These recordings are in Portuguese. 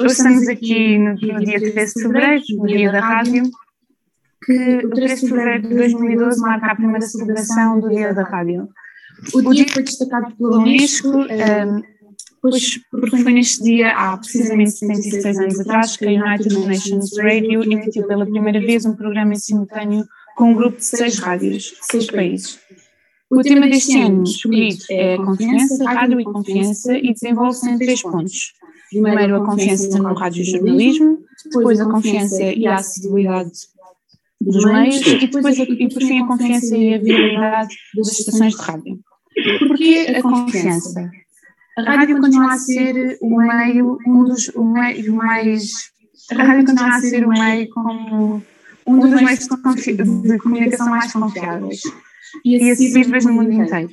Hoje estamos aqui no, no dia 13 de fevereiro, no dia da rádio, que o 13 de fevereiro de 2012 marca a primeira celebração do dia da rádio. O dia foi destacado pela Unesco, um, pois, porque foi neste dia, há precisamente 76 anos atrás, que a United Nations Radio emitiu pela primeira vez um programa em simultâneo com um grupo de seis rádios, seis países. O tema deste ano escolhido é a confiança, rádio e confiança, e desenvolve-se em três pontos. Primeiro, a confiança no radiojornalismo, depois a confiança e a acessibilidade dos meios, e, depois, e por fim a confiança e a viabilidade das estações de rádio. Porquê a confiança? A rádio continua a ser o meio, um dos o meio mais. A rádio continua a ser o meio como um dos meios de, de comunicação mais confiáveis e acessíveis no mundo inteiro.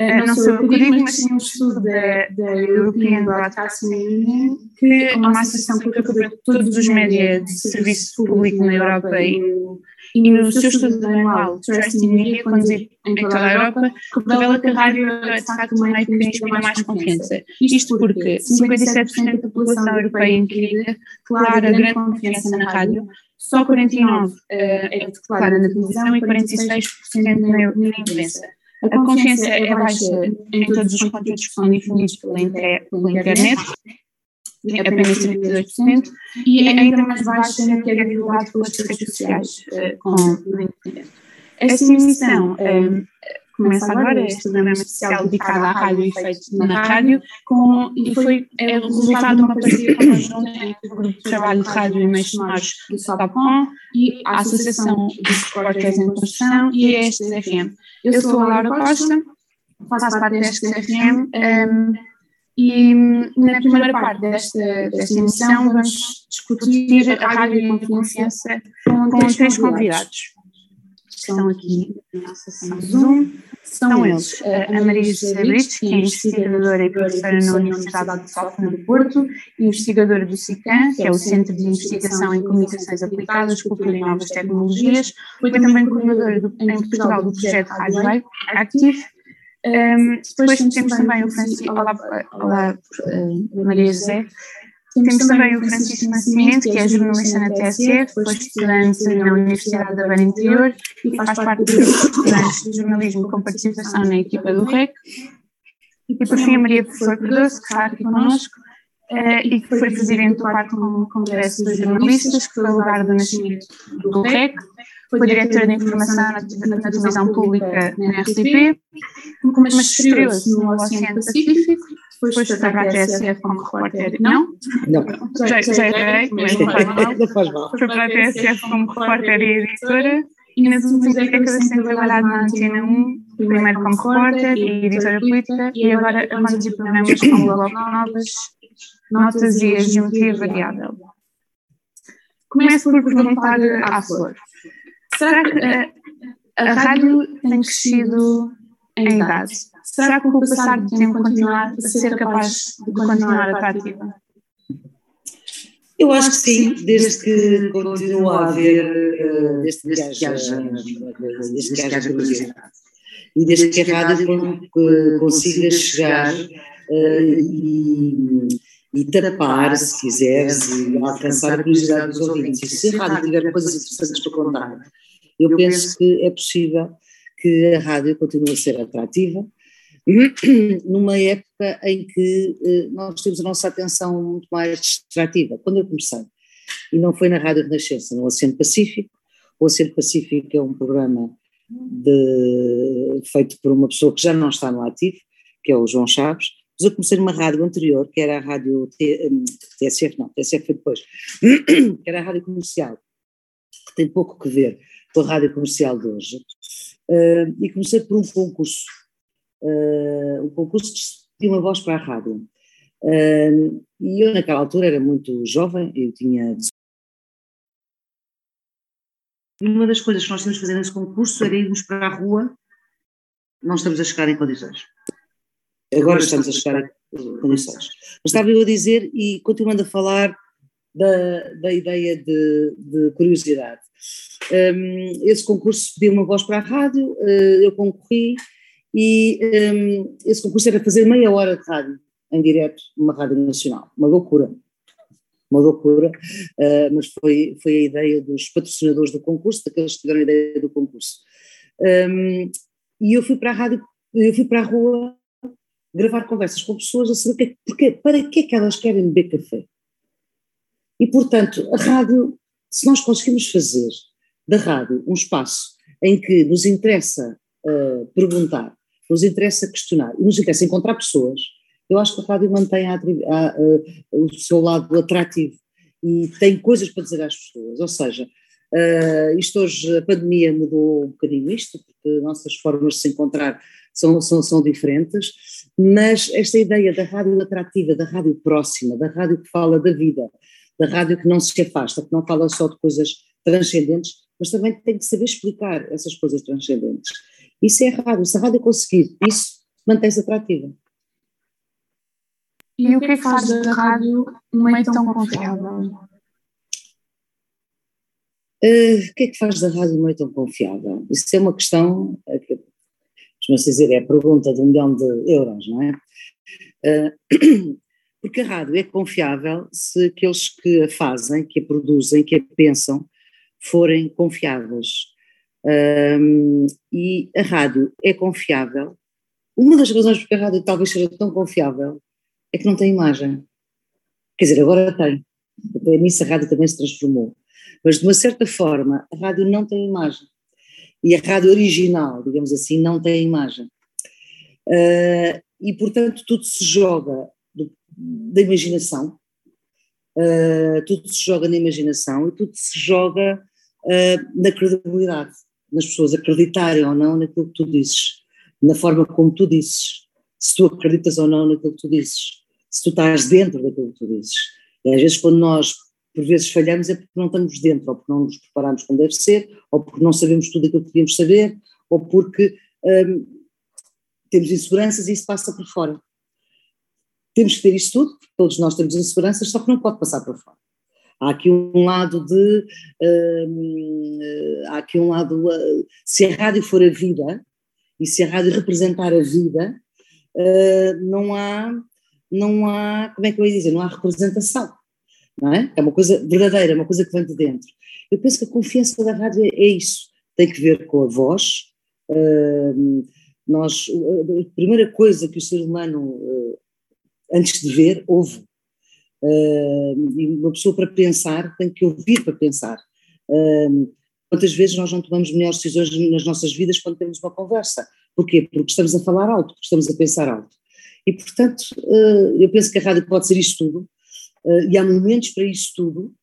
Uh, não sou eu que digo, mas sim um estudo da, da European Broadcasting Union, que é uma associação que cobre todos os médias de serviço público na Europa e no, e no seu estudo anual Trust in Media, conduzido em toda a Europa, revela que a rádio é de facto o meio que inspira mais confiança. Isto porque 57% da população europeia inquirida declara grande confiança na rádio, só 49% uh, é declara na televisão e 46% na, na imprensa. A confiança é baixa em todos os conteúdos que são difundidos pela, inter, pela internet, é apenas 32%, e é ainda mais baixa no que é divulgado pelas redes sociais uh, com a internet. Esta emissão um, começa agora, este programa especial dedicado à rádio e feito na rádio, com, e foi é, resultado de uma parceria conjunta entre o Grupo de Trabalho de Rádio e Meios Sonoros do SODAPON e a Associação dos Repórteres em Construção e a STFM. Eu sou a Laura Costa, faço parte da STFM um, e na primeira parte desta, desta emissão vamos discutir a rádio e a confiança com, com três convidados estão aqui. na nossa sessão Zoom são eles. a Maria José Brites, que é investigadora e professora na Universidade de Sofna do Porto, investigadora do CICAN, que é o Centro de Investigação em Comunicações Aplicadas, Cultura e Novas Tecnologias, foi também coordenadora do, em Portugal do projeto Rádio Active. Um, depois temos também o Francisco, olá, olá uh, Maria José, temos também o Francisco Nascimento, que é jornalista na TSF, foi estudante na Universidade da Beira Interior e faz parte do grupo de estudantes de jornalismo com participação na equipa do REC. E por fim a Maria Professor Cardoso, que está aqui connosco, uh, e que foi presidente do quarto Congresso dos Jornalistas, que foi o lugar do nascimento do REC, foi diretora de informação na, na televisão pública na RTP, mas estreou-se no Oceano Pacífico depois foi para a TSF como repórter. Não? Não. Já, já errei, mas não faz mal. Não faz mal. Foi para a TSF como repórter e editora. E nas últimas décadas tem trabalhado na Antena 1, primeiro como repórter e editora política, e agora a conduzir programas como Bloco Novas, Notas e a Geometria Variável. Começo por perguntar à Flor. Será que a, a rádio tem crescido em idade? Será que com o passar do tempo continuar a ser capaz de continuar atrativa? Eu acho que sim, desde que continua a haver, uh, desde que haja, desde que haja curiosidade. E desde que a rádio consiga chegar uh, e, e tapar, se quiseres, e alcançar a curiosidade dos ouvintes. E se a rádio tiver coisas interessantes para contar, eu penso que é possível que a rádio continue a ser atrativa, numa época em que eh, nós temos a nossa atenção muito mais distrativa. Quando eu comecei, e não foi na Rádio Renascença, no Oceano Pacífico, o Oceano Pacífico é um programa de, feito por uma pessoa que já não está no ativo, que é o João Chaves, mas eu comecei numa rádio anterior, que era a rádio TSF, não, TSF foi depois, que era a rádio comercial, que tem pouco que ver com a rádio comercial de hoje, uh, e comecei por um concurso uh, o concurso de uma voz para a rádio. Uh, e eu naquela altura era muito jovem, eu tinha uma das coisas que nós tínhamos que fazer nesse concurso era irmos para a rua, não estamos a chegar em condições. Agora estamos a chegar em condições. Mas estava eu a dizer, e continuando a falar da, da ideia de, de curiosidade. Um, esse concurso pediu uma voz para a rádio, uh, eu concorri, e um, esse concurso era fazer meia hora de rádio em direto numa rádio nacional, uma loucura. uma loucura, uh, mas foi, foi a ideia dos patrocinadores do concurso, daqueles que tiveram a ideia do concurso. Um, e eu fui para a rádio, eu fui para a rua gravar conversas com pessoas a saber que, porque, para que é que elas querem beber café. E, portanto, a rádio, se nós conseguimos fazer da rádio um espaço em que nos interessa uh, perguntar, nos interessa questionar e nos interessa encontrar pessoas, eu acho que a rádio mantém a, a, o seu lado atrativo e tem coisas para dizer às pessoas. Ou seja, uh, isto hoje, a pandemia mudou um bocadinho isto, porque nossas formas de se encontrar são, são, são diferentes, mas esta ideia da rádio atrativa, da rádio próxima, da rádio que fala da vida, da rádio que não se afasta, que não fala só de coisas transcendentes, mas também tem que saber explicar essas coisas transcendentes. Isso é rádio. Se a rádio conseguir isso, mantém-se atrativa. E o que é que faz da rádio um meio tão confiável? Uh, o que é que faz da rádio um meio tão confiável? Isso é uma questão, que, dizer, é a pergunta de um milhão de euros, não é? Uh, porque a rádio é confiável se aqueles que a fazem, que a produzem, que a pensam, forem confiáveis. Um, e a rádio é confiável. Uma das razões porque a rádio talvez seja tão confiável é que não tem imagem. Quer dizer, agora tem. Até nisso a rádio também se transformou. Mas de uma certa forma, a rádio não tem imagem. E a rádio original, digamos assim, não tem imagem. Uh, e portanto tudo se joga do, da imaginação, uh, tudo se joga na imaginação e tudo se joga uh, na credibilidade, nas pessoas acreditarem ou não naquilo que tu dizes, na forma como tu dizes, se tu acreditas ou não naquilo que tu dizes, se tu estás dentro daquilo que tu dizes. E às vezes, quando nós, por vezes, falhamos, é porque não estamos dentro, ou porque não nos preparamos como deve ser, ou porque não sabemos tudo aquilo que devíamos saber, ou porque hum, temos inseguranças e isso passa por fora. Temos que ter isto tudo, porque todos nós temos inseguranças, só que não pode passar por fora. Há aqui um lado de. Hum, há aqui um lado. Uh, se a rádio for a vida, e se a rádio representar a vida, não há, não há, como é que eu ia dizer, não há representação, não é? É uma coisa verdadeira, é uma coisa que vem de dentro. Eu penso que a confiança da rádio é, é isso, tem que ver com a voz. Nós, a primeira coisa que o ser humano, antes de ver, ouve. Uh, e uma pessoa para pensar tem que ouvir para pensar. Uh, quantas vezes nós não tomamos melhores decisões nas nossas vidas quando temos uma conversa? Porquê? Porque estamos a falar alto, porque estamos a pensar alto. E, portanto, uh, eu penso que a rádio pode ser isto tudo, e há momentos para isto tudo,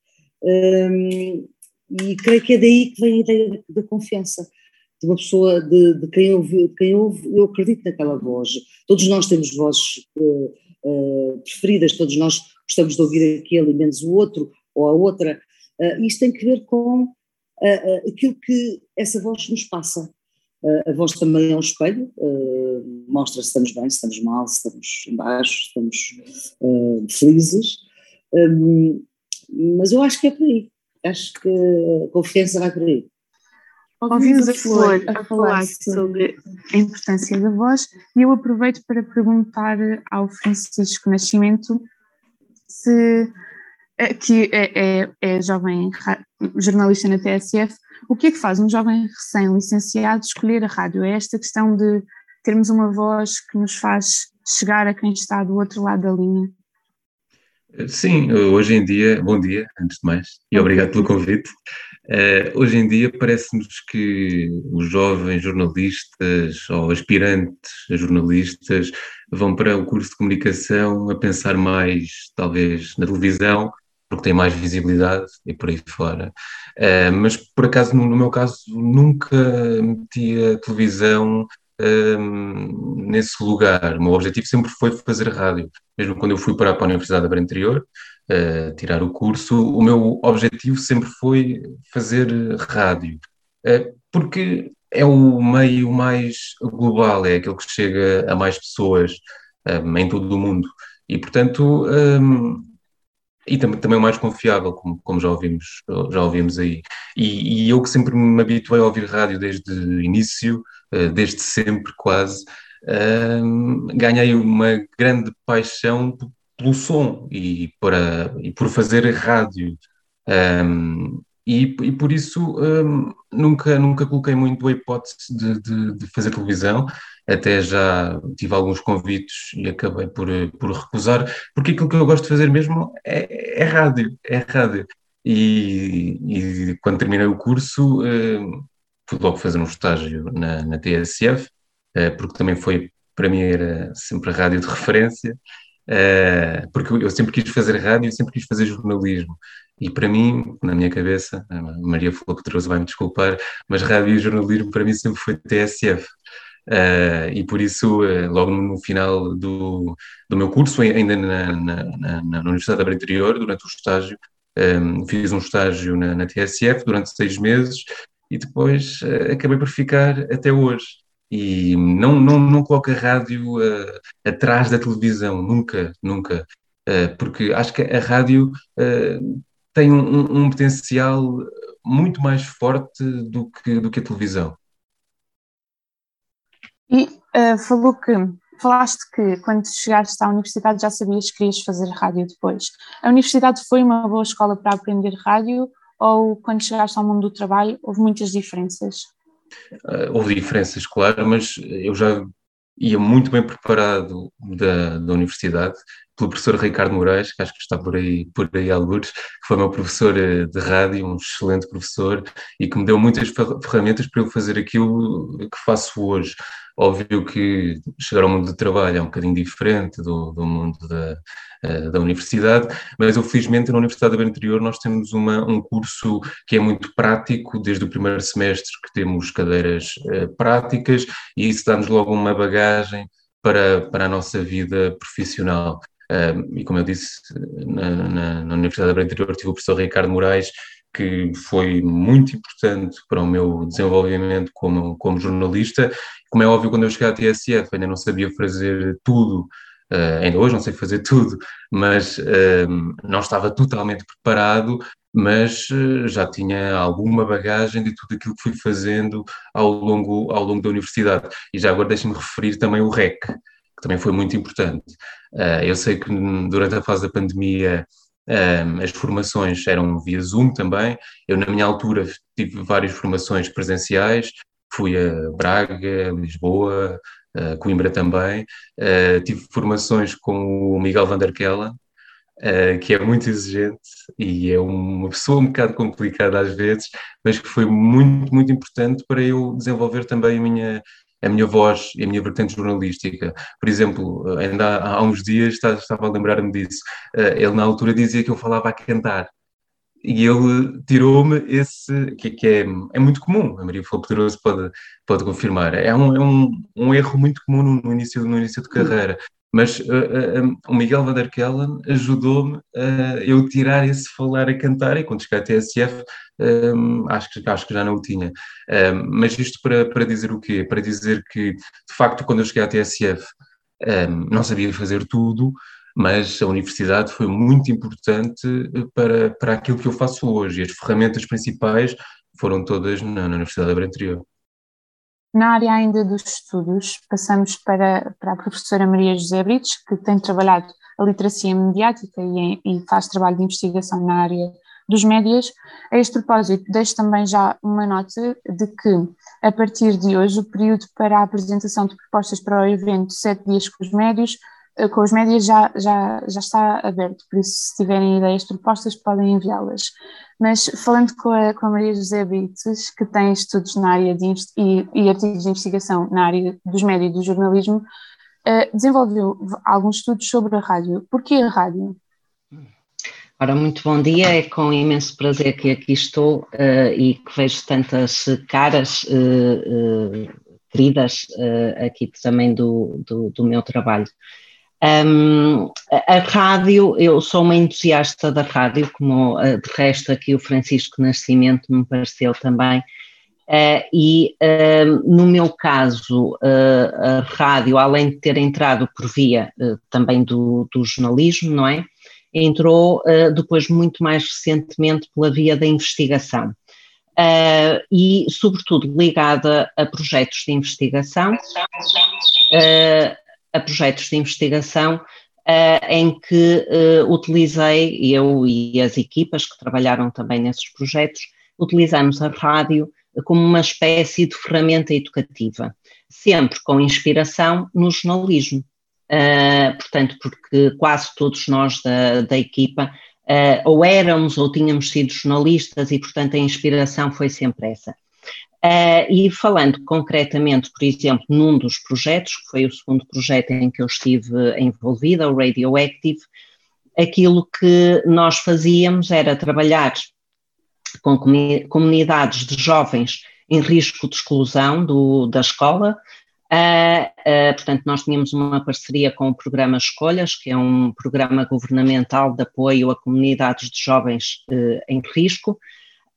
e creio que é daí que vem a ideia da confiança de uma pessoa, de, de, quem ouve, de quem ouve, eu acredito naquela voz. Todos nós temos vozes uh, uh, preferidas, todos nós gostamos de ouvir aquele e menos o outro, ou a outra. Uh, isto tem que ver com aquilo que essa voz nos passa. a voz também é um espelho, mostra se estamos bem, se estamos mal, se estamos em baixo, se estamos felizes. Um, mas eu acho que é por aí. Acho que a confiança vai por aí. Ouvimos a Flor a falar sobre a importância da voz e eu aproveito para perguntar ao Francisco Nascimento se que é, é, é jovem jornalista na TSF, o que é que faz um jovem recém-licenciado escolher a rádio? É esta questão de termos uma voz que nos faz chegar a quem está do outro lado da linha? Sim, hoje em dia, bom dia, antes de mais, e obrigado pelo convite. Uh, hoje em dia parece-nos que os jovens jornalistas ou aspirantes a jornalistas vão para o curso de comunicação a pensar mais, talvez, na televisão, porque tem mais visibilidade e por aí fora. Uh, mas, por acaso, no, no, meu caso, nunca meti a televisão um, nesse lugar. O meu objetivo sempre foi fazer rádio. Mesmo quando eu fui para, para a Universidade da Beira Interior, uh, tirar o curso, o meu objetivo sempre foi fazer rádio. Uh, porque é o meio mais global, é aquele que chega a mais pessoas um, em todo o mundo. E, portanto, um, e também, também o mais confiável, como, como já, ouvimos, já ouvimos aí. E, e, eu que sempre me habituei a ouvir rádio desde o início, eh, desde sempre quase, ganhei uma grande paixão pelo som e, para, e por fazer rádio. Um, e, e, por isso um, nunca, nunca coloquei muito a hipótese de, de, de, fazer televisão, até já tive alguns convites e acabei por, por recusar, porque aquilo que eu gosto de fazer mesmo é, é rádio, é rádio. E, e, quando terminei o curso, uh, fui logo fazer um estágio na, na TSF, uh, porque também foi, para mim, era sempre a rádio de referência, uh, porque eu sempre quis fazer rádio, sempre quis fazer jornalismo. E para mim, na minha cabeça, a Maria Flocotrouxe vai me desculpar, mas rádio e jornalismo para mim sempre foi TSF. Uh, e por isso, uh, logo no final do, do meu curso, ainda na, na, na, na Universidade da Interior, durante o estágio, um, eh, fiz um estágio na, na, TSF durante seis meses e depois uh, acabei por ficar até hoje. E não, não, não coloco a rádio atrás da televisão, nunca, nunca, porque acho que a rádio tem um, um, potencial muito mais forte do que, do que a televisão. E uh, falou que falaste que quando chegaste à universidade já sabias que querias fazer rádio depois. A universidade foi uma boa escola para aprender rádio ou quando chegaste ao mundo do trabalho houve muitas diferenças? Uh, houve diferenças, claro, mas eu já ia muito bem preparado da, da universidade pelo professor Ricardo Moraes, que acho que está por aí, por aí alguns, que foi meu professor eh, de rádio, um excelente professor, e que me deu muitas ferramentas para eu fazer aquilo que faço hoje. Óbvio que chegar ao mundo do trabalho é um bocadinho diferente do, do mundo da, eh, da universidade, mas eu felizmente na Universidade do Interior nós temos uma, um curso que é muito prático, desde o primeiro semestre que temos cadeiras uh, práticas, e isso dá-nos logo uma bagagem para, para a nossa vida profissional. Um, e como eu disse, na, na, na Universidade da Interior tive o professor Ricardo Moraes, que foi muito importante para o meu desenvolvimento como, como jornalista. Como é óbvio, quando eu cheguei à TSF ainda não sabia fazer tudo, uh, ainda hoje não sei fazer tudo, mas não estava totalmente preparado, mas uh, já tinha alguma bagagem de tudo aquilo que fui fazendo ao longo, ao longo da universidade. E já agora deixe-me referir também o REC, que também foi muito importante. Uh, eu sei que durante a fase da pandemia um, as formações eram via Zoom também. Eu, na minha altura, tive várias formações presenciais, fui a Braga, Lisboa, uh, Coimbra também. Tive formações com o Miguel Van der Kellen, Uh, que é muito exigente e é uma pessoa um bocado complicada às vezes, mas que foi muito, muito importante para eu desenvolver também a minha, a minha voz e a minha vertente jornalística. Por exemplo, ainda há, há uns dias estava a lembrar-me disso. Eh, ele, na altura, dizia que eu falava a cantar. E ele tirou-me esse, que, que, é, é muito comum, a Maria Flor Poderoso pode, pode confirmar. É um, é um, um erro muito comum no, no, início, no início de carreira. Mas uh, uh, o Miguel Van der Kellen ajudou-me a eu tirar esse falar a cantar, e quando cheguei à TSF, um, acho, que, acho que já não o tinha. Um, mas isto para, para dizer o quê? Para dizer que, de facto, quando eu cheguei à TSF, um, não sabia fazer tudo, mas a universidade foi muito importante para, para aquilo que eu faço hoje. As ferramentas principais foram todas na, na Universidade da Anterior. Na área ainda dos estudos, passamos para, para a professora Maria José Brites, que tem trabalhado a literacia mediática e, e, faz trabalho de investigação na área dos médias. A este propósito, deixo também já uma nota de que, a partir de hoje, o período para a apresentação de propostas para o evento Sete Dias com os Médios, com os médias já, já, já está aberto, por isso, se tiverem ideias, propostas, podem enviá-las. Mas falando com a, com a Maria José Brites, que tem estudos na área de e, e artigos de investigação na área dos médios e do jornalismo, uh, desenvolveu alguns estudos sobre a rádio. Porquê a rádio? Ora, muito bom dia, é com imenso prazer que aqui estou uh, e que vejo tantas caras uh, queridas aqui também do, do, do meu trabalho. Um, a rádio, eu sou uma entusiasta da rádio, como uh, de resto aqui o Francisco Nascimento me pareceu também, uh, e uh, no meu caso, a rádio, além de ter entrado por via também do, do, jornalismo, não é? Entrou depois muito mais recentemente pela via da investigação. e, sobretudo, ligada a projetos de investigação, a projetos de investigação uh, em que uh, utilizei, eu e as equipas que trabalharam também nesses projetos, utilizamos a rádio como uma espécie de ferramenta educativa, sempre com inspiração no jornalismo. Uh, portanto, porque quase todos nós da, da equipa ou éramos ou tínhamos sido jornalistas e, portanto, a inspiração foi sempre essa. Uh, e falando concretamente, por exemplo, num dos projetos, que foi o segundo projeto em que eu estive envolvida, o Radioactive, aquilo que nós fazíamos era trabalhar com comunidades de jovens em risco de exclusão do, da escola. Uh, uh, portanto, nós tínhamos uma parceria com o programa Escolhas, que é um programa governamental de apoio a comunidades de jovens em risco,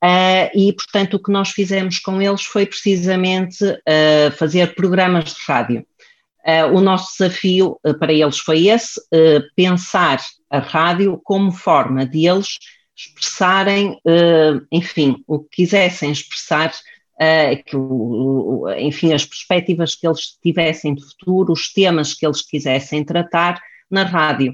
Uh, e, portanto, o que nós fizemos com eles foi precisamente uh, fazer programas de rádio. Uh, o nosso desafio para eles foi esse: pensar a rádio como forma de eles expressarem, enfim, o que quisessem expressar, que, enfim, as perspectivas que eles tivessem de futuro, os temas que eles quisessem tratar na rádio.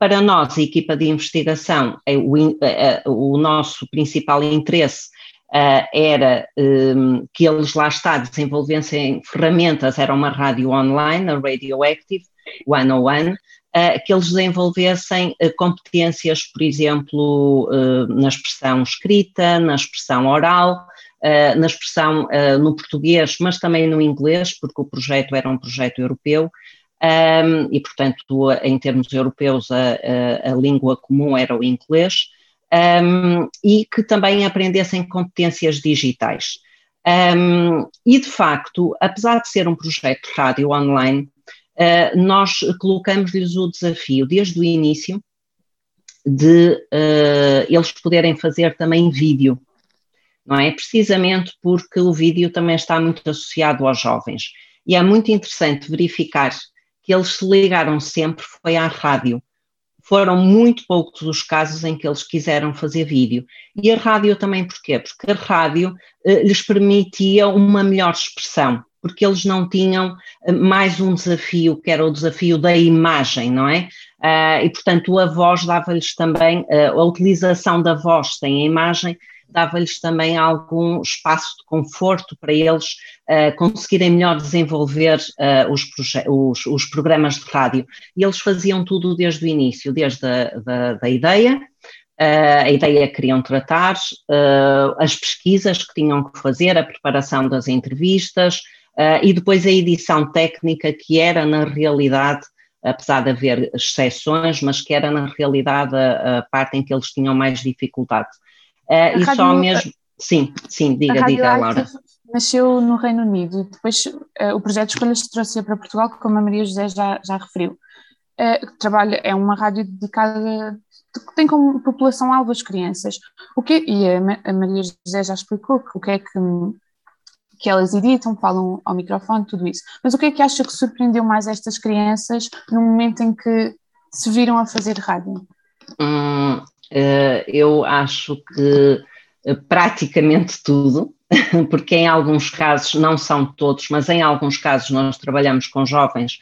Para nós, equipa de investigação, é o, é, é, o nosso principal interesse Uh, era um, que eles lá está desenvolvessem ferramentas, era uma rádio online, a Radioactive 101, uh, que eles desenvolvessem uh, competências, por exemplo, na expressão escrita, na expressão oral, na expressão no português, mas também no inglês, porque o projeto era um projeto europeu, um, e, portanto, em termos europeus, a, a, a, língua comum era o inglês, um, e que também aprendessem competências digitais. Um, e, de facto, apesar de ser um projeto rádio online, uh, nós colocamos-lhes o desafio, desde o início, de uh, eles poderem fazer também vídeo, não é? Precisamente porque o vídeo também está muito associado aos jovens. E é muito interessante verificar que eles se ligaram sempre foi à rádio. Foram muito poucos os casos em que eles quiseram fazer vídeo. E a rádio também porquê? Porque a rádio eh, lhes permitia uma melhor expressão, porque eles não tinham eh, mais um desafio, que era o desafio da imagem, não é? Uh, e, portanto, a voz dava-lhes também, uh, a utilização da voz sem a imagem dava-lhes também algum espaço de conforto para eles uh, conseguirem melhor desenvolver uh, os, os, os, programas de rádio. E eles faziam tudo desde o início, desde a da, da ideia, uh, a ideia que queriam tratar, as pesquisas que tinham que fazer, a preparação das entrevistas e depois a edição técnica, que era na realidade apesar de haver exceções, mas que era na realidade a, a, parte em que eles tinham mais dificuldade. Uh, e só mesmo. Sim, sim, diga, diga, Laura. Nasceu no Reino Unido e depois uh, o projeto Escolhas trouxe para Portugal, como a Maria José já, já referiu. Uh, trabalha, é uma rádio dedicada, que tem como população-alvo as crianças. O que, e a, a Maria José já explicou o que é que, que elas editam, falam ao microfone, tudo isso. Mas o que é que acha que surpreendeu mais estas crianças no momento em que se viram a fazer rádio? Hum, eu acho que eh, praticamente tudo, porque em alguns casos, não são todos, mas em alguns casos nós trabalhamos com jovens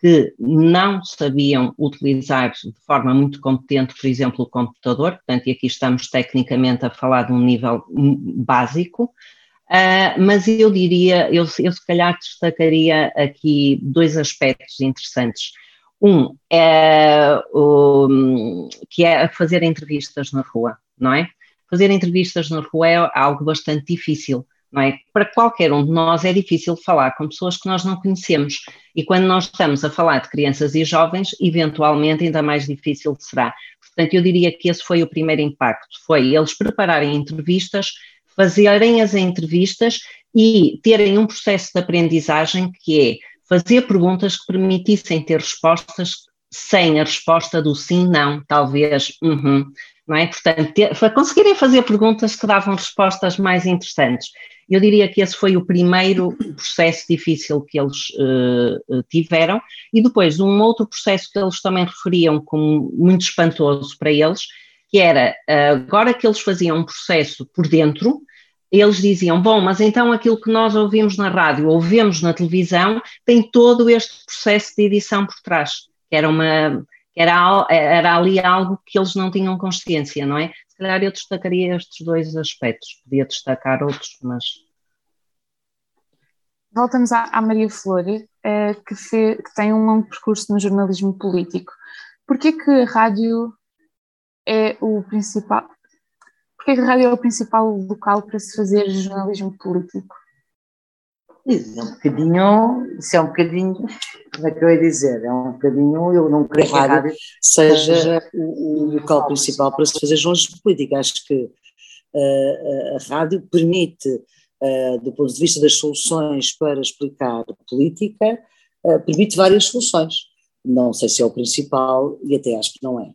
que não sabiam utilizar de forma muito competente, por exemplo, o computador, portanto, e aqui estamos tecnicamente a falar de um nível básico, uh, mas eu diria, eu, eu se calhar destacaria aqui dois aspectos interessantes. Um é o, que é fazer entrevistas na rua, não é? Fazer entrevistas na rua é algo bastante difícil, não é? Para qualquer um de nós é difícil falar com pessoas que nós não conhecemos. E quando nós estamos a falar de crianças e jovens, eventualmente ainda mais difícil será. Portanto, eu diria que esse foi o primeiro impacto, foi eles prepararem entrevistas, fazerem as entrevistas e terem um processo de aprendizagem que é fazer perguntas que permitissem ter respostas sem a resposta do sim, não, talvez, uhum, não é? Portanto, ter, conseguirem fazer perguntas que davam respostas mais interessantes. Eu diria que esse foi o primeiro processo difícil que eles uh, tiveram, e depois um outro processo que eles também referiam como muito espantoso para eles, que era uh, agora que eles faziam um processo por dentro, eles diziam: bom, mas então aquilo que nós ouvimos na rádio, ouvimos na televisão, tem todo este processo de edição por trás. que era uma era, era ali algo que eles não tinham consciência, não é? Se calhar eu destacaria estes dois aspectos, podia destacar outros, mas. Voltamos à, à Maria Flor, eh, que, fez, que, tem um longo percurso no jornalismo político. Porquê que a rádio é o principal? Porquê que a rádio é o principal local para se fazer jornalismo político? Isso é um bocadinho, isso é um bocadinho, como é que eu ia dizer? É um bocadinho, eu não creio que a rádio seja o, o local principal para se fazer jornalismo político. Acho que uh, a rádio permite, uh, do ponto de vista das soluções para explicar política, uh, permite várias soluções. Não sei se é o principal e até acho que não é.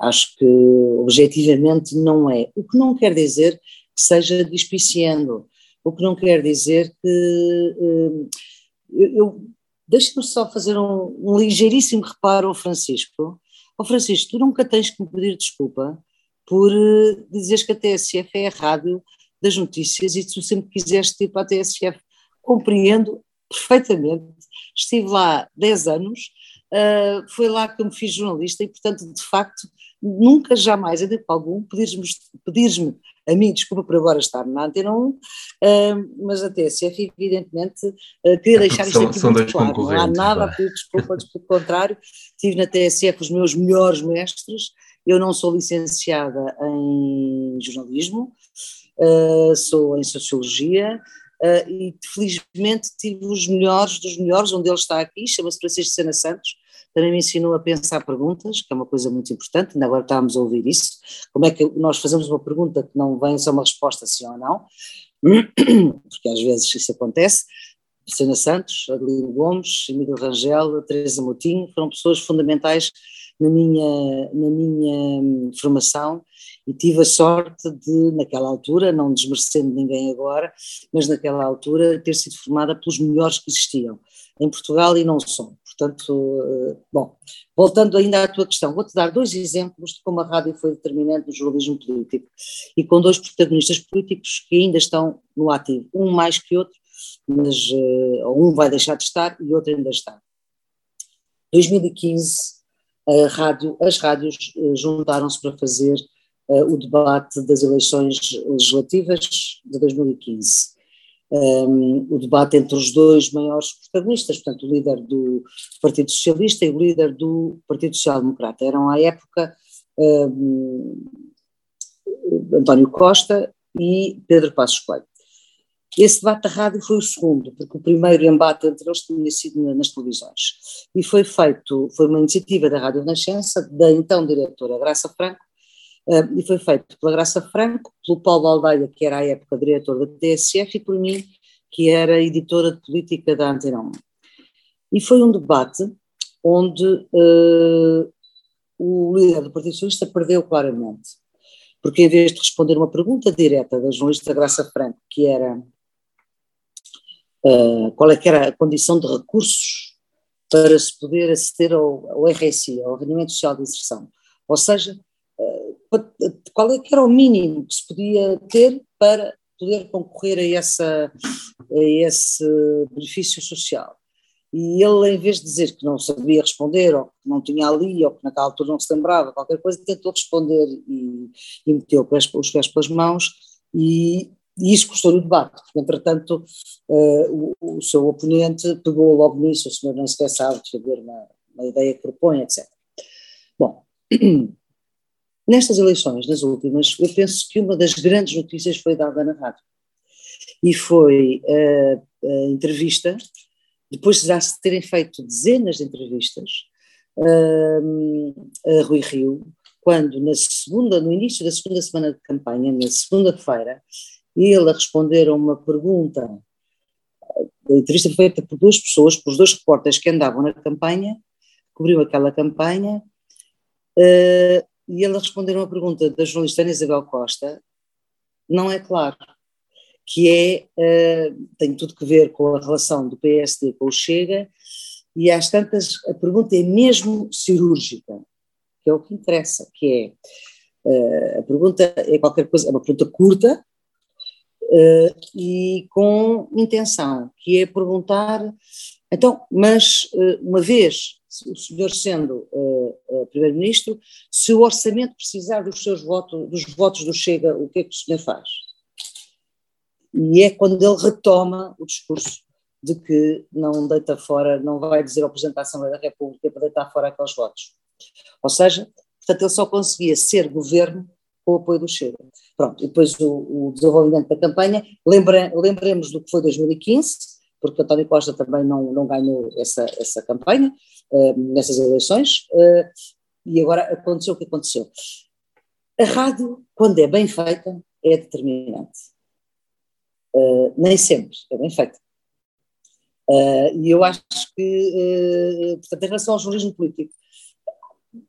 Acho que objetivamente não é. O que não quer dizer que seja despiciando o que não quer dizer que. Uh, eu, Deixa-me só fazer um, um, ligeiríssimo reparo ao Francisco. Ao Francisco, tu nunca tens que me pedir desculpa por uh, dizeres que a TSF é a rádio das notícias e tu sempre quiseste ir para a TSF. Compreendo perfeitamente. Estive lá 10 anos, uh, foi lá que eu me fiz jornalista e, portanto, de facto, nunca jamais, em tempo algum, pedires-me pedires a mim, desculpa por agora estar na Antena 1, uh, mas a TSF, evidentemente, uh, queria é deixar isto aqui são muito claro. Não há nada a pedir desculpa, pelo contrário, tive na TSF os meus melhores mestres. Eu não sou licenciada em jornalismo, uh, sou em sociologia. Uh, e felizmente tive os melhores dos melhores, um deles está aqui, chama-se Francisco Sena Santos, também me ensinou a pensar perguntas, que é uma coisa muito importante, ainda agora estávamos a ouvir isso, como é que nós fazemos uma pergunta que não vem só uma resposta sim ou não, porque às vezes isso acontece, Luciana Santos, Adelino Gomes, Emílio Rangel, Teresa Moutinho, foram pessoas fundamentais na minha, na minha formação e tive a sorte de, naquela altura, não desmerecendo ninguém agora, mas naquela altura ter sido formada pelos melhores que existiam em Portugal e não só. Portanto, eh, bom, voltando ainda à tua questão, vou-te dar dois exemplos de como a rádio foi determinante no jornalismo político e com dois protagonistas políticos que ainda estão no ativo, um mais que outro, mas uh, um vai deixar de estar e outro ainda está. 2015, a rádio, as rádios uh, juntaram-se para fazer o debate das eleições legislativas de 2015 um, o debate entre os dois maiores protagonistas, portanto, o líder do Partido Socialista e o líder do Partido Social Democrata. Eram, à época, um, António Costa e Pedro Passos Coelho. Esse debate da rádio foi o segundo, porque o primeiro embate entre eles tinha sido nas televisões. E foi feito, foi uma iniciativa da Rádio Renascença, da então diretora Graça Franco, e foi feito pela Graça Franco, pelo Paulo Aldeia, que era à época diretor da TSF, e por mim, que era editora de política da Antena 1. E foi um debate onde uh, o líder do Partido Socialista perdeu claramente, porque em vez de responder uma pergunta direta da jornalista Graça Franco, que era uh, qual é que era a condição de recursos para se poder aceder ao, ao RSI, ao Rendimento Social de Inserção, ou seja, qual é que era o mínimo que se podia ter para poder concorrer a, essa, a esse benefício social. E ele, em vez de dizer que não sabia responder, ou que não tinha ali, ou que naquela altura não se lembrava, qualquer coisa, tentou responder e, e meteu os pés pelas mãos, e, e isso custou-lhe o debate, porque entretanto uh, o, o, seu oponente pegou logo nisso, o senhor não sequer sabe defender uma, uma ideia que propõe, etc. Bom, Nestas eleições, nas últimas, eu penso que uma das grandes notícias foi dada na rádio. E foi a, a entrevista, depois de já se terem feito dezenas de entrevistas, a Rui Rio, quando na segunda, no início da segunda semana de campanha, na segunda-feira, ele a responder a uma pergunta, a entrevista foi feita por duas pessoas, por dois repórteres que andavam na campanha, cobriu aquela campanha, e ele responder uma pergunta da jornalista Ana Isabel Costa, não é claro, que é, uh, tem tudo que ver com a relação do PSD com o Chega, e às tantas a pergunta é mesmo cirúrgica, que é o que interessa, que é, uh, a pergunta é qualquer coisa, é uma pergunta curta, uh, e com intenção, que é perguntar, então, mas uma vez o senhor sendo uh, primeiro-ministro, se o orçamento precisar dos seus votos, dos votos do Chega, o que é que o senhor faz? E é quando ele retoma o discurso de que não deita fora, não vai dizer ao Presidente da Assembleia da República para deitar fora aqueles votos. Ou seja, portanto, ele só conseguia ser governo com o apoio do Chega. Pronto, e depois o, o desenvolvimento da campanha, lembra, lembremos do que foi 2015, porque António Costa também não, não ganhou essa, essa campanha, uh, nessas eleições, uh, e agora aconteceu o que aconteceu. A rádio, quando é bem feita, é determinante. Uh, nem sempre é bem feita. e eu acho que, portanto, em relação ao jornalismo político,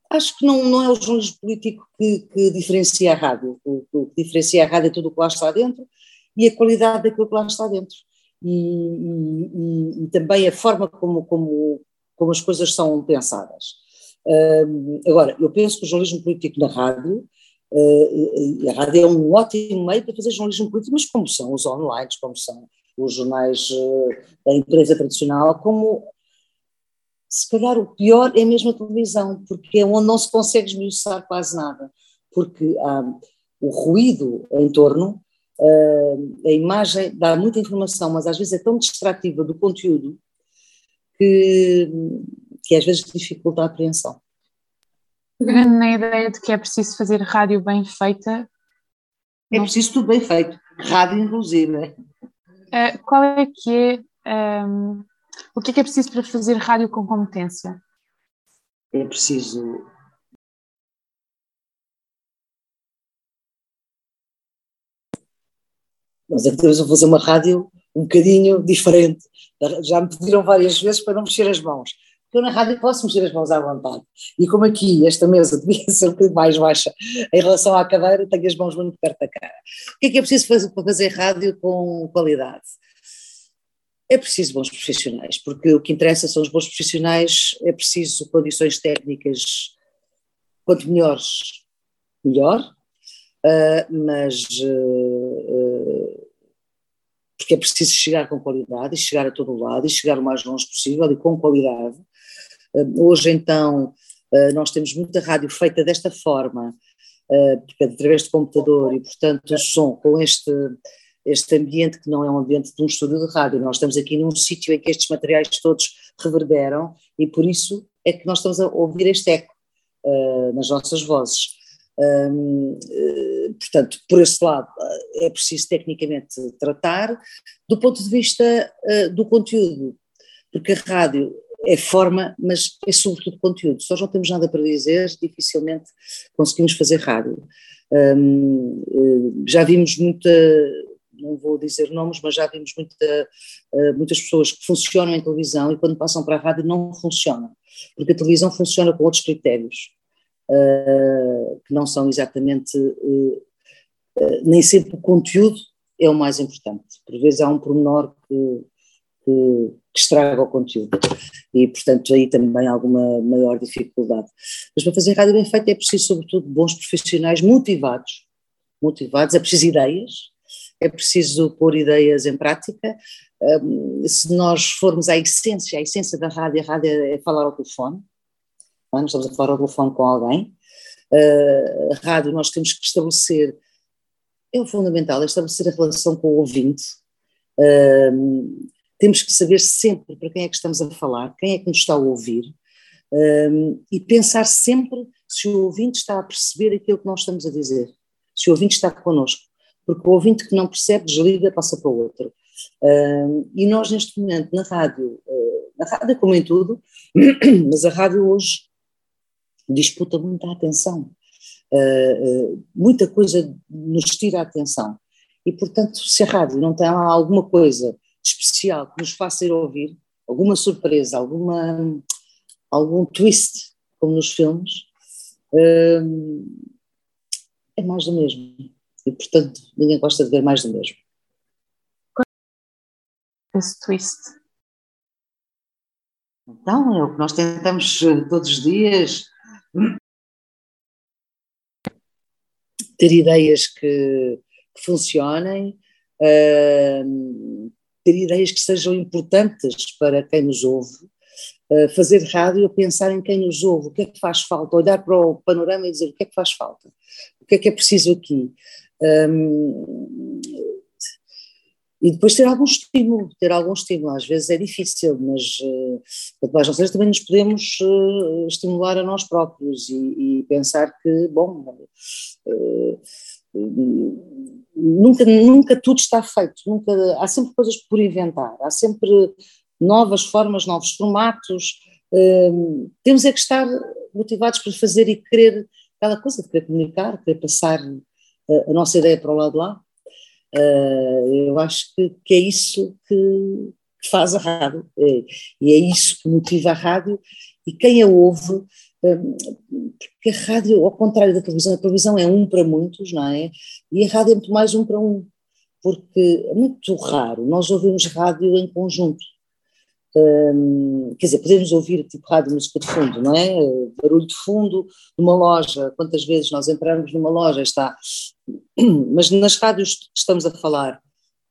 acho que não, não é o jornalismo político que, que diferencia a rádio. O, o, que diferencia a rádio é tudo o que lá está dentro e a qualidade daquilo que lá está dentro. E, e, e também a forma como, como, como as coisas são pensadas. Uh, agora, eu penso que o jornalismo político na rádio, uh, a rádio é um ótimo meio para fazer jornalismo político, mas como são os online, como são os jornais uh, da empresa tradicional, como se calhar o pior é mesmo a televisão, porque é onde não se consegue esmiuçar quase nada, porque o ruído em torno, a imagem dá muita informação, mas às vezes é tão distrativa do conteúdo que, que às vezes dificulta a apreensão. Pegando na ideia de que é preciso fazer rádio bem feita. É preciso tudo bem feito, rádio inclusive. Uh, qual é que é um, o que é que é preciso para fazer rádio com competência? É preciso Nós é que temos a fazer uma rádio um bocadinho diferente. Já me pediram várias vezes para não mexer as mãos. Porque eu na rádio posso mexer as mãos à vontade. E como aqui esta mesa devia ser um bocadinho mais baixa em relação à cadeira, tenho as mãos muito perto da cara. O que é que é preciso fazer para fazer rádio com qualidade? É preciso bons profissionais, porque o que interessa são os bons profissionais, é preciso condições técnicas, quanto melhores, melhor, uh, mas uh, porque é preciso chegar com qualidade e chegar a todo lado e chegar o mais longe possível e com qualidade. Hoje então nós temos muita rádio feita desta forma, é através de computador e portanto o som com este este ambiente que não é um ambiente de um estúdio de rádio. Nós estamos aqui num sítio em que estes materiais todos reverberam e por isso é que nós estamos a ouvir este eco uh, nas nossas vozes. Uh, portanto, por esse lado, uh, é preciso tecnicamente tratar, do ponto de vista uh, do conteúdo, porque a rádio é forma, mas é sobretudo conteúdo. Se nós não temos nada para dizer, dificilmente conseguimos fazer rádio. Já vimos muita não vou dizer nomes, mas já vimos muita, eh, muitas pessoas que funcionam em televisão e quando passam para a rádio não funcionam, porque a televisão funciona com outros critérios, uh, que não são exatamente, uh, uh, nem sempre o conteúdo é o mais importante, por vezes há um pormenor que, que, que estraga o conteúdo e portanto aí também há alguma maior dificuldade. Mas para fazer rádio bem feita é preciso sobretudo bons profissionais motivados, motivados, é preciso ideias, é preciso pôr ideias em prática. Um, se nós formos à essência, a essência da rádio, a rádio é falar ao telefone, estamos a falar ao telefone com alguém. Uh, rádio nós temos que estabelecer, é o fundamental, é estabelecer a relação com o ouvinte. Um, temos que saber sempre para quem é que estamos a falar, quem é que nos está a ouvir, um, e pensar sempre se o ouvinte está a perceber aquilo que nós estamos a dizer, se o ouvinte está connosco porque o ouvinte que não percebe desliga, passa para o outro. Uh, e nós neste momento na rádio, uh, na rádio como em tudo, mas a rádio hoje disputa muita atenção, uh, muita coisa nos tira a atenção. E portanto, se a rádio não tem alguma coisa especial que nos faça ir ouvir, alguma surpresa, alguma, algum twist, como nos filmes, é mais do mesmo. E, portanto, ninguém gosta de ver mais do mesmo. Esse twist. Então, é o que nós tentamos todos os dias ter ideias que, que funcionem, uh, ter ideias que sejam importantes para quem nos ouve, uh, fazer rádio pensar em quem nos ouve, o que é que faz falta, olhar para o panorama e dizer o que é que faz falta, o que é que é preciso aqui. Um, e depois ter algum estímulo, ter algum estímulo, às vezes é difícil, mas uh, quanto mais também nos podemos uh, estimular a nós próprios e, e pensar que, bom, uh, nunca, nunca tudo está feito, nunca, há sempre coisas por inventar, há sempre novas formas, novos formatos, uh, temos é que estar motivados para fazer e querer cada coisa, querer comunicar, querer passar a nossa ideia para o lado de lá. Uh, eu acho que, que é isso que, que faz a rádio, é, e é isso que motiva a rádio, e quem a ouve porque a rádio, ao contrário da televisão, a televisão é um para muitos, não é? E a rádio é muito mais um para um, porque é muito raro nós ouvimos rádio em conjunto. Quer dizer, podemos ouvir tipo rádio música de fundo, não é? Barulho de fundo numa loja, quantas vezes nós entramos numa loja, está. Mas nas rádios que estamos a falar,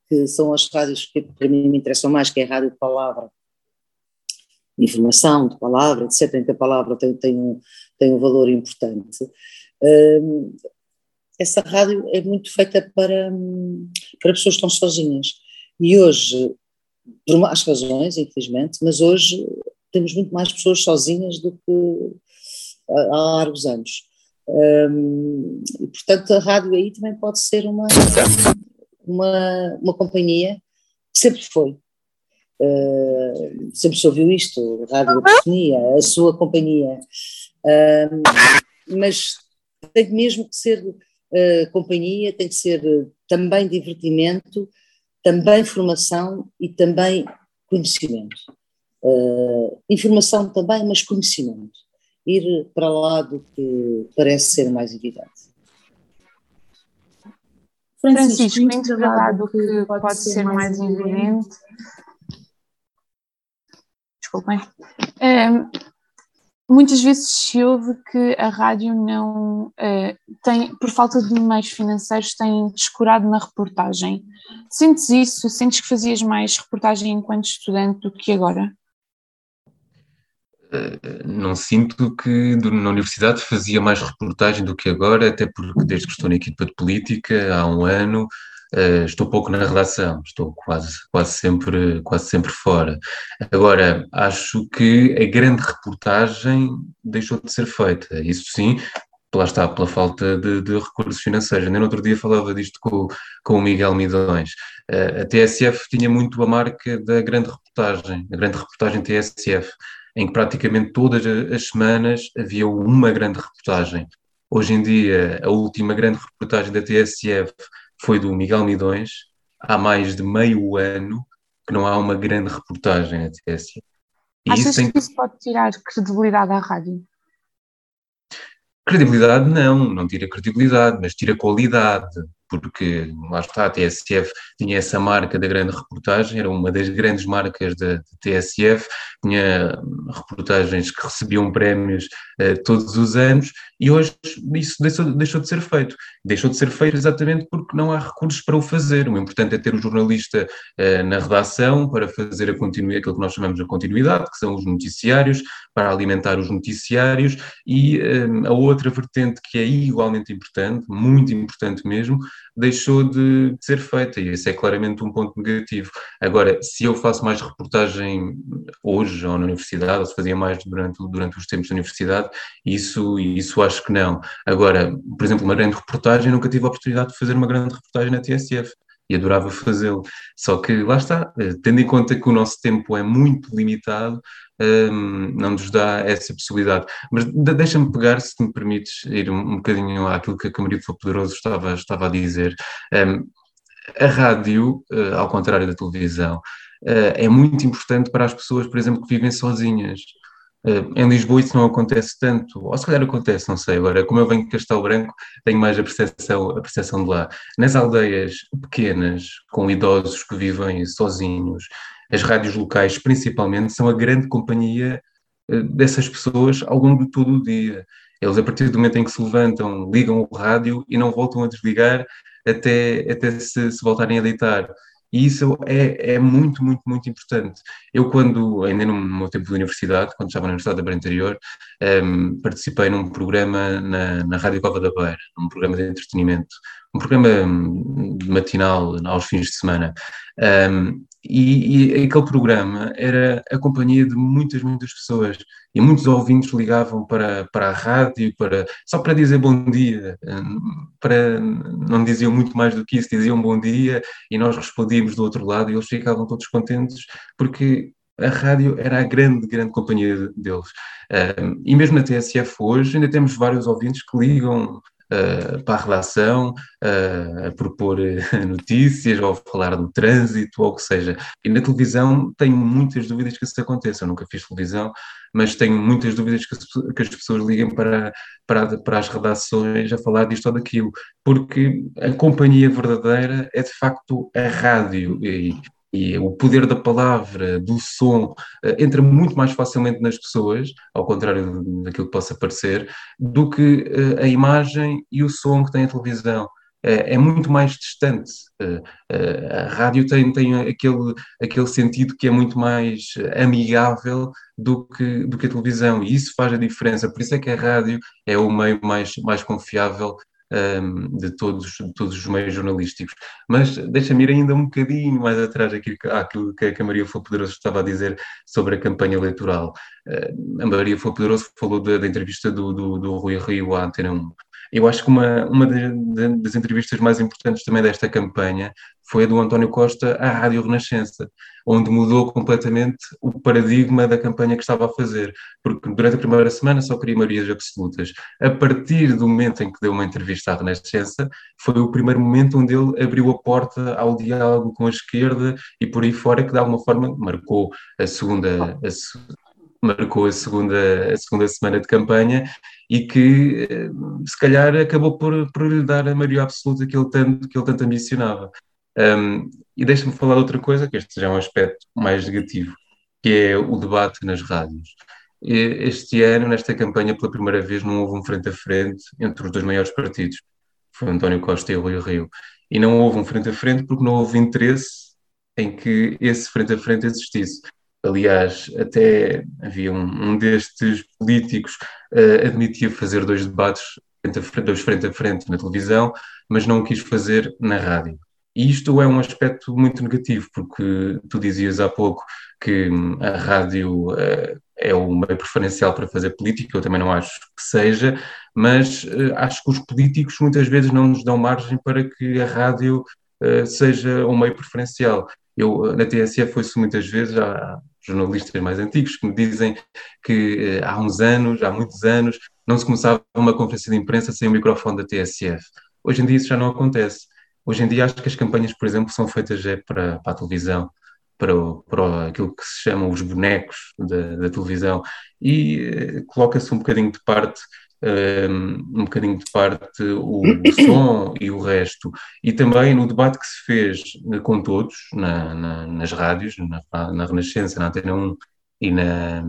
que são as rádios que para mim me interessam mais, que é a rádio de palavra, informação, de palavra, etc., em que a palavra tem, tem, um, tem um valor importante. Um, essa rádio é muito feita para, para pessoas que estão sozinhas. E hoje, por más razões, infelizmente, mas hoje temos muito mais pessoas sozinhas do que há, largos anos. Um, e, portanto, a rádio aí também pode ser uma, uma, uma companhia, sempre foi, Uh, sempre se ouviu isto, Rádio Oportunia, a sua companhia, uh, mas tem mesmo que ser uh, companhia, tem que ser também divertimento, também formação e também conhecimento. informação também, mas conhecimento. Ir para lá do que parece ser mais evidente. Francisco, muito verdade o que pode ser mais evidente desculpem. Muitas vezes se ouve que a rádio não uh, tem, por falta de meios financeiros, tem descurado na reportagem. Sentes isso? Sentes que fazias mais reportagem enquanto estudante do que agora? Eh, não sinto que na universidade fazia mais reportagem do que agora, até porque desde que estou na equipa de política há um ano Uh, estou pouco na redação, estou quase, quase, sempre, quase sempre fora. Agora, acho que a grande reportagem deixou de ser feita, isso sim, lá está, pela falta de, de recursos financeiros. Nem no outro dia falava disto com, com o Miguel Midões. Uh, a TSF tinha muito a marca da grande reportagem, a grande reportagem TSF, em que praticamente todas as semanas havia uma grande reportagem. Hoje em dia, a última grande reportagem da TSF foi do Miguel Midões, há mais de meio ano que não há uma grande reportagem na TSE. E Achas isso tem... que isso pode tirar credibilidade à rádio? Credibilidade não, não tira credibilidade, mas tira qualidade porque lá está, a TSF tinha essa marca da grande reportagem, era uma das grandes marcas da, TSF, tinha reportagens que recebiam prémios uh, todos os anos e hoje isso deixou, deixou, de ser feito. Deixou de ser feito exatamente porque não há recursos para o fazer. O importante é ter o jornalista uh, na redação para fazer a continuidade, aquilo que nós chamamos de continuidade, que são os noticiários, para alimentar os noticiários e uh, a outra vertente que é igualmente importante, muito importante mesmo, deixou de, ser feita e esse é claramente um ponto negativo. Agora, se eu faço mais reportagem hoje ou na universidade, ou se fazia mais durante, durante os tempos da universidade, isso, isso acho que não. Agora, por exemplo, uma grande reportagem, nunca tive a oportunidade de fazer uma grande reportagem na TSF e adorava fazê-lo. Só que lá está, eh, tendo em conta que o nosso tempo é muito limitado, um, não nos dá essa possibilidade. Mas deixa-me pegar, se me permites, ir um, um bocadinho àquilo que a Camarito foi Poderoso estava, estava a dizer. Um, a rádio, uh, ao contrário da televisão, uh, é muito importante para as pessoas, por exemplo, que vivem sozinhas. Uh, em Lisboa isso não acontece tanto, ou se calhar acontece, não sei. Agora, como eu venho de Castelo Branco, tenho mais a percepção, a percepção de lá. Nas aldeias pequenas, com idosos que vivem sozinhos, as rádios locais, principalmente, são a grande companhia eh, dessas pessoas ao longo de todo o dia. Eles, a partir do momento em que se levantam, ligam o rádio e não voltam a desligar até, até se, se voltarem a deitar. E isso é, é muito, muito, muito importante. Eu, quando, ainda no meu tempo de universidade, quando estava na Universidade da Beira Interior, um, ehm, participei num programa na, na Rádio Cova da Beira, um programa de entretenimento, um programa hum, matinal aos fins de semana. Um, e, e, aquele programa era a companhia de muitas, muitas pessoas. E muitos ouvintes ligavam para, para a rádio para, só para dizer bom dia. Hum, para, não diziam muito mais do que isso, diziam bom dia e nós respondíamos do outro lado e eles ficavam todos contentes porque a rádio era a grande, grande companhia deles. Um, e mesmo na TSF hoje ainda temos vários ouvintes que ligam uh, para a redação, uh, a propor eh, notícias, ou falar do trânsito, ou o que seja. E na televisão tenho muitas dúvidas que isso aconteça. Eu nunca fiz televisão, mas tenho muitas dúvidas que, que as pessoas liguem para, para, para as redações a falar disto ou daquilo, porque a companhia verdadeira é de facto a rádio. E, e o poder da palavra, do som, eh, entra muito mais facilmente nas pessoas, ao contrário daquilo que possa parecer, do que eh, a imagem e o som que tem a televisão. É, é muito mais distante. Eh, a rádio tem, tem aquele, aquele sentido que é muito mais amigável do que, do que a televisão, e isso faz a diferença. Por isso é que a rádio é o meio mais, mais confiável um, de, todos, de todos os meios jornalísticos. Mas deixa-me ir ainda um bocadinho mais atrás àquilo que a Maria Flor Poderoso estava a dizer sobre a campanha eleitoral. Uh, a Maria Flor Poderoso falou da, da entrevista do, do, do Rui Rio à Antena 1. Eu acho que uma, uma das entrevistas mais importantes também desta campanha foi a do António Costa à Rádio Renascença, onde mudou completamente o paradigma da campanha que estava a fazer, porque durante a primeira semana só queria maiorias absolutas. A partir do momento em que deu uma entrevista à Renascença, foi o primeiro momento onde ele abriu a porta ao diálogo com a esquerda e por aí fora, que de alguma forma marcou a segunda, a, marcou a segunda, a segunda semana de campanha e que eh, se calhar acabou por, por lhe dar a maioria absoluta que ele tanto, que ele tanto ambicionava. Um, e deixa-me falar de outra coisa, que este já é um aspecto mais negativo, que é o debate nas rádios. Este ano, nesta campanha, pela primeira vez, não houve um frente a frente entre os dois maiores partidos, foi António Costa e o Rio. E não houve um frente a frente porque não houve interesse em que esse frente a frente existisse. Aliás, até havia um, um destes políticos uh, admitia fazer dois debates, frente a frente, dois frente a frente na televisão, mas não quis fazer na rádio. E isto é um aspecto muito negativo, porque tu dizias há pouco que hum, a rádio uh, é o meio preferencial para fazer política, eu também não acho que seja, mas uh, acho que os políticos muitas vezes não nos dão margem para que a rádio uh, seja um meio preferencial. Eu, na TSF, foi-se muitas vezes, há jornalistas mais antigos que me dizem que há uns anos, há muitos anos, não se começava uma conferência de imprensa sem o microfone da TSF. Hoje em dia isso já não acontece Hoje em dia acho que as campanhas, por exemplo, são feitas é para, para a televisão, para, o, para aquilo que se chama os bonecos da, da televisão. E eh, coloca-se um bocadinho de parte um, ehm, um bocadinho de parte o, o, som e o resto. E também no debate que se fez com todos, na, na, nas rádios, na, na Renascença, na Antena 1 e na,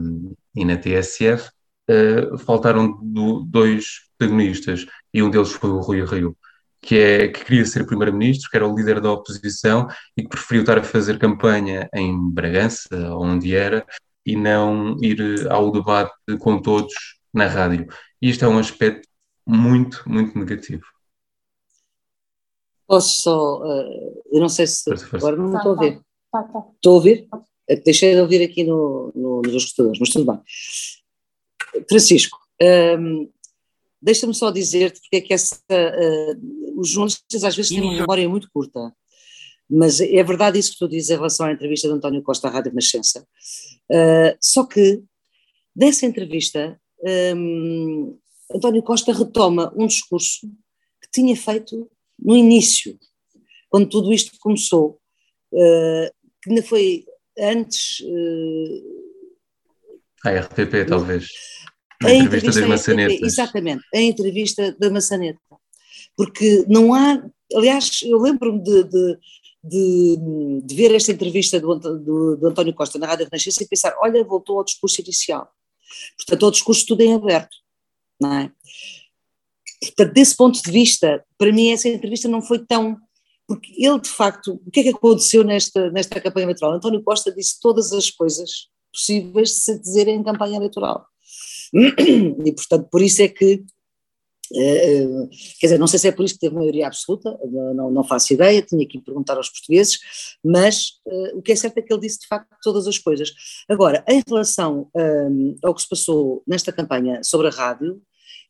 e na TSF, uh, faltaram do, dois protagonistas. E um deles foi o Rui Rio que, é, que queria ser primeiro-ministro, que era o líder da oposição e que preferiu estar a fazer campanha em Bragança, onde era, e não ir ao debate com todos na rádio. E isto é um aspecto muito, muito negativo. Posso só, uh, eu não sei se força, força. agora não estou a ouvir. Tá, tá. Estou a ouvir? Eh, deixei de ouvir aqui no, no, nos escutadores, mas tudo bem. Francisco, um, ehm, Deixa-me só dizer-te porque é que essa, uh, os jornalistas às vezes têm uma memória muito curta, mas é verdade isso que tu dizes em relação à entrevista de António Costa à Rádio Nascença. Uh, só que dessa entrevista, um, António Costa retoma um discurso que tinha feito no início, quando tudo isto começou, uh, que ainda foi antes. a RTP, talvez. A entrevista, entrevista da maçaneta. Exatamente, a entrevista da maçaneta. Porque não há. Aliás, eu lembro-me de, de, de, de, ver esta entrevista do, do, do, António Costa na Rádio Renascença e pensar: olha, voltou ao discurso inicial. Portanto, ao discurso tudo em aberto. Não é? Portanto, desse ponto de vista, para mim, essa entrevista não foi tão porque ele, de facto, o que é que aconteceu nesta, nesta campanha eleitoral? António Costa disse todas as coisas possíveis de se dizer em campanha eleitoral. E, portanto, por isso é que Uh, quer dizer, não sei se é por isso que teve maioria absoluta, não, não faço ideia, tinha que perguntar aos portugueses, mas uh, o que é certo é que ele disse de facto todas as coisas. Agora, em relação ao que se passou nesta campanha sobre a rádio,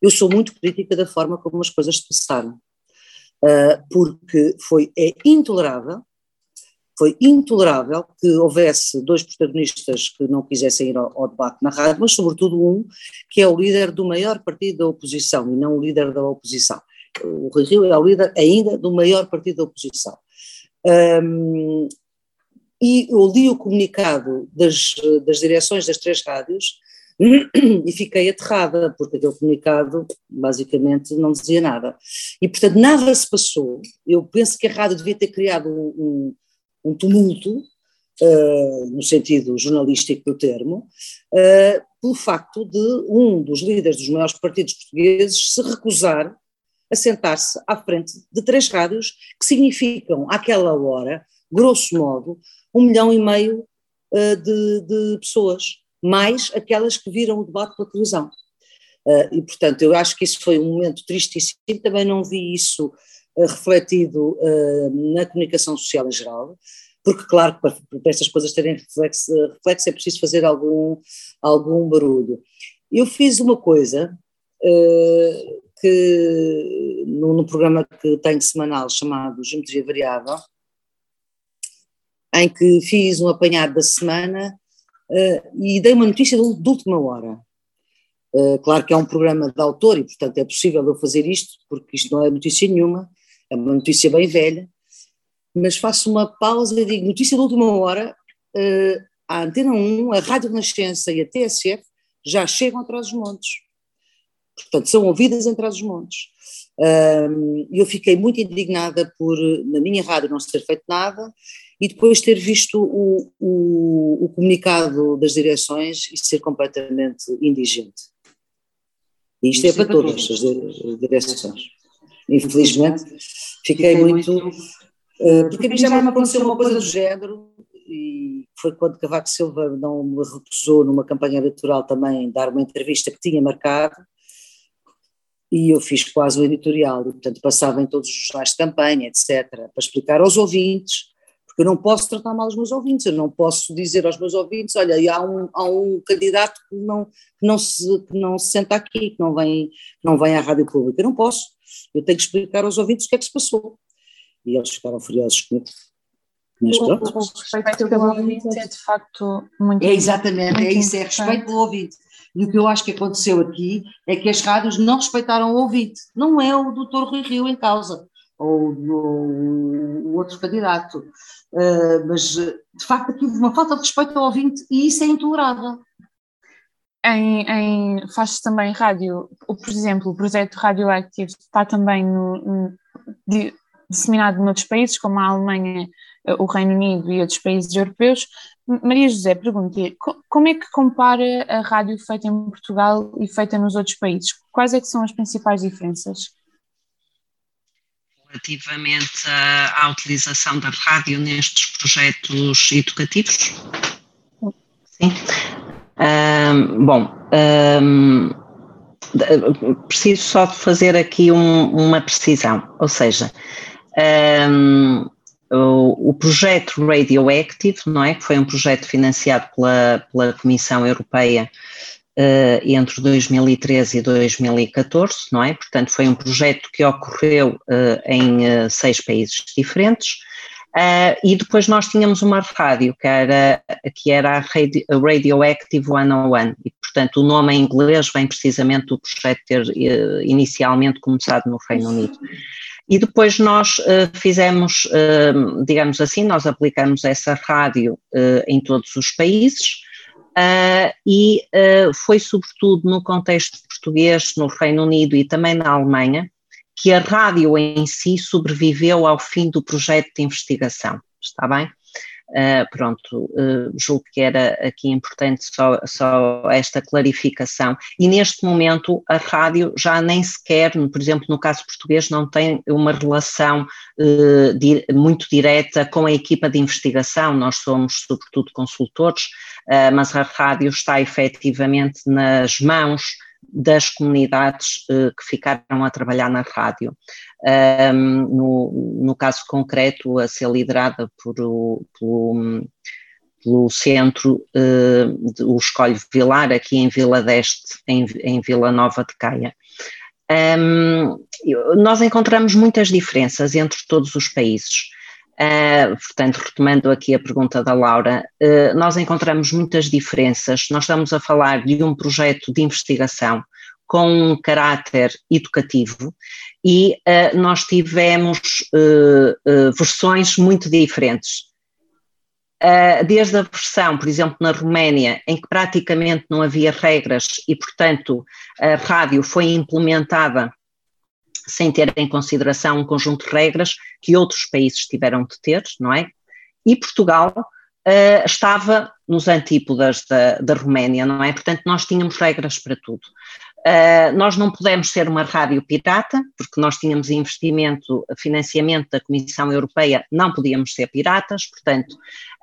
eu sou muito crítica da forma como as coisas se passaram, porque foi, é intolerável foi intolerável que houvesse dois protagonistas que não quisessem ir ao, ao, debate na rádio, mas sobretudo um que é o líder do maior partido da oposição e não o líder da oposição. O Rui Rio é o líder ainda do maior partido da oposição. Um, e eu li o comunicado das, das direções das três rádios e fiquei aterrada, porque aquele comunicado basicamente não dizia nada. E portanto nada se passou. Eu penso que a rádio devia ter criado um, um tumulto, uh, no sentido jornalístico do termo, uh, pelo facto de um dos líderes dos maiores partidos portugueses se recusar a sentar-se à frente de três rádios que significam, àquela hora, grosso modo, um milhão e meio uh, de, de, pessoas, mais aquelas que viram o debate pela televisão. Uh, e, portanto, eu acho que isso foi um momento tristíssimo, também não vi isso refletido uh, na comunicação social em geral, porque, claro, para, para estas coisas terem reflexo, reflexo, é preciso fazer algum, algum barulho. Eu fiz uma coisa uh, que, no, no, programa que tenho semanal chamado Geometria Variável, em que fiz um apanhado da semana uh, e dei uma notícia de, última hora. Claro que é um programa de autor e, portanto, é possível eu fazer isto, porque isto não é notícia nenhuma, é uma notícia bem velha, mas faço uma pausa e digo: notícia de última hora, uh, a Antena 1, a Rádio Renascença e a TSF já chegam atrás dos montes. Portanto, são ouvidas em trás dos montes. E eu fiquei muito indignada por, na minha rádio, não se ter feito nada e depois ter visto o, o, o comunicado das direções e ser completamente indigente. E isto é para todas as direções. Infelizmente, fiquei muito. Uh, porque a mim já me aconteceu uma coisa do género, e foi quando Cavaco Silva não me recusou numa campanha eleitoral também dar uma entrevista que tinha marcado, e eu fiz quase o editorial, e, portanto passava em todos os jornais de campanha, etc., para explicar aos ouvintes eu não posso tratar mal os meus ouvintes, eu não posso dizer aos meus ouvintes, olha, há um, há um candidato que não, que, não se, que não se senta aqui, que não vem, não vem à rádio pública, eu não posso, eu tenho que explicar aos ouvintes o que é que se passou. E eles ficaram furiosos comigo. Mas pronto. O, respeito pelo ouvinte é de facto muito É exatamente, muito é isso, é respeito pelo ouvinte. E o que eu acho que aconteceu aqui é que as rádios não respeitaram o ouvinte. Não é o doutor Rui Rio em causa, ou o outro candidato. Uh, mas, de facto, aqui uma falta de respeito ao ouvinte e isso é intolerável. Em, em faz também rádio, por exemplo, o projeto Radioactive está também no, no, de, disseminado noutros países, como a Alemanha, o Reino Unido e outros países europeus. Maria José, pergunto-lhe, como é que compara a rádio feita em Portugal e feita nos outros países? Quais é que são as principais diferenças? relativamente à, à utilização da rádio nestes projetos educativos? Sim. Um, bom, um, preciso só de fazer aqui um, uma precisão, ou seja, o, o, projeto Radioactive, não é, que foi um projeto financiado pela, pela Comissão Europeia uh, entre 2013 e 2014, não é? Portanto, foi um projeto que ocorreu uh, em uh, seis países diferentes. E depois nós tínhamos uma rádio que era, que era a Radio, Radioactive 101 e portanto o nome em inglês vem precisamente do projeto ter inicialmente começado no Reino Unido. E depois nós uh, fizemos, uh, digamos assim, nós aplicamos essa rádio uh, em todos os países Uh, e uh, foi sobretudo no contexto português, no Reino Unido e também na Alemanha, que a rádio em si sobreviveu ao fim do projeto de investigação, está bem? Uh, pronto, uh, julgo que era aqui importante só, só esta clarificação. E neste momento a rádio já nem sequer, por exemplo, no caso português, não tem uma relação uh, di muito direta com a equipa de investigação, nós somos sobretudo consultores, mas a rádio está efetivamente nas mãos das comunidades uh, que ficaram a trabalhar na rádio. Um, no, no, caso concreto, a ser liderada por, pelo, pelo centro, uh, de, o Escolho Vilar, aqui em Vila d'Este, em, em Vila Nova de Caia. Um, nós encontramos muitas diferenças entre todos os países. Uh, portanto, retomando aqui a pergunta da Laura, uh, nós encontramos muitas diferenças. Nós estamos a falar de um projeto de investigação com um caráter educativo e uh, nós tivemos versões muito diferentes. desde a versão, por exemplo, na Roménia, em que praticamente não havia regras e, portanto, a rádio foi implementada sem ter em consideração um conjunto de regras que outros países tiveram de ter, não é? E Portugal uh, estava nos antípodas da, da Roménia, não é? Portanto, nós tínhamos regras para tudo. Uh, nós não pudemos ser uma rádio pirata, porque nós tínhamos investimento, financiamento da Comissão Europeia, não podíamos ser piratas, portanto,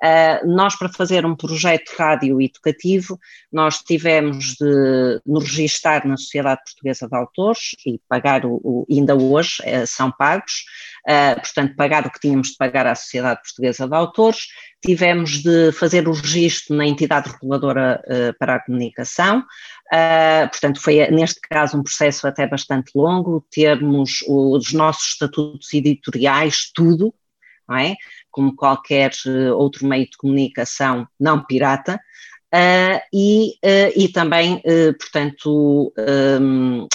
uh, nós para fazer um projeto rádio educativo, nós tivemos de nos registar na Sociedade Portuguesa de Autores e pagar o, o ainda hoje uh, são pagos, portanto, pagar o que tínhamos de pagar à Sociedade Portuguesa de Autores, tivemos de fazer o registro na entidade reguladora para a comunicação, Uh, portanto, foi neste caso um processo até bastante longo, termos os nossos estatutos editoriais, tudo, não é? como qualquer outro meio de comunicação não pirata, Uh, e, uh, e também, uh, portanto, um,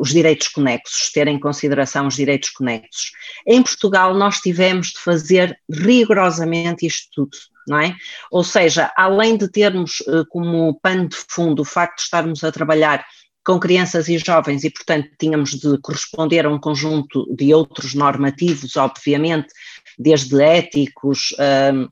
os direitos conexos, ter em consideração os direitos conexos. Em Portugal, nós tivemos de fazer rigorosamente isto tudo não é? Ou seja, além de termos como pano de fundo o facto de estarmos a trabalhar com crianças e jovens e, portanto, tínhamos de corresponder a um conjunto de outros normativos, obviamente, desde éticos uh,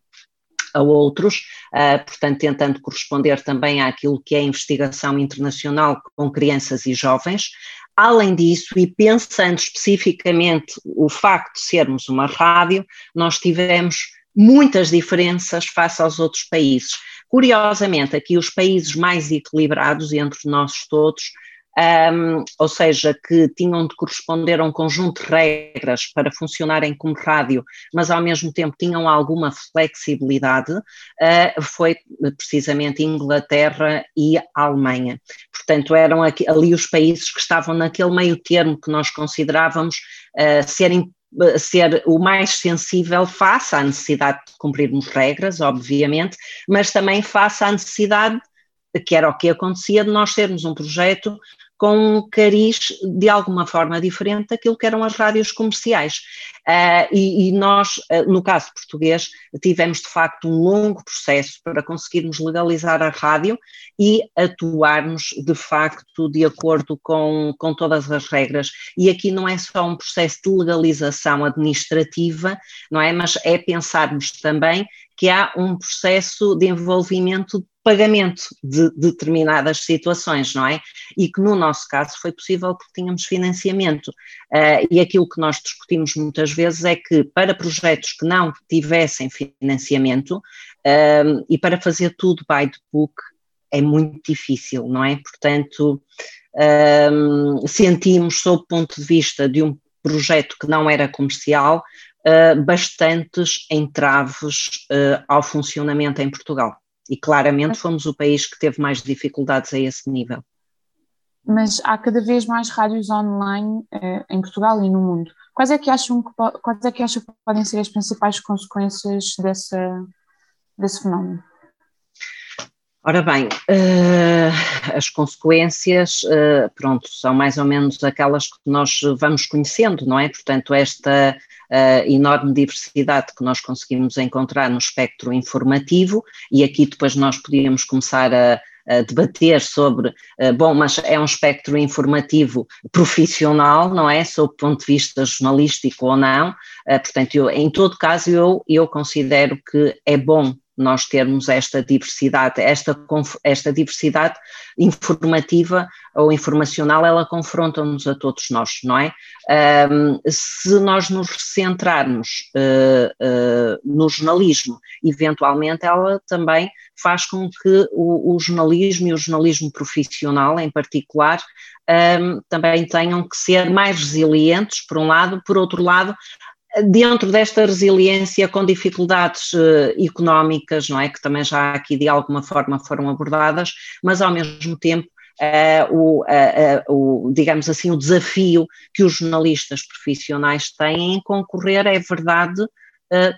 a outros, uh, portanto, tentando corresponder também àquilo que é a investigação internacional com crianças e jovens. Além disso, e pensando especificamente o facto de sermos uma rádio, nós tivemos muitas diferenças face aos outros países. Curiosamente, aqui os países mais equilibrados entre nós todos, um, ou seja, que tinham de corresponder a um conjunto de regras para funcionarem como rádio, mas ao mesmo tempo tinham alguma flexibilidade, uh, foi precisamente Inglaterra e Alemanha. Portanto, eram aqui, ali os países que estavam naquele meio termo que nós considerávamos uh, serem ser o mais sensível face à necessidade de cumprirmos regras, obviamente, mas também face à necessidade, que era o que acontecia, de nós termos um projeto com um cariz de alguma forma diferente daquilo que eram as rádios comerciais. Uh, e, e, nós, uh, no caso português, tivemos de facto um longo processo para conseguirmos legalizar a rádio e atuarmos de facto de acordo com, com todas as regras. E aqui não é só um processo de legalização administrativa, não é? Mas é pensarmos também que há um processo de envolvimento pagamento de determinadas situações, não é? E que no nosso caso foi possível porque tínhamos financiamento. Uh, e aquilo que nós discutimos muitas vezes é que para projetos que não tivessem financiamento uh, e para fazer tudo by the book é muito difícil, não é? Portanto, uh, sentimos, sob o ponto de vista de um projeto que não era comercial, bastantes entraves ao funcionamento em Portugal e claramente fomos o país que teve mais dificuldades a esse nível. Mas há cada vez mais rádios online eh, em Portugal e no mundo. Quais é que acham que, quais é que, acham que podem ser as principais consequências dessa, desse fenómeno? Ora bem, uh, as consequências, uh, pronto, são mais ou menos aquelas que nós vamos conhecendo, não é? Portanto, esta uh, enorme diversidade que nós conseguimos encontrar no espectro informativo, e aqui depois nós podíamos começar a, uh, debater sobre, uh, bom, mas é um espectro informativo profissional, não é? Sob o ponto de vista jornalístico ou não. Uh, portanto, eu, em todo caso, eu, eu considero que é bom nós termos esta diversidade, esta, esta diversidade informativa ou informacional, ela confronta-nos a todos nós, não é? Um, se nós nos centrarmos uh, uh, no jornalismo, eventualmente ela também faz com que o, o jornalismo e o jornalismo profissional, em particular, um, também tenham que ser mais resilientes, por um lado, por outro lado, dentro desta resiliência com dificuldades uh, económicas, não é, que também já aqui de alguma forma foram abordadas, mas ao mesmo tempo uh, o, uh, o, digamos assim, o desafio que os jornalistas profissionais têm em concorrer, é verdade,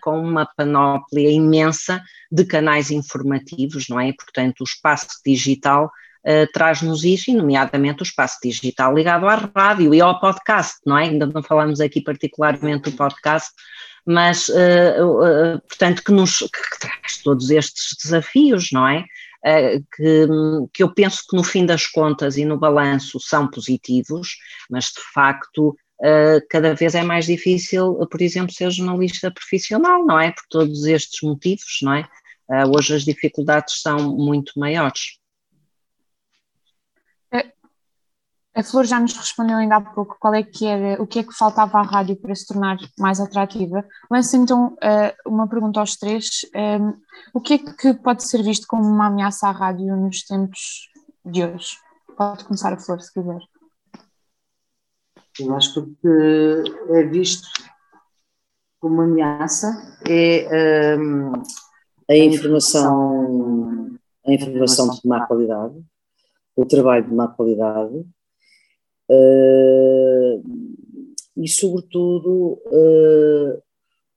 com uma panóplia imensa de canais informativos, não é? Portanto, o espaço digital uh, traz-nos isso, e nomeadamente o espaço digital ligado à rádio e ao podcast, não é? Ainda não falamos aqui particularmente do podcast, mas, uh, uh, portanto, que nos que traz todos estes desafios, não é? Que, que, eu penso que no fim das contas e no balanço são positivos, mas de facto cada vez é mais difícil, por exemplo, ser jornalista profissional, não é? Por todos estes motivos, não é? hoje as dificuldades são muito maiores. A Flor já nos respondeu ainda há pouco qual é que era, o que é que faltava à rádio para se tornar mais atrativa. Lanço então uh, uma pergunta aos três. Um, ehm, o que é que pode ser visto como uma ameaça à rádio nos tempos de hoje? Pode começar a Flor, se quiser. Eu acho que o que é visto como uma ameaça é um, ehm, a informação, a informação de má qualidade, o trabalho de má qualidade, e, sobretudo,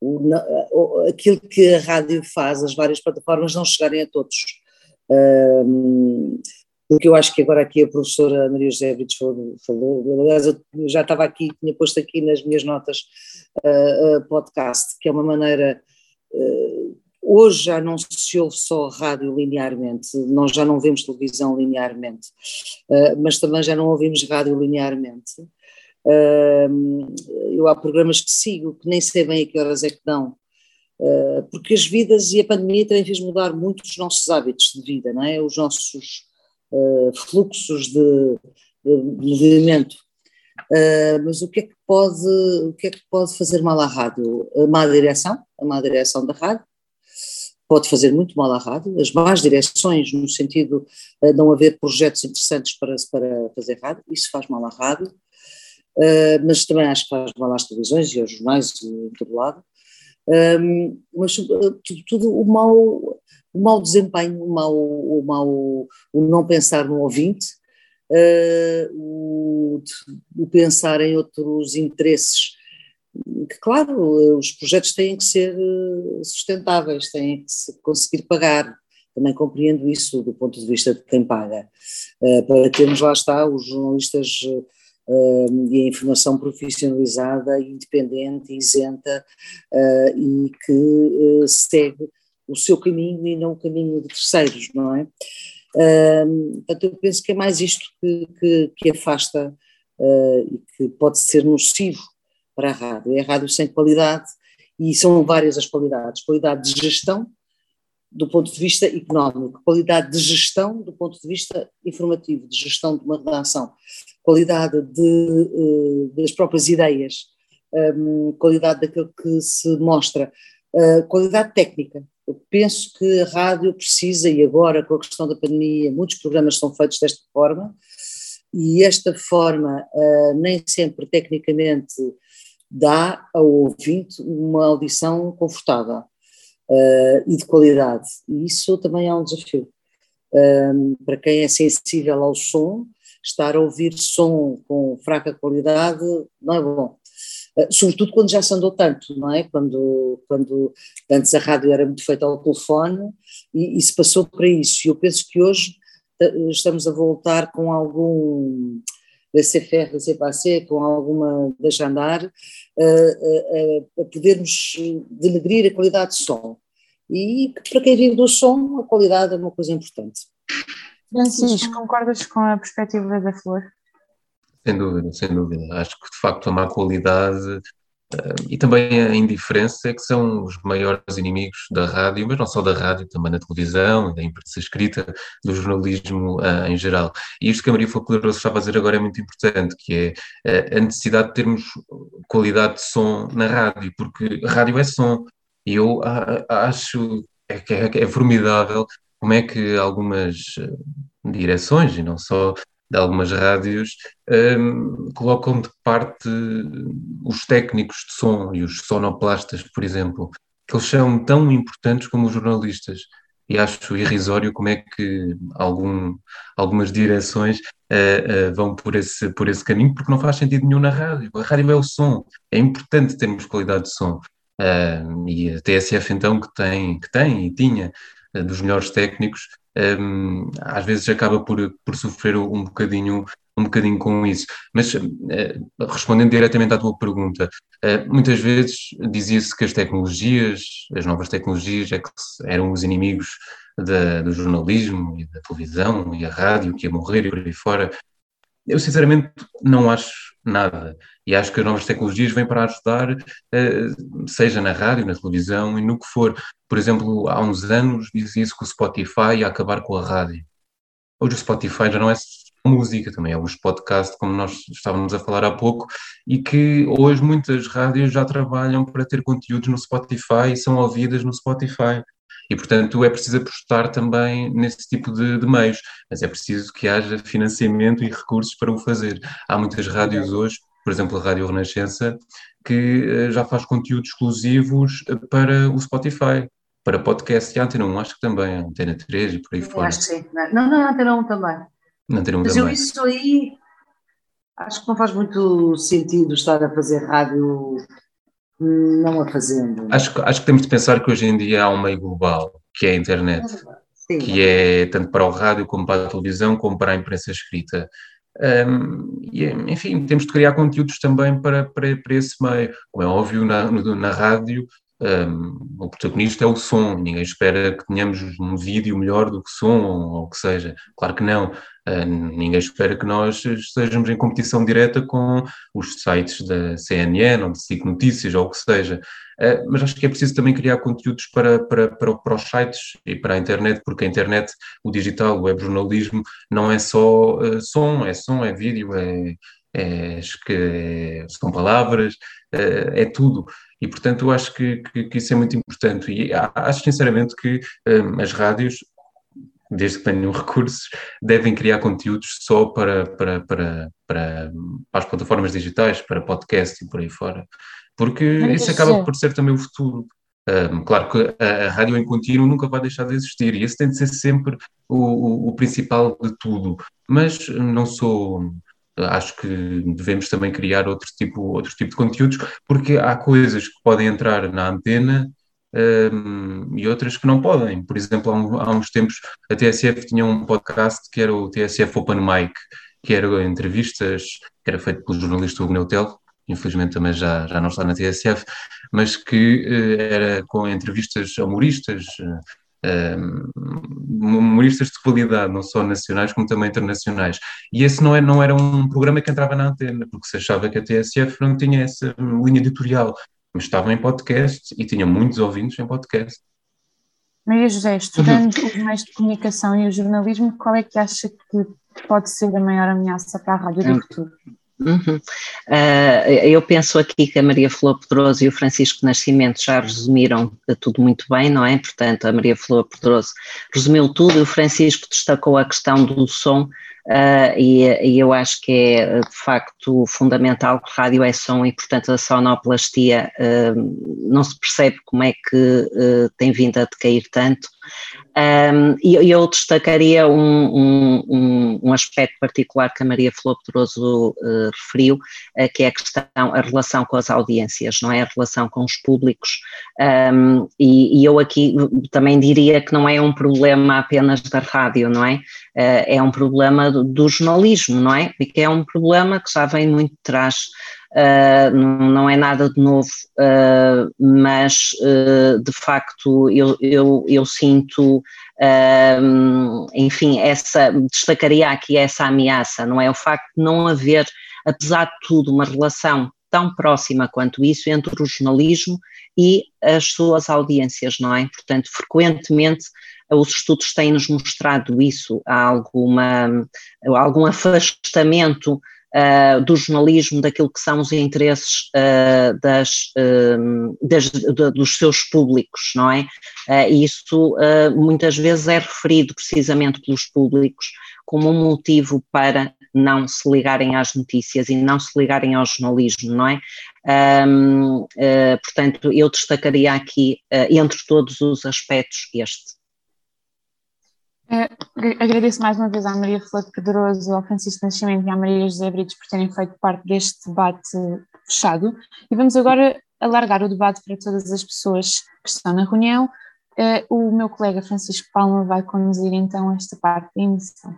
o, aquilo que a rádio faz, as várias plataformas, não chegarem a todos. Uh, porque eu acho que agora aqui a professora Maria José Brites falou, falou, aliás, eu já estava aqui, tinha posto aqui nas minhas notas podcast, que é uma maneira Hoje já não se ouve só rádio linearmente, nós já não vemos televisão linearmente, uh, mas também já não ouvimos rádio linearmente. Uh, eu há programas que sigo que nem sei bem a que horas é que dão, uh, porque as vidas e a pandemia também fez mudar muito os nossos hábitos de vida, não é? Os nossos fluxos de, de, movimento. mas o que é que pode, o que é que pode fazer mal à rádio? A má direção, a má direção da rádio, pode fazer muito mal à rádio, as más direções, no sentido de não haver projetos interessantes para, para fazer rádio, isso faz mal à rádio, uh, mas também acho que faz mal às televisões e aos jornais em todo lado. Um, mas tudo, tudo, o mau, o mau desempenho, o mau, o mau, o não pensar no ouvinte, o pensar em outros interesses que, claro, os projetos têm que ser eh, sustentáveis, têm que se conseguir pagar. Também compreendo isso do ponto de vista de quem paga. Eh, para termos, lá está, os jornalistas eh, e a informação profissionalizada, independente, isenta e que segue o seu caminho e não o caminho de terceiros, não é? Portanto, eu penso que é mais isto que, que, que afasta e que pode ser nocivo para a rádio. É a rádio sem qualidade e são várias as qualidades. Qualidade de gestão do ponto de vista económico, qualidade de gestão do ponto de vista informativo, de gestão de uma redação, qualidade de, eh, das próprias ideias, um, qualidade daquilo que se mostra, uh, qualidade técnica. Eu penso que a rádio precisa, e agora com a questão da pandemia, muitos programas são feitos desta forma, e esta forma uh, nem sempre tecnicamente dá ao ouvinte uma audição confortável uh, e de qualidade. E isso também é um desafio. Um, para quem é sensível ao som, estar a ouvir som com fraca qualidade não é bom. Uh, sobretudo quando já se andou tanto, não é? Quando, quando antes a rádio era muito feita ao telefone e, e se passou para isso. E eu penso que hoje uh, estamos a voltar com algum laissez-faire, laissez-passer, com alguma deixa andar, a, a, a podermos denegrir a qualidade de som. E para quem vive do som, a qualidade é uma coisa importante. Francisco, concordas com a perspectiva da Flor? Sem dúvida, sem dúvida. Acho que de facto a má qualidade e também a indiferença é que são os maiores inimigos da rádio, mas não só da rádio, também da televisão, da imprensa escrita, do jornalismo uh, em geral. E isto que a Maria Poderoso estava a dizer agora é muito importante, que é uh, a necessidade de termos qualidade de som na rádio, porque rádio é som, e eu acho é, é, é formidável como é que algumas direções, e não só de algumas rádios um, colocam de parte os técnicos de som e os sonoplastas, por exemplo, que eles são tão importantes como os jornalistas. E acho irrisório como é que algum, algumas direções uh, uh, vão por esse, por esse caminho, porque não faz sentido nenhum na rádio. A rádio é o som, é importante termos qualidade de som. Uh, e a TSF, então, que tem, que tem e tinha dos melhores técnicos, um, às vezes acaba por, por sofrer um bocadinho um bocadinho com isso. Mas uh, respondendo diretamente à tua pergunta, uh, muitas vezes dizia-se que as tecnologias, as novas tecnologias, é eram os inimigos da, do jornalismo e da televisão e a rádio que ia morrer e por aí fora. Eu sinceramente não acho nada. E acho que as novas tecnologias vêm para ajudar, uh, seja na rádio, na televisão e no que for. Por exemplo, há uns anos dizia-se que o Spotify ia acabar com a rádio. Hoje o Spotify já não é música, também é os podcasts, como nós estávamos a falar há pouco, e que hoje muitas rádios já trabalham para ter conteúdos no Spotify e são ouvidas no Spotify. E, portanto, é preciso apostar também nesse tipo de, de, meios, mas é preciso que haja financiamento e recursos para o fazer. Há muitas rádios hoje, por exemplo, a Rádio Renascença, que uh, já faz conteúdos exclusivos eh, para o Spotify, para podcast e a Antena 1, acho que também, a Antena 3 e por aí Eu fora. Acho que sim. Não, não, a Antena 1 também. Na Antena 1 Mas também. eu isso aí acho que não faz muito sentido estar a fazer rádio não a fazendo. Acho, acho que temos de pensar que hoje em dia há um meio global, que é a internet. Sim. que é tanto para o rádio como para a televisão, como para a imprensa escrita. Um, e, enfim, temos de criar conteúdos também para, para, para esse meio. Como é óbvio, na, na rádio, um, o protagonista é o som. Ninguém espera que tenhamos um vídeo melhor do que som ou o que seja. Claro que não. Uh, ninguém espera que nós estejamos em competição direta com os sites da CNN ou de SIC Notícias ou o que seja. Uh, mas acho que é preciso também criar conteúdos para, para, para, para os sites e para a internet, porque a internet, o digital, o web jornalismo, não é só uh, som, é som, é vídeo, é, é, é- são palavras, é tudo. E, portanto, eu acho que, que, que isso é muito importante. E acho sinceramente que um, as rádios, desde que tenham recursos, devem criar conteúdos só para, para, para, para, as plataformas digitais, para podcast e por aí fora. Porque isso acaba por ser também o futuro. Um, claro que a, a rádio em contínuo nunca vai deixar de existir e esse tem de ser sempre o, o, o principal de tudo. Mas não sou. Acho que devemos também criar outro tipo, outro tipo de conteúdos, porque há coisas que podem entrar na antena um, e outras que não podem. Por exemplo, há, um- há uns tempos a TSF tinha um podcast que era o TSF Open Mic, que era entrevistas, que era feito pelo jornalista Hugo Neutel, infelizmente também já, já não está na TSF, mas que eh, era com entrevistas humoristas, eh, humoristas de qualidade, não só nacionais como também internacionais. E esse não, é, não era um programa que entrava na antena, porque se achava que a TSF não tinha essa linha editorial, mas estava em podcast e tinha muitos ouvintes em podcast. Maria José, estudando os meios de comunicação e o jornalismo, qual é que acha que pode ser a maior ameaça para a rádio do Hum. futuro? Uhum. Ah, eu penso aqui que a Maria Flor Pedroso e o Francisco Nascimento já resumiram tudo muito bem, não é? Portanto, a Maria Flor Pedroso resumiu tudo e o Francisco destacou a questão do som. ah, e, e eu acho que é de facto fundamental que rádio é som e, portanto, a sonoplastia ah, não se percebe como é que tem vindo a decair tanto. Um, e eu destacaria um, um- um- aspecto particular que a Maria Flor Pedroso eh, referiu, eh, que é a questão, a relação com as audiências, não é? A relação com os públicos. E, e eu aqui também diria que não é um problema apenas da rádio, não é? Eh, é um problema do, do jornalismo, não é? E que é um problema que já vem muito de trás não, não, é nada de novo, uh, mas uh, de facto eu, eu, eu sinto, enfim, essa, destacaria aqui essa ameaça, não é? O facto de não haver, apesar de tudo, uma relação tão próxima quanto isso entre o jornalismo e as suas audiências, não é? Portanto, frequentemente os estudos têm-nos mostrado isso, há alguma, algum afastamento uh, do jornalismo daquilo que são os interesses uh, das, uh, das, dos seus públicos, não é? E isso muitas vezes é referido precisamente pelos públicos como um motivo para não se ligarem às notícias e não se ligarem ao jornalismo, não é? Um, portanto, eu destacaria aqui, entre todos os aspectos, este. Uh, agradeço mais uma vez à Maria Flor Pedroso, ao Francisco Nascimento e à Maria José Britos por terem feito parte deste debate fechado. E vamos agora alargar o debate para todas as pessoas que estão na reunião. Uh, o meu colega Francisco Palma vai conduzir então esta parte da emissão.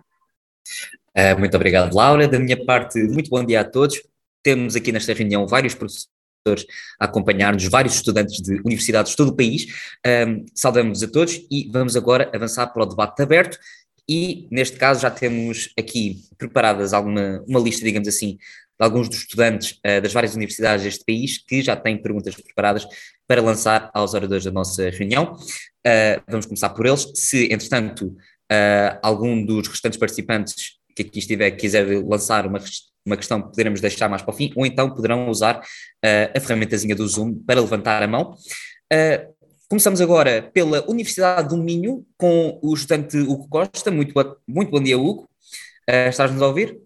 Uh, muito obrigado, Laura. Da minha parte, muito bom dia a todos. Temos aqui nesta reunião vários professores a acompanhar-nos, vários estudantes de universidades de todo o país. Um, saudamos a todos e vamos agora avançar para o debate aberto. E neste caso já temos aqui preparadas alguma uma lista, digamos assim, de alguns dos estudantes uh, das várias universidades deste país que já têm perguntas preparadas para lançar aos oradores da nossa reunião. Uh, vamos começar por eles. Se, entretanto, uh, algum dos restantes participantes que aqui estiver quiser lançar uma uma questão que poderemos deixar mais para o fim, ou então poderão usar uh, a ferramentazinha do Zoom para levantar a mão. Uh, começamos agora pela Universidade do Minho, com o estudante Hugo Costa. Muito, muito bom dia, Hugo. Uh, Estás-nos a ouvir?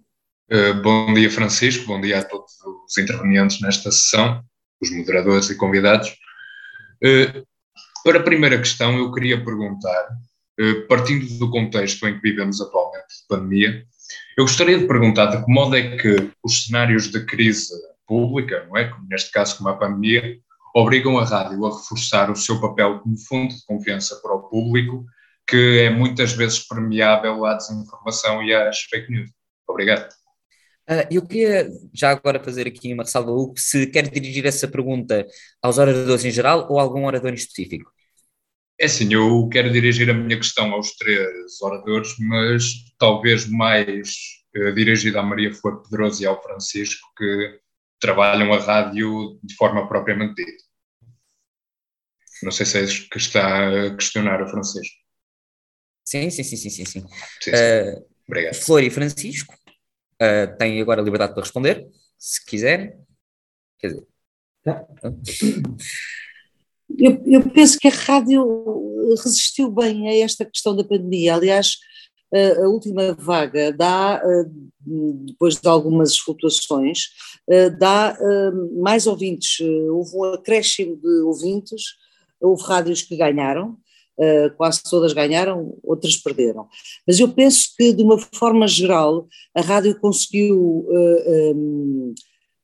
bom dia, Francisco. Bom dia a todos os intervenientes nesta sessão, os moderadores e convidados. para a primeira questão, eu queria perguntar, partindo do contexto em que vivemos atualmente de pandemia, eu gostaria de perguntar de que modo é que os cenários de crise pública, não é? Como neste caso como a pandemia, obrigam a rádio a reforçar o seu papel como fonte de confiança para o público, que é muitas vezes permeável à desinformação e às fake news. Obrigado. Uh, eu queria já agora fazer aqui uma ressalva, Hugo, se quer dirigir essa pergunta aos oradores em geral ou a algum orador em específico. É assim, eu quero dirigir a minha questão aos três oradores, mas talvez mais uh, dirigida à Maria Flor Pedroso e ao Francisco, que trabalham a rádio de forma propriamente dita. Não sei se é isso que está a questionar o Francisco. Sim, sim, sim, sim, sim. sim. sim, sim. Uh, Obrigado. Flor e Francisco uh, têm agora a liberdade para responder, se quiserem. Quer dizer. Tá. Eu, eu, penso que a rádio resistiu bem a esta questão da pandemia. Aliás, a última vaga dá, depois de algumas flutuações, dá mais ouvintes. Houve um acréscimo de ouvintes, houve rádios que ganharam, quase todas ganharam, outras perderam. Mas eu penso que, de uma forma geral, a rádio conseguiu,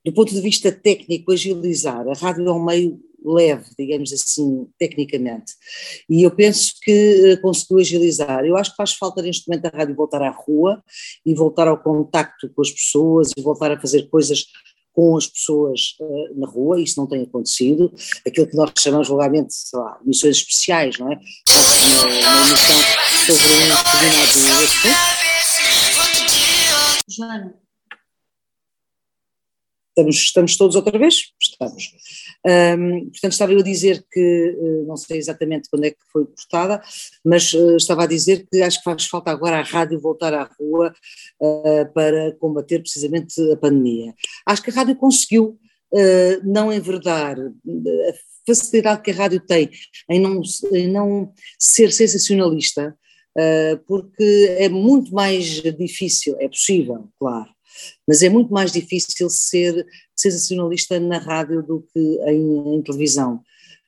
do ponto de vista técnico, agilizar. A rádio é um meio leve, digamos assim, tecnicamente. E eu penso que eh, conseguiu agilizar. Eu acho que faz falta neste momento a rádio voltar à rua e voltar ao contacto com as pessoas e voltar a fazer coisas com as pessoas uh, na rua, isso não tem acontecido, aquilo que nós chamamos vulgarmente, sei lá, missões especiais, não é? Uma, uma missão sobre um determinado assunto. Joana. Estamos, estamos todos outra vez? Estamos. Um, portanto, estava eu a dizer que, eh, não sei exatamente quando é que foi cortada, mas uh, estava a dizer que acho que faz falta agora a rádio voltar à rua uh, para combater precisamente a pandemia. Acho que a rádio conseguiu uh, não enverdar a facilidade que a rádio tem em não, em não ser sensacionalista, porque é muito mais difícil, é possível, claro, mas é muito mais difícil ser sensacionalista na rádio do que em, em televisão.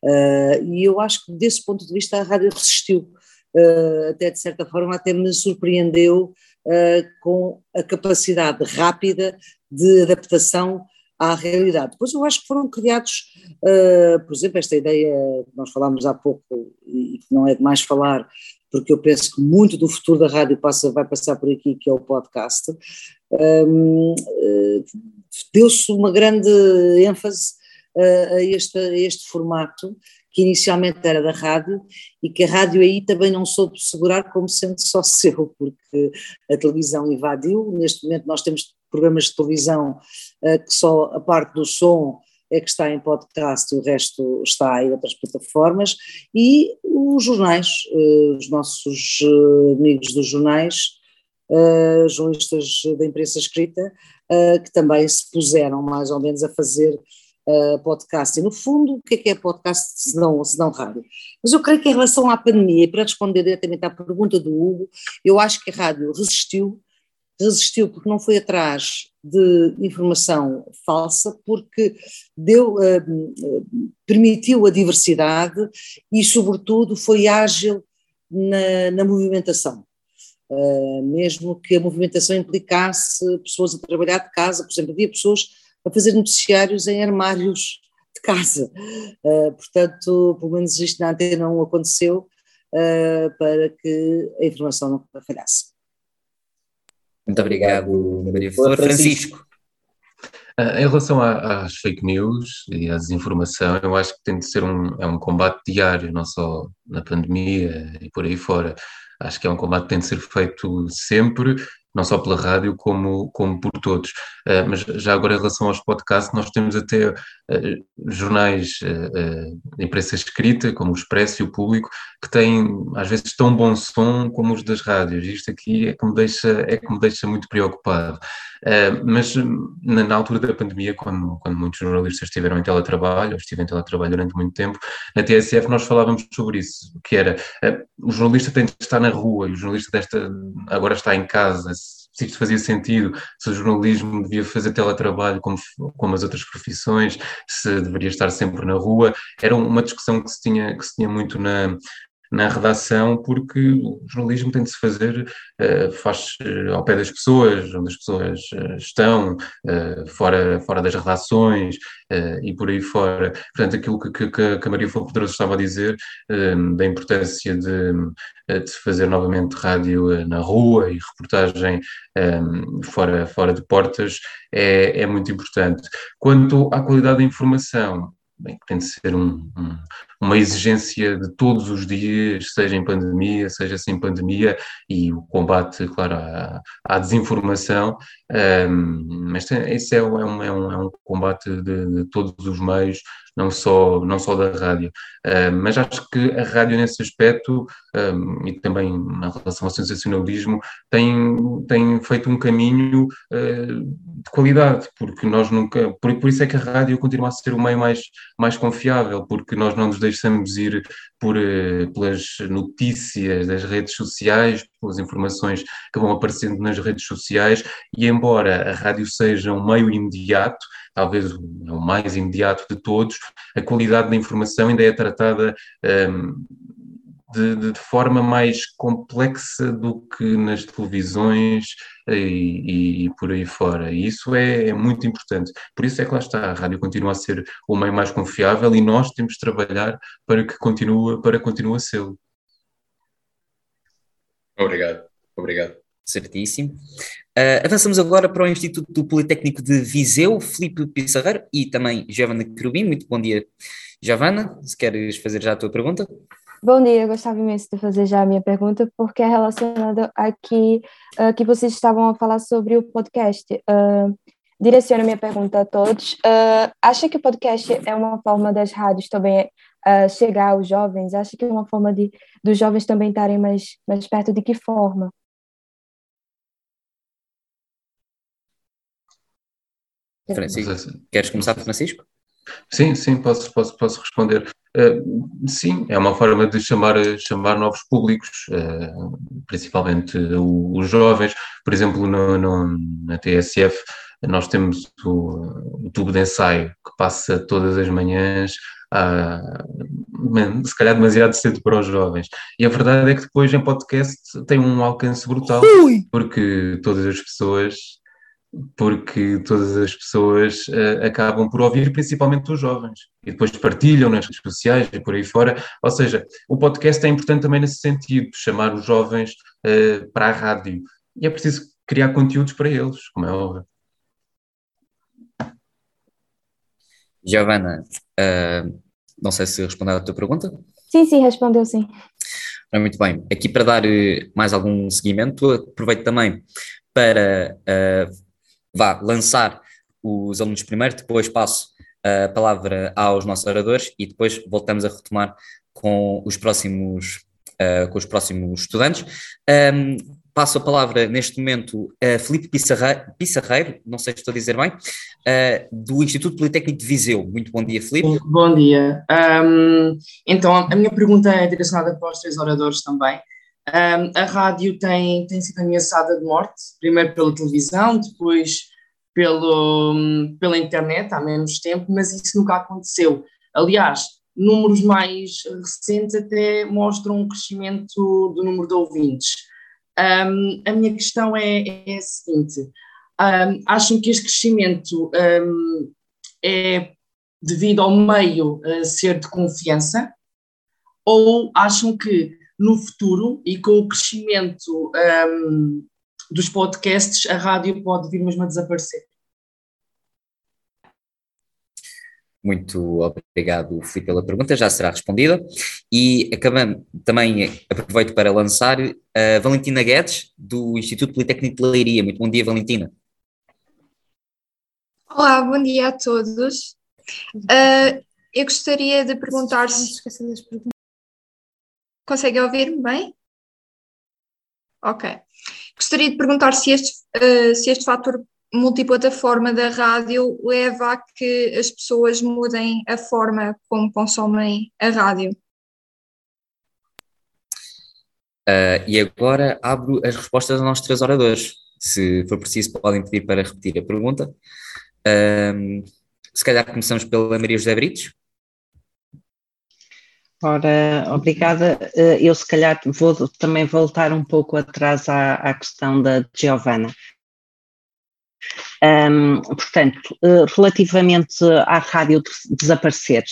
Uh, e eu acho que desse ponto de vista a rádio resistiu, uh, até de certa forma até me surpreendeu uh, com a capacidade rápida de adaptação à realidade. Depois eu acho que foram criados, por exemplo, esta ideia que nós falámos há pouco e que não é demais falar, porque eu penso que muito do futuro da rádio passa, vai passar por aqui, que é o podcast, um, deu-se uma grande ênfase a este, a este formato que inicialmente era da rádio e que a rádio aí também não soube segurar como sendo só seu, porque a televisão invadiu. Neste momento nós temos programas de televisão uh, que só a parte do som é que está em podcast e o resto está em outras plataformas, e os jornais, uh, os nossos uh, amigos dos jornais, jornalistas da imprensa escrita, que também se puseram mais ou menos a fazer uh, podcast. E no fundo, o que é que é podcast se não, se não rádio? Mas eu creio que em relação à pandemia, e para responder diretamente à pergunta do Hugo, eu acho que a rádio resistiu, resistiu porque não foi atrás de informação falsa, porque deu, uh, permitiu a diversidade e, sobretudo, foi ágil na, na movimentação. Uh, mesmo que a movimentação implicasse pessoas a trabalhar de casa, por exemplo, havia pessoas a fazer noticiários em armários de casa. Uh, portanto, pelo menos isto na antena não aconteceu uh, para que a informação não falhasse. Muito obrigado, Maria Flor. Francisco. Em relação às fake news e à desinformação, eu acho que tem de ser um, é um combate diário, não só na pandemia e por aí fora. Acho que é um combate que tem de ser feito sempre não só pela rádio como, como por todos. Uh, mas já agora em relação aos podcasts, nós temos até uh, jornais uh, de imprensa escrita, como o Expresso e o Público, que têm às vezes tão bom som como os das rádios. Isto aqui é que me deixa, é que me deixa muito preocupado. mas na, na, altura da pandemia, quando, quando muitos jornalistas estiveram em teletrabalho, ou estiveram em teletrabalho durante muito tempo, na TSF nós falávamos sobre isso, que era o jornalista tem de estar na rua, e o jornalista desta, agora está em casa, se isto fazia sentido, se o jornalismo devia fazer teletrabalho como, como as outras profissões, se deveria estar sempre na rua, era uma discussão que se tinha, que se tinha muito na, na redação, porque o jornalismo tem de se fazer, uh, faz uh, ao pé das pessoas, onde as pessoas uh, estão, fora, fora das redações e por aí fora. Portanto, aquilo que, que, que a Maria Flor Poderoso estava a dizer, da importância de, de fazer novamente rádio na rua e reportagem um, fora, fora de portas, é, é muito importante. Quanto à qualidade da informação, bem, tem de ser um, uma exigência de todos os dias, seja em pandemia, seja sem pandemia, e o combate, claro, à, à desinformação, um, mas esse é, é, um, é, um, é um combate de, de, todos os meios, não só, não só da rádio. Mas acho que a rádio, nesse aspecto, e também na relação ao sensacionalismo, tem, tem feito um caminho uh, de qualidade, porque nós nunca. Por, por isso é que a rádio continua a ser o meio mais, mais confiável, porque nós não nos deixamos ir por, uh, pelas notícias das redes sociais, pelas informações que vão aparecendo nas redes sociais, e embora a rádio seja um meio imediato, talvez o mais imediato de todos, a qualidade da informação ainda é tratada um, de, de, forma mais complexa do que nas televisões e, e, e por aí fora. E isso é, é, muito importante. Por isso é que lá está, a rádio continua a ser o meio mais confiável e nós temos de trabalhar para que continue, para continue a ser. Obrigado, obrigado. Certíssimo. Uh, avançamos agora para o Instituto Politécnico de Viseu, Filipe Pissarreiro e também Giovana Querubim. Muito bom dia, Giovana. Se queres fazer já a tua pergunta. Bom dia, eu gostava imenso de fazer já a minha pergunta, porque é relacionada aqui uh, que vocês estavam a falar sobre o podcast. Uh, direciono minha pergunta a todos. Uh, acha que o podcast é uma forma das rádios também uh, chegar aos jovens? Acha que é uma forma de dos jovens também estarem mais, mais perto? De que forma? Francisco, queres começar, Francisco? Sim, sim, posso, posso, posso responder. Uh, sim, é uma forma de chamar, chamar novos públicos, uh, principalmente os jovens. Por exemplo, no, no, na TSF, nós temos o, o, tubo de ensaio que passa todas as manhãs, se calhar demasiado cedo para os jovens. E a verdade é que depois em podcast tem um alcance brutal, porque todas as pessoas porque todas as pessoas uh, acabam por ouvir, principalmente os jovens, e depois partilham nas redes sociais e por aí fora. Ou seja, o podcast é importante também nesse sentido, chamar os jovens uh, para a rádio. E é preciso criar conteúdos para eles, como é óbvio. Giovana, uh, não sei se respondeu à tua pergunta. Sim, sim, respondeu sim. Muito bem. Aqui para dar eh, mais algum seguimento, aproveito também para uh, vá, lançar os alunos primeiro, depois passo a palavra aos nossos oradores e depois voltamos a retomar com os próximos, uh, com os próximos estudantes. Um, passo a palavra neste momento a Filipe Pissarreiro, não sei se estou a dizer bem, uh, do Instituto Politécnico de Viseu. Muito bom dia, Filipe. Bom dia. Um, então, a minha pergunta é direcionada para os três oradores também. Um, a rádio tem, tem sido ameaçada de morte, primeiro pela televisão, depois pelo, pela internet, há menos tempo, mas isso nunca aconteceu. Aliás, números mais recentes até mostram um crescimento do número de ouvintes. Um, a minha questão é, é a seguinte: um, acham que este crescimento um, é devido ao meio ser de confiança? Ou acham que no futuro e com o crescimento dos podcasts a rádio pode vir mesmo a desaparecer? Muito obrigado, Filipe, pela pergunta, já será respondida. E acabamos, também aproveito para lançar a Valentina Guedes, do Instituto Politécnico de Leiria. Muito bom dia, Valentina. Olá, bom dia a todos. Uh, eu gostaria de perguntar se. Conseguem ouvir-me bem? Ok. Gostaria de perguntar se este, uh, se este fator multiplataforma da rádio leva a que as pessoas mudem a forma como consomem a rádio. Uh, e agora abro as respostas aos nossos três oradores. Se for preciso, podem pedir para repetir a pergunta. Uh, se calhar começamos pela Maria José Britos. Ora, obrigada. Ah, eu se calhar vou também voltar um pouco atrás à, à questão da Giovanna. Um, portanto, eh, relativamente à rádio desaparecer,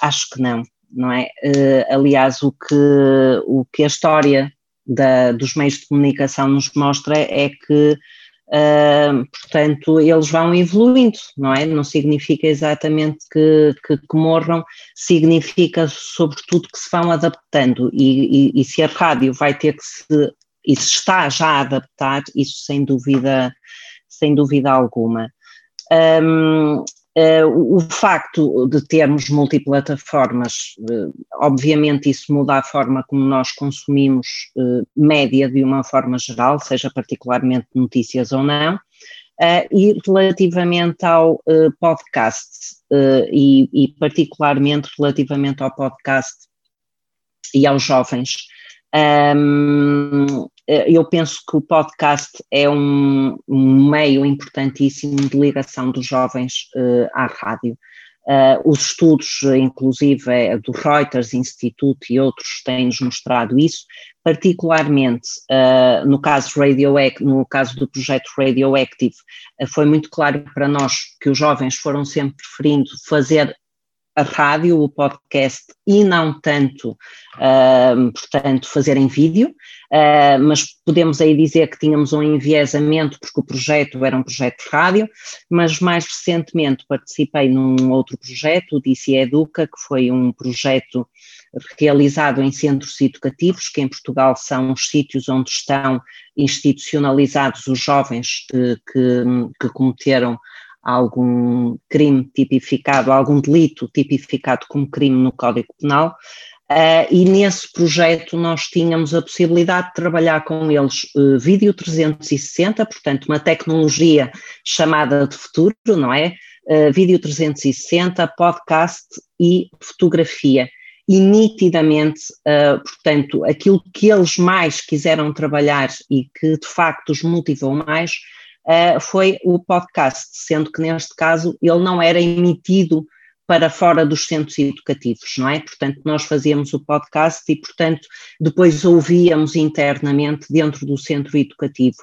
acho que não, não é? Uh, aliás, o que, o que a história da, dos meios de comunicação nos mostra é que, uh, portanto, eles vão evoluindo, não é? Não significa exatamente que, que, que morram, significa, sobretudo, que se vão adaptando. E, e, e se a rádio vai ter que se, e se está já a adaptar, isso sem dúvida sem dúvida alguma. Um, Uh, o facto de termos multiplataformas, uh, obviamente isso muda a forma como nós consumimos uh, média de uma forma geral, seja particularmente notícias ou não, e relativamente ao podcast, e, e, particularmente relativamente ao podcast e aos jovens, um, eu penso que o podcast é um, meio importantíssimo de ligação dos jovens uh, à rádio. Uh, os estudos, inclusive é, do Reuters Institute e outros, têm-nos mostrado isso, particularmente uh, no caso no caso do projeto Radioactive, foi muito claro para nós que os jovens foram sempre preferindo fazer a rádio, o podcast e não tanto, uh, portanto, fazer em vídeo, uh, mas podemos aí dizer que tínhamos um enviesamento porque o projeto era um projeto de rádio, mas mais recentemente participei num outro projeto, o DC Educa, que foi um projeto realizado em centros educativos, que em Portugal são os sítios onde estão institucionalizados os jovens que, que, que cometeram algum crime tipificado, algum delito tipificado como crime no Código Penal, Uh, e nesse projeto nós tínhamos a possibilidade de trabalhar com eles uh, vídeo 360, portanto uma tecnologia chamada de futuro, não é? Uh, vídeo 360, podcast e fotografia. E nitidamente, portanto, aquilo que eles mais quiseram trabalhar e que de facto os motivou mais uh, foi o podcast, sendo que neste caso ele não era emitido para fora dos centros educativos, não é? Portanto, nós fazíamos o podcast e, portanto, depois ouvíamos internamente dentro do centro educativo.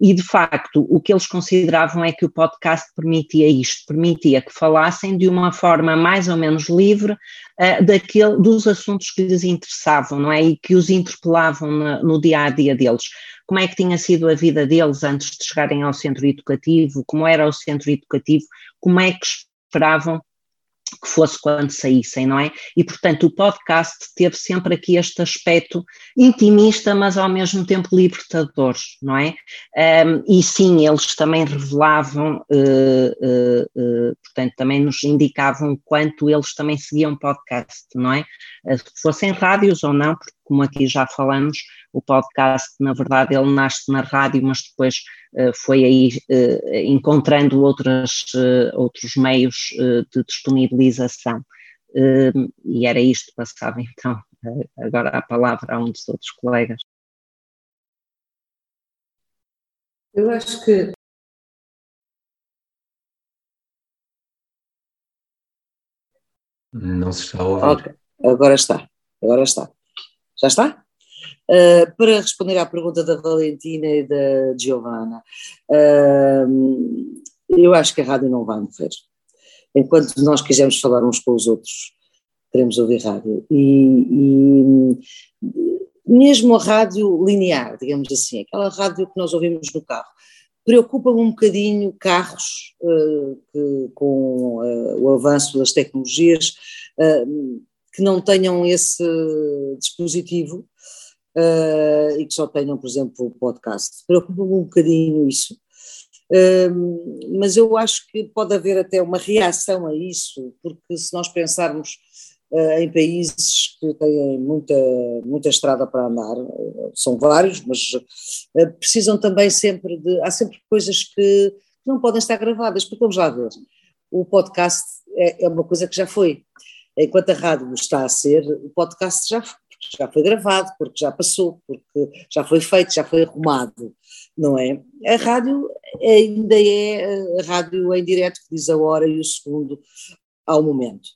E de facto, o que eles consideravam é que o podcast permitia isto, permitia que falassem de uma forma mais ou menos livre uh, daquele, dos assuntos que lhes interessavam, não é? E que os interpelavam no, no dia a dia deles. Como é que tinha sido a vida deles antes de chegarem ao centro educativo, como era o centro educativo, como é que esperavam que fosse quando saíssem, não é? E, portanto, o podcast teve sempre aqui este aspecto intimista, mas ao mesmo tempo libertador, não é? Um, e sim, eles também revelavam, uh, uh, uh, portanto, também nos indicavam quanto eles também seguiam podcast, não é? fossem rádios ou não, porque como aqui já falamos, o podcast, na verdade, ele nasce na rádio, mas depois uh, foi aí uh, encontrando outras, uh, outros meios de disponibilização. e era isto, passava então agora a palavra a um dos outros colegas. Eu acho que Não se está a ouvir. Okay. Agora está, agora está. Já está? Uh, para responder à pergunta da Valentina e da Giovanna, uh, eu acho que a rádio não vai morrer. Enquanto nós quisermos falar uns com os outros, queremos ouvir rádio. E, e mesmo a rádio linear, digamos assim, aquela rádio que nós ouvimos no carro, preocupa-me um bocadinho carros uh, que, com o avanço das tecnologias que não tenham esse dispositivo uh, e que só tenham, por exemplo, o podcast. Preocupa-me um bocadinho isso. Uh, mas eu acho que pode haver até uma reação a isso, porque se nós pensarmos uh, em países que têm muita, muita estrada para andar, são vários, mas precisam também sempre de. Há sempre coisas que não podem estar gravadas, porque vamos lá ver. O podcast é, é uma coisa que já foi. Enquanto a rádio está a ser, o podcast já já foi gravado, porque já passou, porque já foi feito, já foi arrumado, não é? A rádio ainda é a rádio em direto que diz a hora e o segundo ao momento.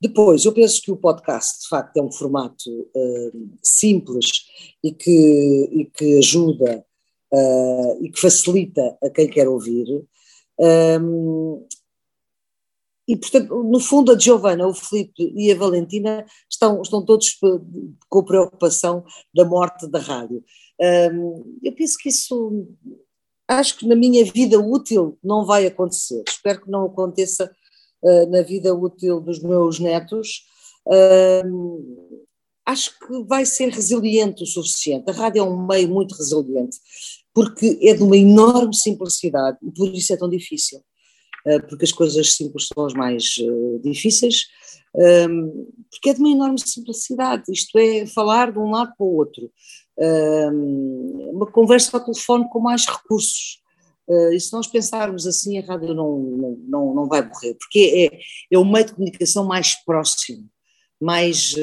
Depois, eu penso que o podcast, de facto, é um formato uh, simples e que, e que ajuda uh, e que facilita a quem quer ouvir. Um, e, portanto, no fundo, a Giovanna, o Filipe e a Valentina estão, estão todos com preocupação da morte da rádio. Um, eu penso que isso, acho que na minha vida útil não vai acontecer. Espero que não aconteça uh, na vida útil dos meus netos. Um, acho que vai ser resiliente o suficiente. A rádio é um meio muito resiliente, porque é de uma enorme simplicidade e por isso é tão difícil. Eh, porque as coisas simples são as mais eh, difíceis, ehm, porque é de uma enorme simplicidade, isto é falar de um lado para o outro, ehm, uma conversa ao telefone com mais recursos, Uh, e se nós pensarmos assim, a rádio não, não, não, vai morrer, porque é, é o meio de comunicação mais próximo, mais.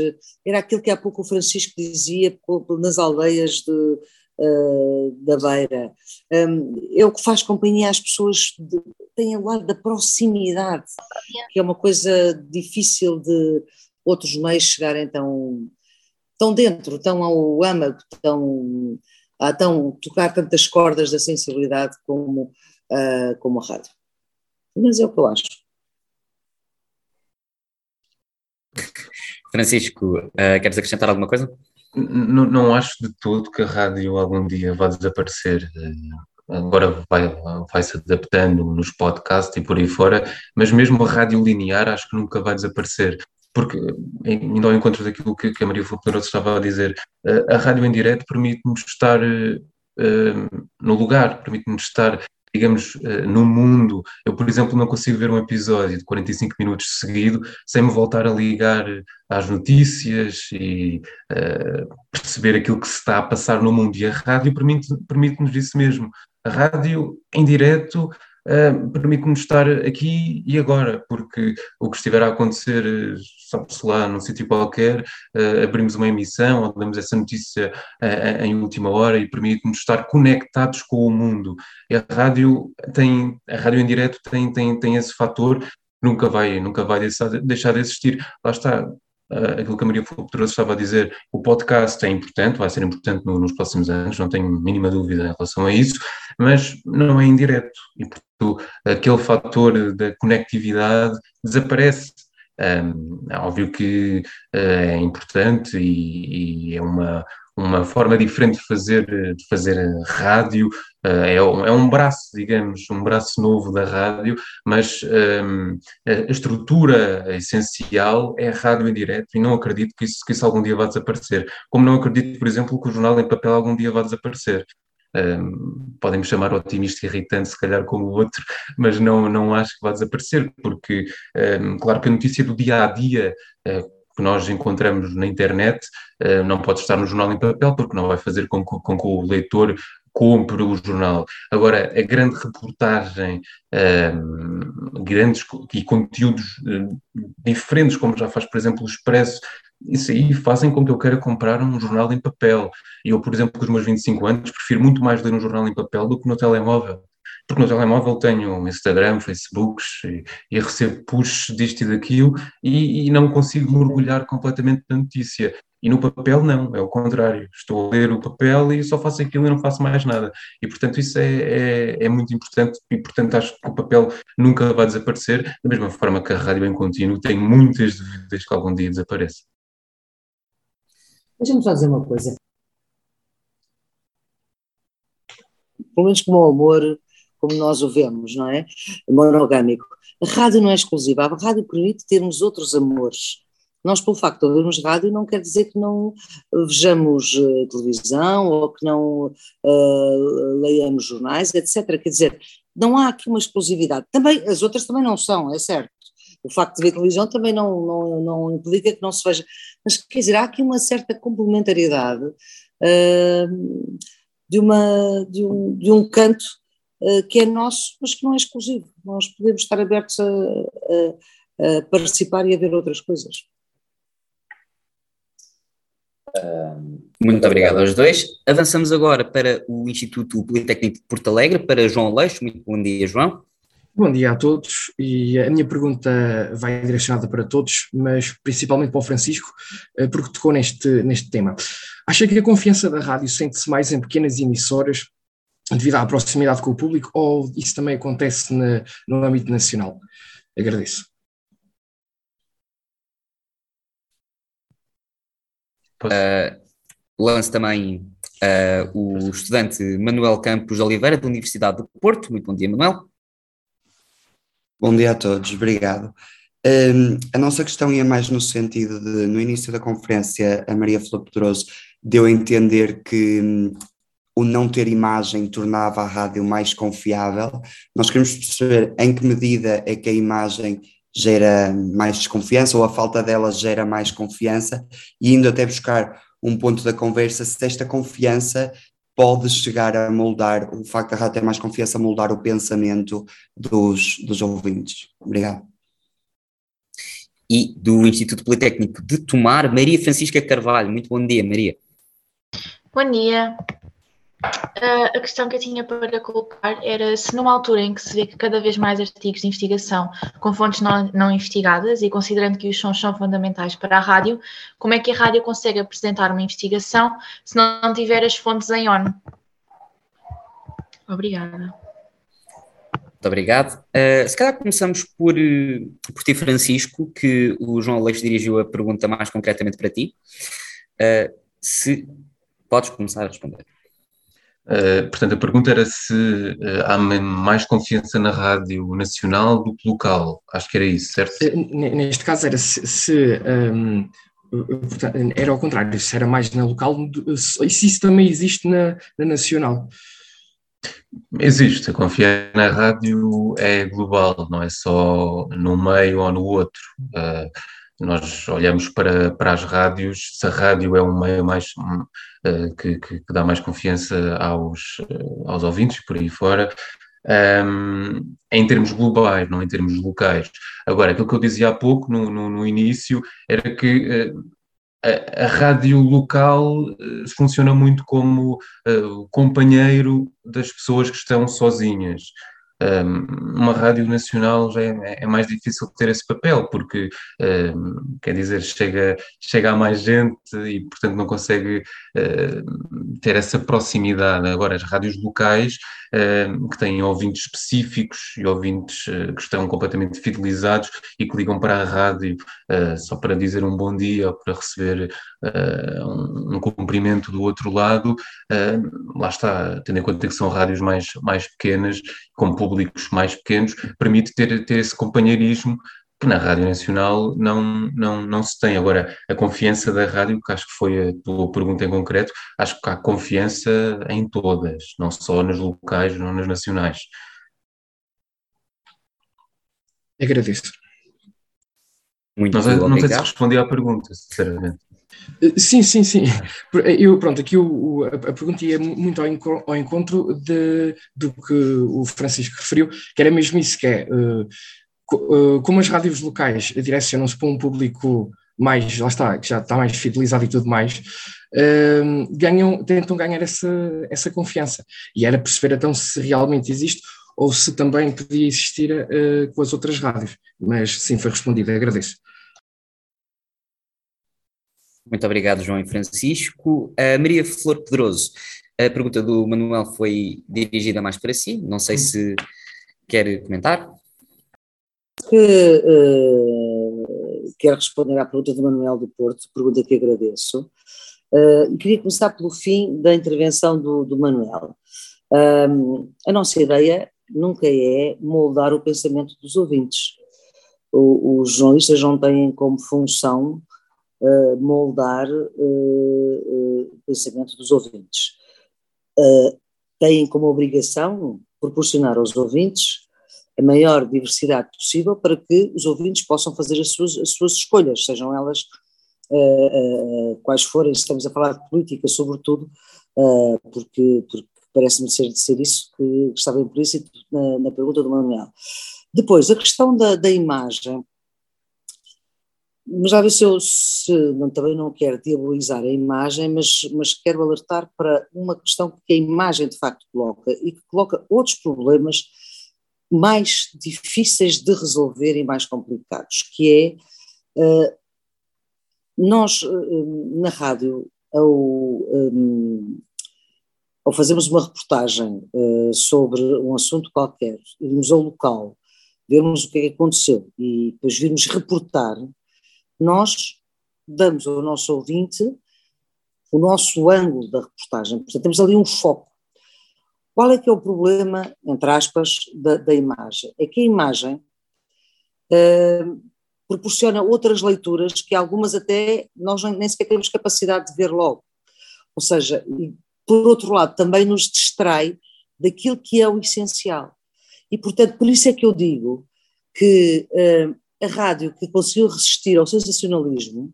Era aquilo que há pouco o Francisco dizia nas aldeias de, uh, da Beira. Um, é o que faz companhia às pessoas, de, tem o lado da proximidade, que é uma coisa difícil de outros meios chegarem tão, tão dentro, tão ao âmago, tão, a tão tocar tantas cordas da sensibilidade como, uh, como a rádio. Mas é o que eu acho. Francisco, uh, queres acrescentar alguma coisa? Não, não acho de todo que a rádio algum dia vá desaparecer. Agora vai, vai se adaptando nos podcasts e por aí fora, mas mesmo a rádio linear acho que nunca vai desaparecer. Porque, indo ao encontro daquilo que, a Maria Fulperoso estava a dizer, a, a rádio em direto permite-nos estar uh, no lugar, permite-nos estar digamos, eh, no mundo. Eu, por exemplo, não consigo ver um episódio de 45 minutos seguido sem me voltar a ligar às notícias e uh, perceber aquilo que se está a passar no mundo. E a rádio permite-nos permite isso mesmo. A rádio, em direto, uh, permite-nos estar aqui e agora, porque o que estiver a acontecer, sabe-se lá, num sítio qualquer, uh, abrimos uma emissão ou damos essa notícia uh, em última hora e permite-nos estar conectados com o mundo. E a rádio tem, a rádio em direto tem, tem, tem esse fator, nunca vai, nunca vai deixar de existir. Lá está, uh, aquilo que a Maria Pedroso estava a dizer, o podcast é importante, vai ser importante no, nos próximos anos, não tenho mínima dúvida em relação a isso, mas não é indireto. E, portanto, aquele fator da conectividade desaparece. Um, é óbvio que uh, é importante e, e é uma, uma forma diferente de fazer, de fazer rádio, eh, é, um, é um braço, digamos, um braço novo da rádio, mas um, ehm, a estrutura essencial é a rádio em direto e não acredito que isso, que isso algum dia vá desaparecer. Como não acredito, por exemplo, que o jornal em papel algum dia vá desaparecer. Um, ehm, podem me chamar otimista e irritante, se calhar como o outro, mas não, não acho que vá desaparecer, porque, um, ehm, claro que a notícia do dia a dia, uh, que nós encontramos na internet uh, não pode estar no jornal em papel, porque não vai fazer com, com, com que o leitor compre o jornal. Agora, a grande reportagem, um, grandes e conteúdos uh, diferentes, como já faz, por exemplo, o Expresso, isso aí fazem com que eu queira comprar um jornal em papel. Eu, por exemplo, com os meus 25 anos, prefiro muito mais ler um jornal em papel do que no telemóvel porque no telemóvel tenho Instagram, Facebook e, e recebo push disto e daquilo e, e, não consigo mergulhar completamente na notícia. E no papel não, é o contrário. Estou a ler o papel e só faço aquilo e não faço mais nada. E portanto isso é, é, é muito importante e portanto acho que o papel nunca vai desaparecer, da mesma forma que a rádio em contínuo tem muitas dúvidas que algum dia desapareça. Deixa-me só dizer uma coisa. Pelo menos como o amor como nós o vemos, não é? Monogâmico. A rádio não é exclusiva, a rádio permite termos outros amores. Nós, pelo facto de ouvirmos rádio, não quer dizer que não vejamos uh, televisão ou que não uh, leiamos jornais, etc. Quer dizer, não há aqui uma exclusividade. Também, as outras também não são, é certo. O facto de ver televisão também não, não, não implica que não se veja. Mas, quer dizer, há aqui uma certa complementariedade uh, de, uma, de, um, de um canto eh, que é nosso, mas que não é exclusivo. Nós podemos estar abertos a, a, a participar e a ver outras coisas. Muito obrigado aos dois. Avançamos agora para o Instituto Politécnico de Porto Alegre, para João Leixo. Muito bom dia, João. Bom dia a todos e a minha pergunta vai direcionada para todos, mas principalmente para o Francisco, eh, porque tocou neste, neste tema. Acha que a confiança da rádio sente-se mais em pequenas emissoras devido à proximidade com o público, ou isso também acontece na, no âmbito nacional? Agradeço. Uh, lance também uh, o estudante Manuel Campos Oliveira, da Universidade do Porto. Muito bom dia, Manuel. Bom dia a todos, obrigado. Um, a nossa questão ia mais no sentido de, no início da conferência, a Maria Flor Pedroso deu a entender que o não ter imagem tornava a rádio mais confiável. Nós queremos perceber em que medida é que a imagem gera mais desconfiança ou a falta dela gera mais confiança e indo até buscar um ponto da conversa se esta confiança pode chegar a moldar, o facto da rádio ter mais confiança a moldar o pensamento dos, dos ouvintes. Obrigado. E do Instituto Politécnico de Tomar, Maria Francisca Carvalho. Muito bom dia, Maria. Bom dia. Uh, a questão que eu tinha para colocar era se numa altura em que se vê que cada vez mais artigos de investigação com fontes não, não investigadas e considerando que os sons são fundamentais para a rádio, como é que a rádio consegue apresentar uma investigação se não tiver as fontes em ON? Obrigada. Muito obrigado. Uh, se calhar começamos por, por ti, Francisco, que o João Aleixo dirigiu a pergunta mais concretamente para ti. Uh, se podes começar a responder. Uh, portanto, a pergunta era se uh, há mais confiança na rádio nacional do que local. Acho que era isso, certo? Eh, neste caso era se, se um, era ao contrário, se era mais na local, se isso também existe na, na nacional. Existe, a confiança na rádio é global, não é só num meio ou no outro. Uh, nós olhamos para, para as rádios, se a rádio é um meio mais uh, que, que, dá mais confiança aos, uh, aos ouvintes, por aí fora, um, em termos globais, não em termos locais. Agora, aquilo que eu dizia há pouco, no, no, no início, era que uh, a, a, rádio local funciona muito como companheiro das pessoas que estão sozinhas. Uma rádio nacional já é, é, mais difícil ter esse papel, porque, quer dizer, chega, chega a mais gente e, portanto, não consegue ter essa proximidade. Agora, as rádios locais, que têm ouvintes específicos e ouvintes eh, que estão completamente fidelizados e que ligam para a rádio só para dizer um bom dia ou para receber um cumprimento do outro lado, lá está, tendo em conta que são rádios mais, mais pequenas, com públicos mais pequenos, permite ter, ter esse companheirismo que na Rádio Nacional não, não, não se tem. Agora, a confiança da rádio, que acho que foi a tua pergunta em concreto, acho que há confiança em todas, não só nas locais, não nas nacionais. Agradeço. Muito não, sei, não sei se respondi à pergunta, sinceramente. Eh, sim, sim, sim. Eu, pronto, aqui o, a, pergunta ia muito ao, encontro de, do que o Francisco referiu, que era mesmo isso, que é uh, como as rádios locais direcionam-se para um público mais, lá está, que já está mais fidelizado e tudo mais, uh, ganham, tentam ganhar essa, essa confiança. E era perceber então se realmente existe ou se também podia existir com as outras rádios. Mas sim, foi respondido, agradeço. Muito obrigado, João e Francisco. A Maria Flor Pedroso, a pergunta do Manuel foi dirigida mais para si, não sei se quer comentar. Que, uh, quero responder à pergunta do Manuel do Porto, pergunta que agradeço. Uh, queria começar pelo fim da intervenção do, do Manuel. Um, a nossa ideia nunca é moldar o pensamento dos ouvintes. O, os jornalistas não têm como função uh, moldar o pensamento dos ouvintes. têm como obrigação proporcionar aos ouvintes a maior diversidade possível para que os ouvintes possam fazer as suas, as suas escolhas, sejam elas quais forem, estamos a falar de política sobretudo, porque, porque parece-me ser, ser isso que estava implícito na, na pergunta do Manuel. Depois, a questão da, da imagem, mas já ver se eu se, não, também não quero diabolizar a imagem, mas, mas quero alertar para uma questão que a imagem de facto coloca e que coloca outros problemas mais difíceis de resolver e mais complicados, que é uh, nós uh, na rádio, ao, um, ao fazermos uma reportagem uh, sobre um assunto qualquer, irmos ao local, vermos o que é que aconteceu e depois virmos reportar, nós damos ao nosso ouvinte o nosso ângulo da reportagem. Portanto, temos ali um foco. Qual é que é o problema, entre aspas, da, da imagem? É que a imagem uh, proporciona outras leituras que algumas até nós nem sequer temos capacidade de ver logo. Ou seja, por outro lado, também nos distrai daquilo que é o essencial. E, portanto, por isso é que eu digo que uh, a rádio que conseguiu resistir ao sensacionalismo,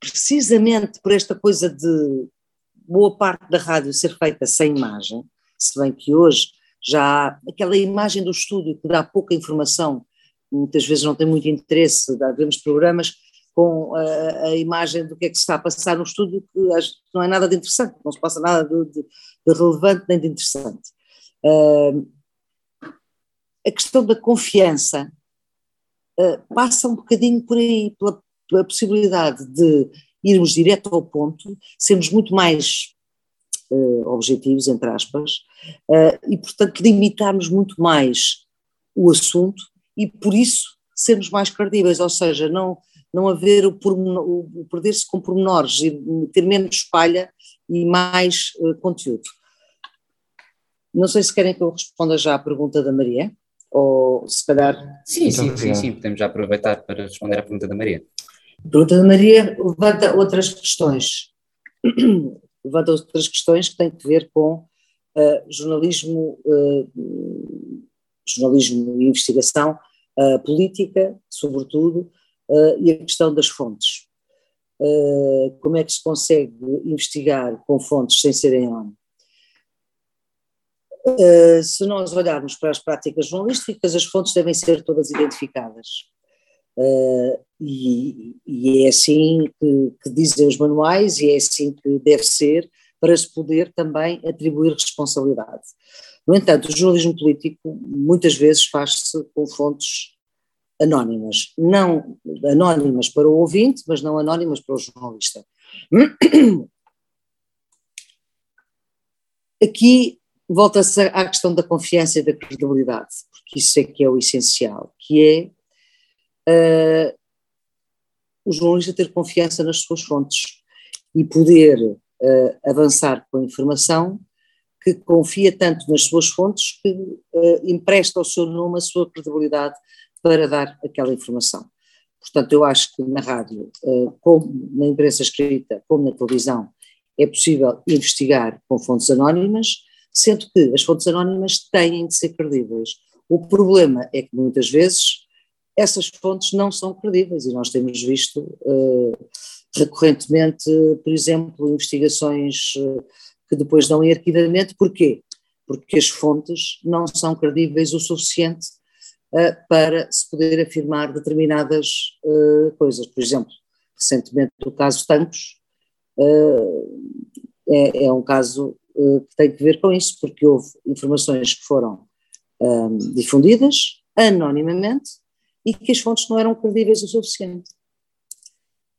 precisamente por esta coisa de boa parte da rádio ser feita sem imagem, se bem que hoje já há aquela imagem do estúdio que dá pouca informação, muitas vezes não tem muito interesse, vemos programas com a, a, imagem do que é que se está a passar no estúdio, que não é nada de interessante, não se passa nada de, de, de relevante nem de interessante. Uh, a questão da confiança uh, passa um bocadinho por aí, pela, pela, possibilidade de irmos direto ao ponto, sermos muito mais uh, objetivos, entre aspas, e portanto limitarmos muito mais o assunto e por isso sermos mais credíveis, ou seja, não não haver o, o, o perder-se com pormenores e ter menos espalha e mais uh, conteúdo. Não sei se querem que eu responda já à pergunta da Maria, ou se calhar... Sim, sim, sim, sim, podemos já aproveitar para responder à pergunta da Maria. A pergunta da Maria levanta outras questões, levanta outras questões que têm que ver com uh, jornalismo, uh, jornalismo e investigação, uh, política, sobretudo, uh, e a questão das fontes. Uh, como é que se consegue investigar com fontes sem serem ONU? Uh, se nós olharmos para as práticas jornalísticas, as fontes devem ser todas identificadas. Uh, e, e, é assim que, que, dizem os manuais e é assim que deve ser para se poder também atribuir responsabilidade. No entanto, o jornalismo político muitas vezes faz-se com fontes anónimas, não anónimas para o ouvinte, mas não anónimas para o jornalista. Aqui volta-se à questão da confiança e da credibilidade, porque isso é que é o essencial, que é uh, o jornalista ter confiança nas suas fontes e poder uh, avançar com a informação que confia tanto nas suas fontes que uh, empresta ao seu nome a sua credibilidade para dar aquela informação. Portanto, eu acho que na rádio, como na imprensa escrita, como na televisão, é possível investigar com fontes anónimas, sendo que as fontes anónimas têm de ser credíveis. O problema é que muitas vezes essas fontes não são credíveis e nós temos visto uh, recorrentemente, por exemplo, investigações uh, que depois dão em arquivamento. Porquê? Porque as fontes não são credíveis o suficiente uh, para se poder afirmar determinadas coisas. Por exemplo, recentemente o caso Tancos é, é, um caso que tem que ver com isso, porque houve informações que foram difundidas anonimamente e que as fontes não eram credíveis o suficiente.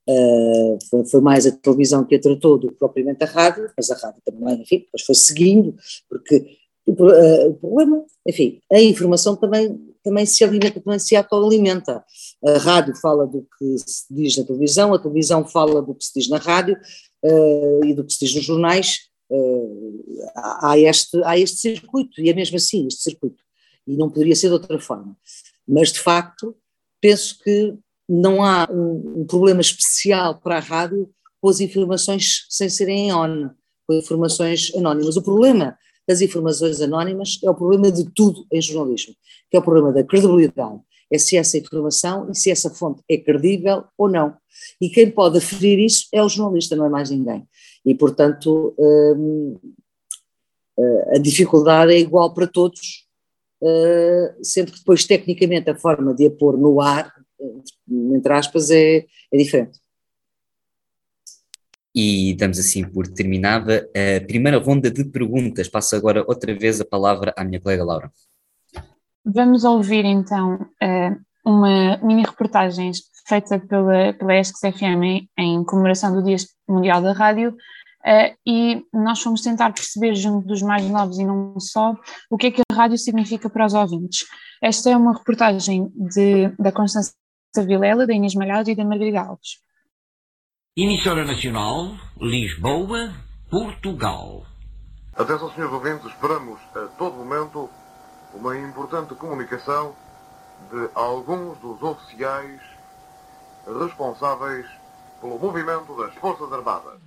Uh, foi, foi, mais a televisão que a tratou do que propriamente a rádio, mas a rádio também, enfim, depois foi seguindo, porque uh, o, problema, enfim, a informação também, também se alimenta, também se autoalimenta. A rádio fala do que se diz na televisão, a televisão fala do que se diz na rádio uh, e do que se diz nos jornais. Há, este, há este circuito, e é mesmo assim este circuito, e não poderia ser de outra forma mas de facto penso que não há um, um, problema especial para a rádio com as informações sem serem on, com informações anónimas. O problema das informações anónimas é o problema de tudo em jornalismo, que é o problema da credibilidade, é se essa informação e se essa fonte é credível ou não. E quem pode aferir isso é o jornalista, não é mais ninguém. E, portanto, hum, eh, a dificuldade é igual para todos, uh, sendo que depois tecnicamente a forma de a pôr no ar, entre aspas, é, é diferente. E damos assim por terminada a primeira ronda de perguntas. Passo agora outra vez a palavra à minha colega Laura. Vamos ouvir então uma mini reportagem feita pela, pela ESC-FM em comemoração do Dia Mundial da Rádio, Uh, e nós fomos tentar perceber, junto dos mais novos e não só, o que é que a rádio significa para os ouvintes. Esta é uma reportagem de, da Constância Vilela, da Inês Malhado e da Margarida Alves. Emissora Nacional, Lisboa, Portugal. Atenção, senhores ouvintes, esperamos a todo momento uma importante comunicação de alguns dos oficiais responsáveis pelo movimento das Forças Armadas.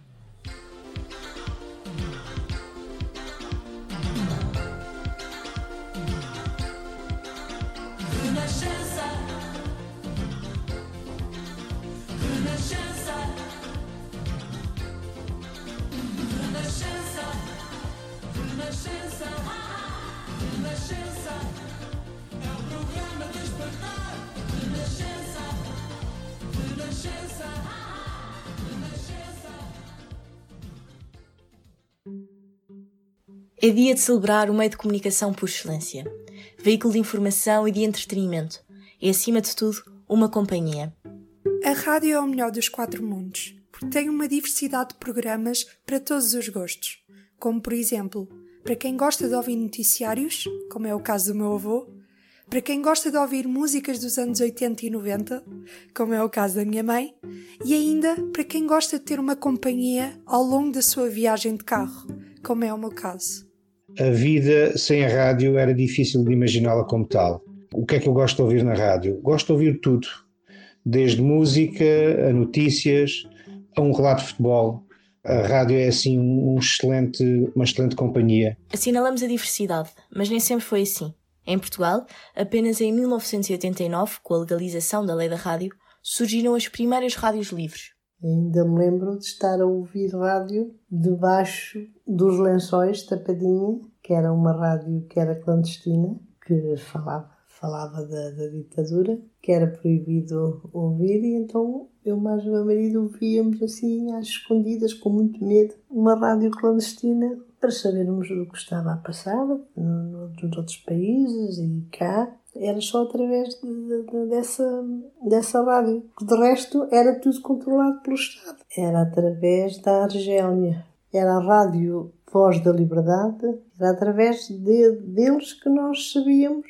É dia de celebrar o meio de comunicação por excelência. Veículo de informação e de entretenimento. E, acima de tudo, uma companhia. A rádio é o melhor dos quatro mundos, porque tem uma diversidade de programas para todos os gostos. Como, por exemplo, para quem gosta de ouvir noticiários, como é o caso do meu avô, para quem gosta de ouvir músicas dos anos 80 e 90, como é o caso da minha mãe, e ainda para quem gosta de ter uma companhia ao longo da sua viagem de carro, como é o meu caso a vida sem a rádio era difícil de imaginá-la como tal. O que é que eu gosto de ouvir na rádio? Gosto de ouvir tudo, desde música a notícias, a um relato de futebol. A rádio é assim um excelente, uma excelente companhia. Assinalamos a diversidade, mas nem sempre foi assim. Em Portugal, apenas em 1989, com a legalização da lei da rádio, surgiram as primeiras rádios livres. Ainda me lembro de estar a ouvir rádio debaixo dos lençóis, tapadinha, que era uma rádio que era clandestina, que falava, falava da, da, ditadura, que era proibido ouvir, e então eu mais o meu marido ouvíamos assim às escondidas, com muito medo, uma rádio clandestina para sabermos o que estava a passar no, no, nos outros países e cá. Era só através de, de, dessa, dessa rádio. De resto, era tudo controlado pelo Estado. Era através da Argélia. Era a rádio Voz da Liberdade. Era através de, deles que nós sabíamos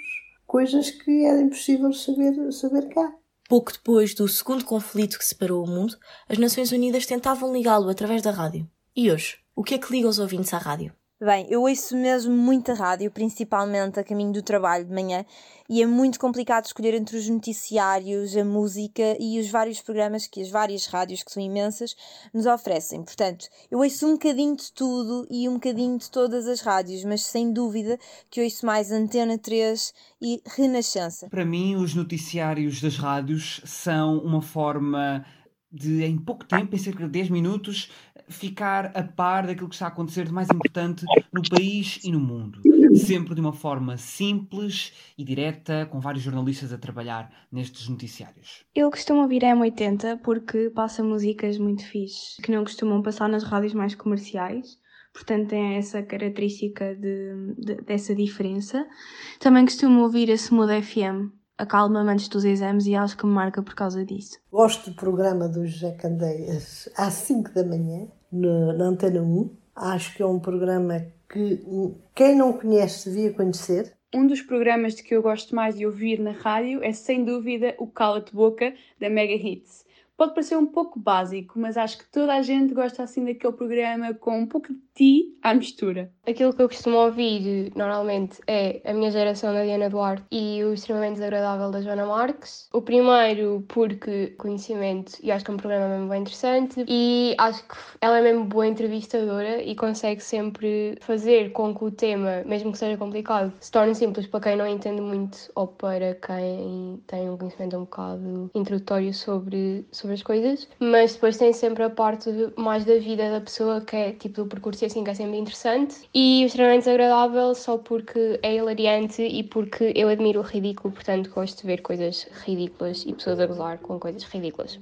coisas que era impossível saber, saber cá. Pouco depois do segundo conflito que separou o mundo, as Nações Unidas tentavam ligá-lo através da rádio. E hoje, o que é que liga os ouvintes à rádio? Bem, eu ouço mesmo muita rádio, principalmente a caminho do trabalho de manhã, e é muito complicado escolher entre os noticiários, a música e os vários programas que as várias rádios, que são imensas, nos oferecem. Portanto, eu ouço um bocadinho de tudo e um bocadinho de todas as rádios, mas sem dúvida que ouço mais Antena 3 e Renascença. Para mim, os noticiários das rádios são uma forma de, em pouco tempo, em cerca de 10 minutos, ficar a par daquilo que está a acontecer de mais importante no país e no mundo. Sempre de uma forma simples e direta, com vários jornalistas a trabalhar nestes noticiários. Eu costumo ouvir a M80 porque passa músicas muito fixes que não costumam passar nas rádios mais comerciais. Portanto, tem essa característica de, de, dessa diferença. Também costumo ouvir a Smooth FM, acalma-me antes dos exames e acho que me marca por causa disso. Gosto do programa do José Candeias às 5 da manhã, no, na Antena 1. Acho que é um programa que quem não conhece devia conhecer. Um dos programas de que eu gosto mais de ouvir na rádio é sem dúvida o Cala-te Boca da Mega Hits. Pode parecer um pouco básico, mas acho que toda a gente gosta assim daquele programa com um pouco de ti à mistura. Aquilo que eu costumo ouvir normalmente é a minha geração da Diana Duarte e o extremamente desagradável da Joana Marques. O primeiro porque conhecimento e acho que é um programa mesmo bem interessante e acho que ela é mesmo boa entrevistadora e consegue sempre fazer com que o tema, mesmo que seja complicado, se torne simples para quem não entende muito ou para quem tem um conhecimento um bocado introdutório sobre, sobre as coisas, mas depois tem sempre a parte mais da vida da pessoa, que é tipo do percurso assim, que é sempre interessante. E o extremamente desagradável só porque é hilariante e porque eu admiro o ridículo, portanto gosto de ver coisas ridículas e pessoas a gozar com coisas ridículas.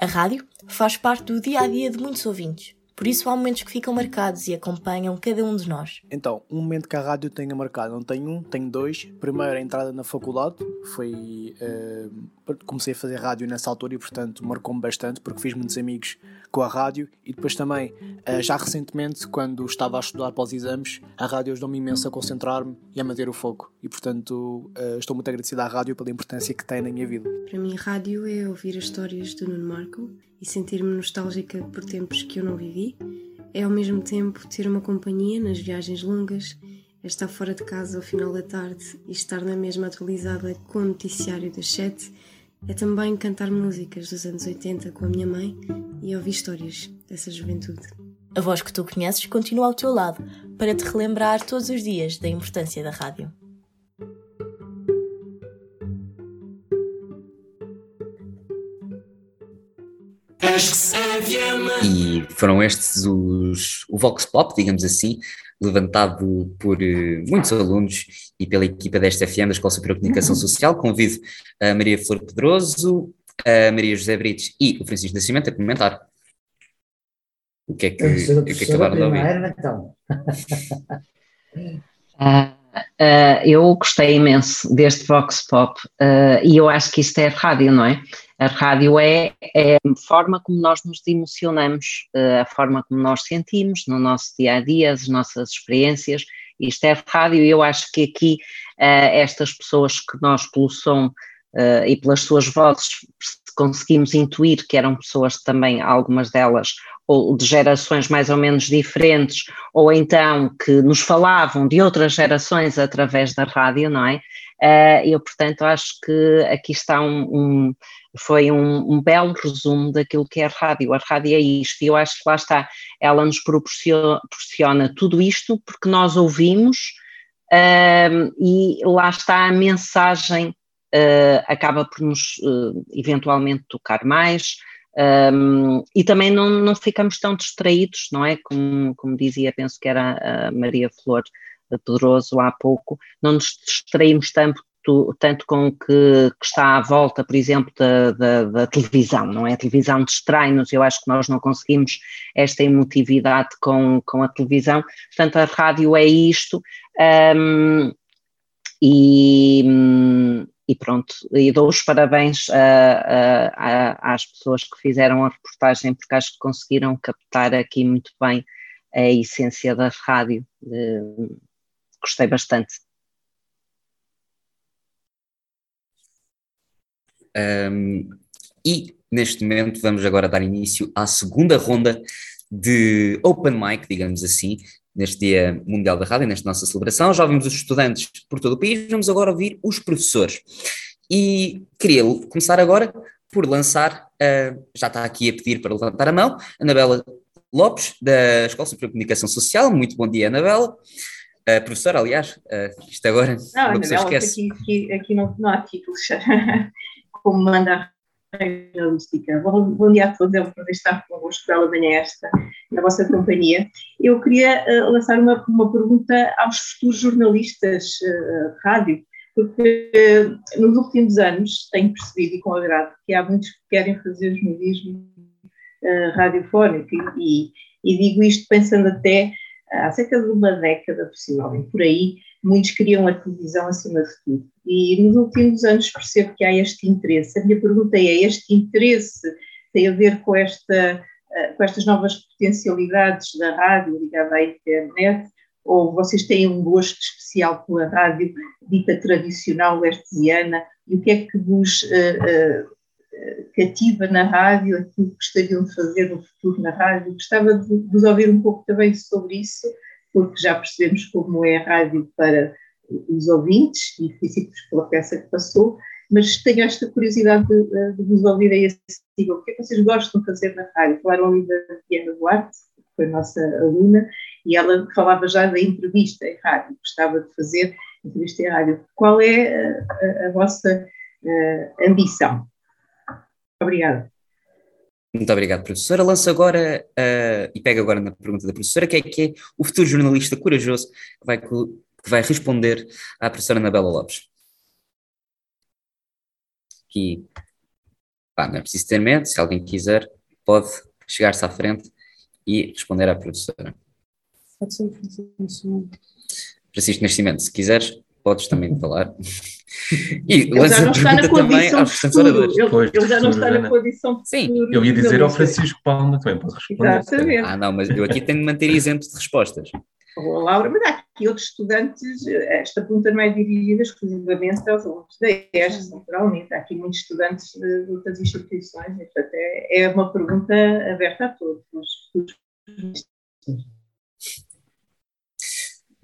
A rádio faz parte do dia a dia de muitos ouvintes. Por isso há momentos que ficam marcados e acompanham cada um de nós. Então, um momento que a rádio tenha marcado, não tenho um, tenho dois. Primeiro, a entrada na faculdade, foi. Uh, comecei a fazer rádio nessa altura e, portanto, marcou-me bastante, porque fiz muitos amigos com a rádio. E depois também, uh, já recentemente, quando estava a estudar para os exames, a rádio ajudou-me imenso a concentrar-me e a manter o foco. E, portanto, uh, estou muito agradecido à rádio pela importância que tem na minha vida. Para mim, rádio é ouvir as histórias do Nuno Marco e sentir-me nostálgica por tempos que eu não vivi. É ao mesmo tempo ter uma companhia nas viagens longas, é estar fora de casa ao final da tarde e estar na mesma atualizada com o noticiário das sete. É também cantar músicas dos anos 80 com a minha mãe e ouvir histórias dessa juventude. A voz que tu conheces continua ao teu lado para te relembrar todos os dias da importância da rádio. E foram estes os, o Vox Pop, digamos assim, levantado por uh, muitos alunos e pela equipa desta FM, da Escola Superior de Comunicação Social. Convido a Maria Flor Pedroso, a Maria José Brites e o Francisco Nascimento a comentar. O que é que, o que, é acabaram de ouvir? Então. uh, uh, eu gostei imenso deste Vox Pop uh, e eu acho que isto é rádio, não é? A rádio é, é, a forma como nós nos emocionamos, eh, a forma como nós sentimos no nosso dia a dia, as nossas experiências. Isto é rádio e eu acho que aqui eh, estas pessoas que nós, pelo som eh, e pelas suas vozes, conseguimos intuir que eram pessoas também, algumas delas, ou de gerações mais ou menos diferentes, ou então que nos falavam de outras gerações através da rádio, não é? Eu, portanto, acho que aqui está um, um foi um, um, belo resumo daquilo que é a rádio. A rádio é isto, e eu acho que lá está, ela nos proporciona, tudo isto porque nós ouvimos uh, e lá está a mensagem, uh, acaba por nos uh, eventualmente tocar mais. Um, e também não, não ficamos tão distraídos, não é? Como, como dizia, penso que era a Maria Flor Pedroso há pouco, não nos distraímos tanto tanto com o que, que, está à volta, por exemplo, da, da, da, televisão, não é? A televisão distrai-nos, eu acho que nós não conseguimos esta emotividade com, com a televisão, portanto a rádio é isto, um, e, e, pronto, e dou os parabéns a, a, a, às pessoas que fizeram a reportagem, porque acho que conseguiram captar aqui muito bem a essência da rádio, uh, gostei bastante. Um, e neste momento vamos agora dar início à segunda ronda de Open Mic, digamos assim, neste Dia Mundial da Rádio, nesta nossa celebração. Já ouvimos os estudantes por todo o país, vamos agora ouvir os professores. E queria começar agora por lançar, uh, já está aqui a pedir para levantar a mão, Anabela Lopes, da Escola Superior de Comunicação Social. Muito bom dia, Anabela. Uh, professora, aliás, uh, isto agora não, pessoa esquece. Aqui, aqui, aqui não, não há títulos. como manda a jornalística. Bom, bom, dia a todos, é um prazer estar convosco pela manhã esta, na vossa companhia. Eu queria uh, lançar uma, uma pergunta aos futuros jornalistas uh, de rádio, porque uh, nos últimos anos tenho percebido, e com agrado, que há muitos que querem fazer jornalismo radiofónico, e, e, digo isto pensando até há cerca de uma década, possivelmente, por aí, muitos queriam a televisão acima de tudo. E nos últimos anos percebo que há este interesse. A minha pergunta é: este interesse tem a ver com, esta, eh, com estas novas potencialidades da rádio ligada à internet? Ou vocês têm um gosto especial pela rádio dita tradicional lestesiana? E o que é que vos uh, uh, cativa na rádio, aquilo que gostariam de fazer no futuro na rádio? Gostava de vos ouvir um pouco também sobre isso porque já percebemos como é a rádio para os ouvintes e princípios pela peça que passou, mas tenho esta curiosidade de, de vos ouvir a esse nível. O que é que vocês gostam de fazer na rádio? Falaram ali da Diana Duarte, que foi a nossa aluna, e ela falava já da entrevista em rádio, gostava de fazer entrevista em rádio. Qual é a, a, a vossa uh, ambição? Obrigada. Muito obrigado, professora. Lanço agora, uh, e pego agora na pergunta da professora, que é que é o futuro jornalista corajoso que vai, que vai responder à professora Anabela Lopes. Aqui, pá, não é preciso ter medo, se alguém quiser, pode chegar-se à frente e responder à professora. Francisco Nascimento, se quiseres, podes também falar. E ele já não está na condição de Ele, ele já não está na condição de Sim, eu ia dizer ao Francisco Palma também, pode responder. Exatamente. Ah, não, mas eu aqui tenho de manter exemplos de respostas. Oh, Laura, mas há aqui outros estudantes, esta pergunta não é dirigida exclusivamente aos alunos da ESC, naturalmente, há aqui muitos estudantes de outras instituições, portanto é, é uma pergunta aberta a todos.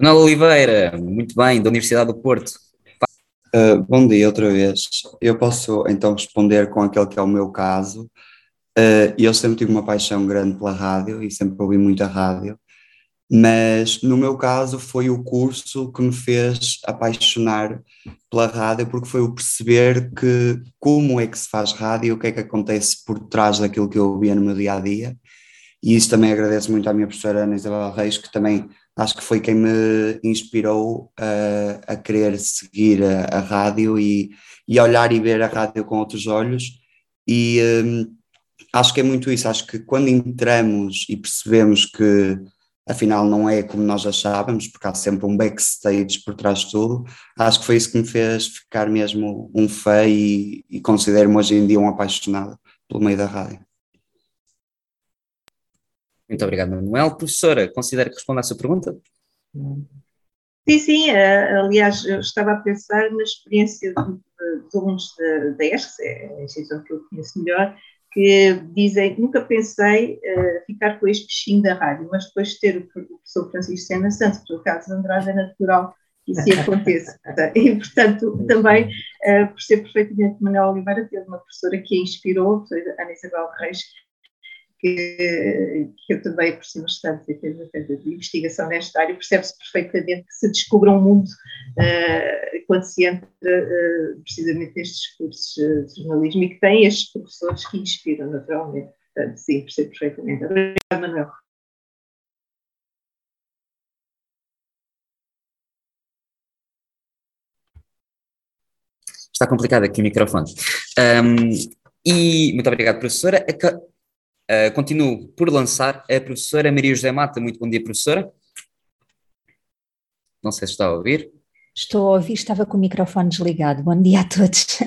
Manuel Oliveira, muito bem, da Universidade do Porto. Uh, bom dia outra vez. Eu posso então responder com aquele que é o meu caso. Uh, eu sempre tive uma paixão grande pela rádio e sempre ouvi muita rádio, mas no meu caso foi o curso que me fez apaixonar pela rádio, porque foi o perceber que como é que se faz rádio, o que é que acontece por trás daquilo que eu ouvia no meu dia a dia. E isso também agradeço muito à minha professora Ana Isabel Reis, que também acho que foi quem me inspirou a, querer seguir a, a rádio e, e olhar e ver a rádio com outros olhos. E um, acho que é muito isso. Acho que quando entramos e percebemos que afinal não é como nós achávamos, porque há sempre um backstage por trás de tudo, acho que foi isso que me fez ficar mesmo um fã e, e considero-me hoje em dia um apaixonado pelo meio da rádio. Muito obrigado, Manuel. Professora, considera que responda à sua pergunta? Sim, sim. Eh, aliás, eu estava a pensar na experiência dos alunos da ESC, é a instituição que eu conheço melhor, que dizem, nunca pensei uh, ficar com este bichinho da rádio, mas depois de ter o professor Francisco Sena Santos, o Carlos Andrade, é natural que isso aconteça. E, portanto, também uh, percebo perfeitamente que Manuel Oliveira teve uma professora que a inspirou, a Ana Isabel Reis, que, que eu também aprecio bastante e tenho bastante de investigação nesta área, percebe-se perfeitamente que se descobre um mundo uh, quando se entra uh, precisamente nestes cursos de jornalismo e que tem estes professores que inspiram naturalmente. Portanto, sim, percebo perfeitamente. Obrigada, Manuel. Está complicado aqui o microfone. Um, e muito obrigado, professora. Uh, continuo por lançar a professora Maria José Mata. Muito bom dia, professora. Não sei se está a ouvir. Estou a ouvir, estava com o microfone desligado. Bom dia a todos.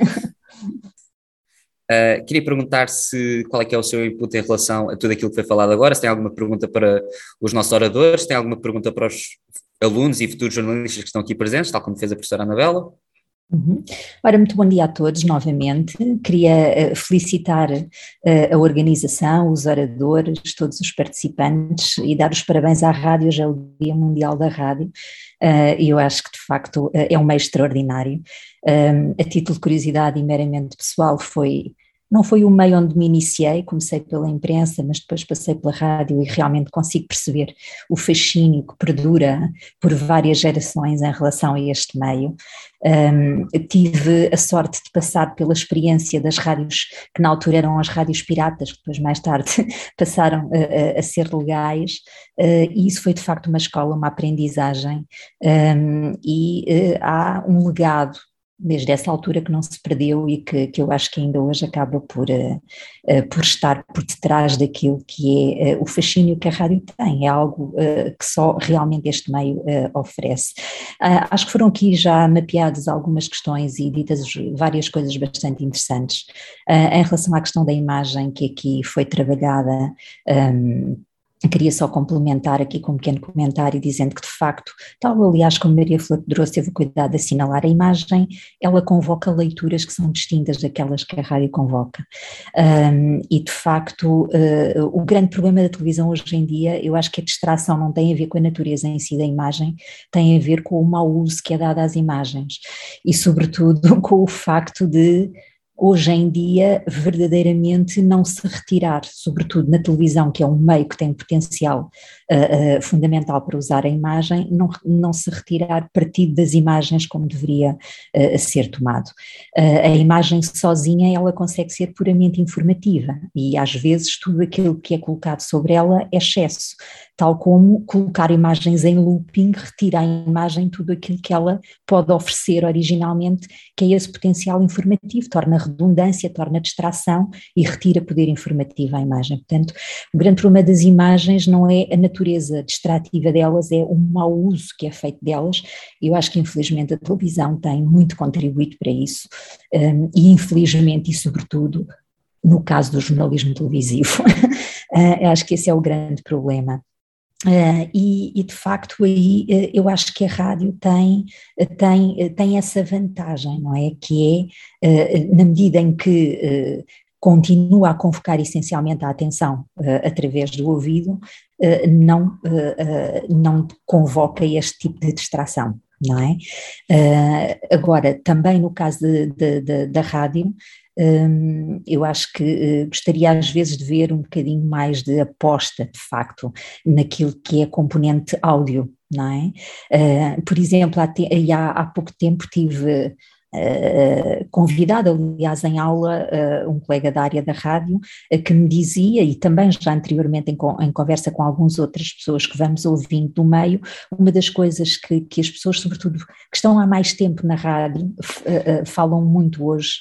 Uh, queria perguntar se qual é que é o seu input em relação a tudo aquilo que foi falado agora, se tem alguma pergunta para os nossos oradores, se tem alguma pergunta para os alunos e futuros jornalistas que estão aqui presentes, tal como fez a professora Anabela. Uhum. Ora, muito bom dia a todos novamente. Queria uh, felicitar uh, a organização, os oradores, todos os participantes e dar os parabéns à rádio, hoje é o Dia Mundial da Rádio, uh, eu acho que de facto é um meio extraordinário. a título de curiosidade e meramente pessoal, foi não foi o meio onde me iniciei, comecei pela imprensa, mas depois passei pela rádio e realmente consigo perceber o fascínio que perdura por várias gerações em relação a este meio. Um, tive a sorte de passar pela experiência das rádios que na altura eram as rádios piratas, que depois mais tarde passaram a, a ser legais, uh, e isso foi de facto uma escola, uma aprendizagem, um, e uh, há um legado desde essa altura que não se perdeu e que, que eu acho que ainda hoje acaba por, uh, uh, por estar por detrás daquilo que é uh, o fascínio que a rádio tem, é algo que só realmente este meio oferece. acho que foram aqui já mapeadas algumas questões e ditas várias coisas bastante interessantes. em relação à questão da imagem que aqui foi trabalhada, um, Queria só complementar aqui com um pequeno comentário dizendo que de facto, tal aliás como Maria Flor Pedroso teve o cuidado de assinalar a imagem, ela convoca leituras que são distintas daquelas que a rádio convoca. Um, e de facto, uh, o grande problema da televisão hoje em dia, eu acho que a distração não tem a ver com a natureza em si da imagem, tem a ver com o mau uso que é dado às imagens e sobretudo com o facto de hoje em dia verdadeiramente não se retirar, sobretudo na televisão, que é um meio que tem potencial uh, uh, fundamental para usar a imagem, não, não se retirar partido das imagens como deveria uh, ser tomado. a imagem sozinha ela consegue ser puramente informativa e às vezes tudo aquilo que é colocado sobre ela é excesso, tal como colocar imagens em looping retira a imagem tudo aquilo que ela pode oferecer originalmente, que é esse potencial informativo, torna redundância, torna distração e retira poder informativo à imagem. Portanto, o grande problema das imagens não é a natureza distrativa delas, é o mau uso que é feito delas. Eu acho que infelizmente a televisão tem muito contribuído para isso um, e infelizmente e sobretudo no caso do jornalismo televisivo. uh, acho que esse é o grande problema. Uh, e, e, de facto aí uh, eu acho que a rádio tem, uh, tem, tem essa vantagem, não é? Que é, na medida em que continua a convocar essencialmente a atenção através do ouvido, não, não convoca este tipo de distração. Não é? agora, também no caso da rádio, eu acho que eh, gostaria às vezes de ver um bocadinho mais de aposta, de facto, naquilo que é componente áudio, não é? Uh, por exemplo, há, há pouco tempo tive uh, convidado, aliás, em aula, uh, um colega da área da rádio, uh, que me dizia, e também já anteriormente em, em, conversa com algumas outras pessoas que vamos ouvindo do meio, uma das coisas que, que as pessoas, sobretudo que estão há mais tempo na rádio, falam muito hoje,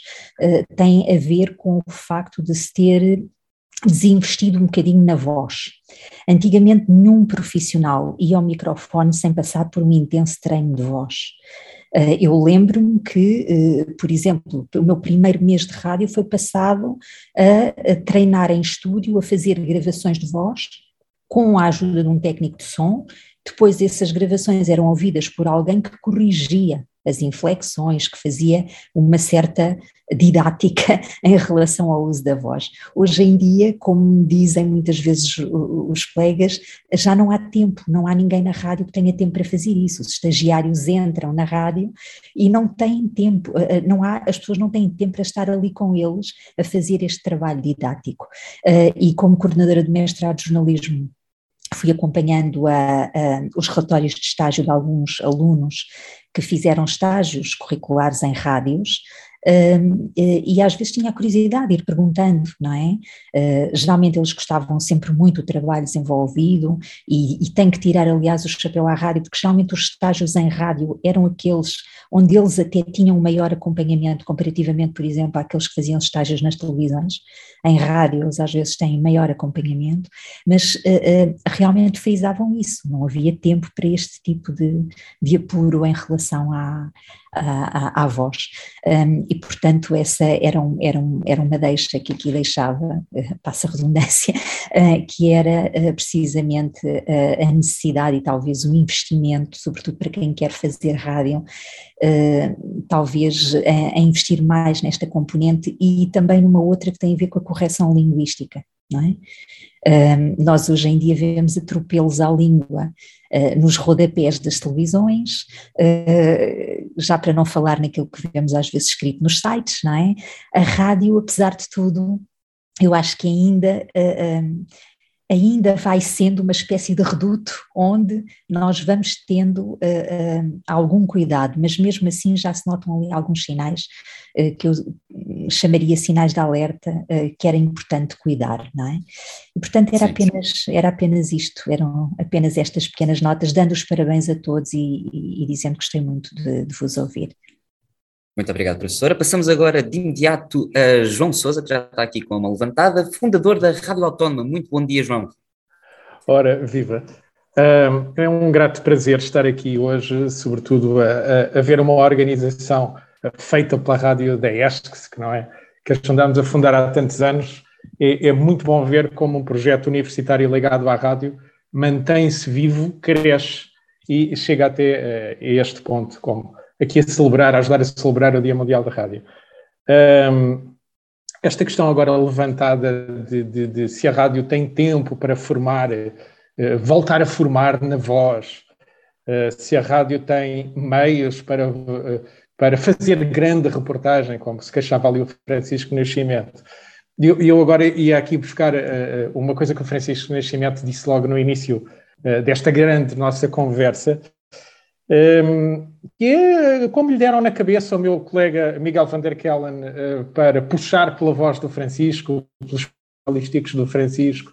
tem a ver com o facto de se ter desinvestido um bocadinho na voz. Antigamente nenhum profissional ia ao microfone sem passar por um intenso treino de voz. Eh, eu lembro-me que, eh, por exemplo, o meu primeiro mês de rádio foi passado a, treinar em estúdio, a fazer gravações de voz, com a ajuda de um técnico de som. Depois essas gravações eram ouvidas por alguém que corrigia as inflexões, que fazia uma certa didática em relação ao uso da voz. Hoje em dia, como dizem muitas vezes os colegas, já não há tempo, não há ninguém na rádio que tenha tempo para fazer isso. Os estagiários entram na rádio e não têm tempo, eh, eh, não há, as pessoas não têm tempo para estar ali com eles a fazer este trabalho didático. Eh, e como coordenadora de mestrado de jornalismo fui acompanhando a, a, os relatórios de estágio de alguns alunos que fizeram estágios curriculares em rádios Uh, e às vezes tinha a curiosidade de ir perguntando, não é? Uh, geralmente eles gostavam sempre muito do trabalho desenvolvido e, e tem que tirar, aliás, o chapéu à rádio, porque geralmente os estágios em rádio eram aqueles onde eles até tinham um maior acompanhamento comparativamente, por exemplo, àqueles que faziam estágios nas televisões. Em rádio, às vezes têm maior acompanhamento, mas uh, realmente frisavam isso, não havia tempo para este tipo de, de apuro em relação à, à, à, voz. Um, e, portanto, essa era, um, era, um, era uma deixa que aqui deixava, uh, passa a redundância, uh, que era uh, precisamente a necessidade e talvez o investimento, sobretudo para quem quer fazer rádio, talvez a investir mais nesta componente e também numa outra que tem a ver com a correção linguística. É? Nós hoje em dia vemos atropelos à língua uh, nos rodapés das televisões, uh, já para não falar naquilo que vemos às vezes escrito nos sites, não é? A rádio, apesar de tudo, eu acho que ainda ainda vai sendo uma espécie de reduto onde nós vamos tendo uh, uh, algum cuidado, mas mesmo assim já se notam ali alguns sinais uh, que eu chamaria sinais de alerta que era importante cuidar, não é? E portanto era sim, apenas, sim. era apenas isto, eram apenas estas pequenas notas, dando os parabéns a todos e, e, e dizendo que gostei muito de, de vos ouvir. Muito obrigado, professora. Passamos agora de imediato a João Souza, que já está aqui com a mão levantada, fundador da Rádio Autónoma. Muito bom dia, João. Ora, viva. é um grato prazer estar aqui hoje, sobretudo a, a ver uma organização feita pela Rádio da ESCS, que não é, que andamos a fundar há tantos anos. É, é muito bom ver como um projeto universitário ligado à rádio mantém-se vivo, cresce e chega até uh, este ponto, como aqui a celebrar, a ajudar a celebrar o Dia Mundial da Rádio. Um, esta questão agora levantada de, de, de, se a rádio tem tempo para formar, uh, voltar a formar na voz, uh, se a rádio tem meios para, uh, para fazer grande reportagem, como se queixava ali o Francisco Nascimento. E eu, eu, agora ia aqui buscar uma coisa que o Francisco Nascimento disse logo no início desta grande nossa conversa, que é como lhe deram na cabeça ao meu colega Miguel van der Kellen uh, para puxar pela voz do Francisco, pelos balísticos do Francisco,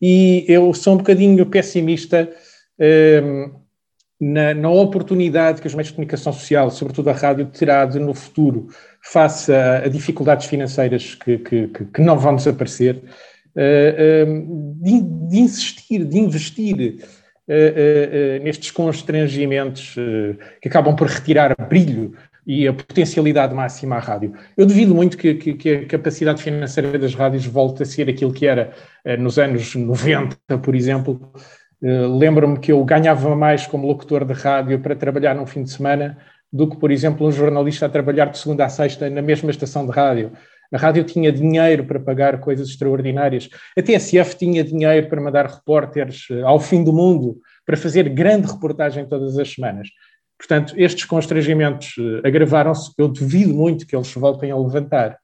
e eu sou um bocadinho pessimista na, na, oportunidade que os meios de comunicação social, sobretudo a rádio, terá de no futuro, face a, a dificuldades financeiras que, que, que, não vão desaparecer, uh, de, de insistir, de investir nestes constrangimentos que acabam por retirar brilho e a potencialidade máxima à rádio. Eu duvido muito que, que, que, a capacidade financeira das rádios volte a ser aquilo que era nos anos 90, por exemplo. Lembro-me que eu ganhava mais como locutor de rádio para trabalhar num fim de semana do que, por exemplo, um jornalista a trabalhar de segunda a sexta na mesma estação de rádio. A rádio tinha dinheiro para pagar coisas extraordinárias. A TSF tinha dinheiro para mandar repórteres eh, ao fim do mundo, para fazer grande reportagem todas as semanas. Portanto, estes constrangimentos eh, agravaram-se. Eu duvido muito que eles voltem a levantar.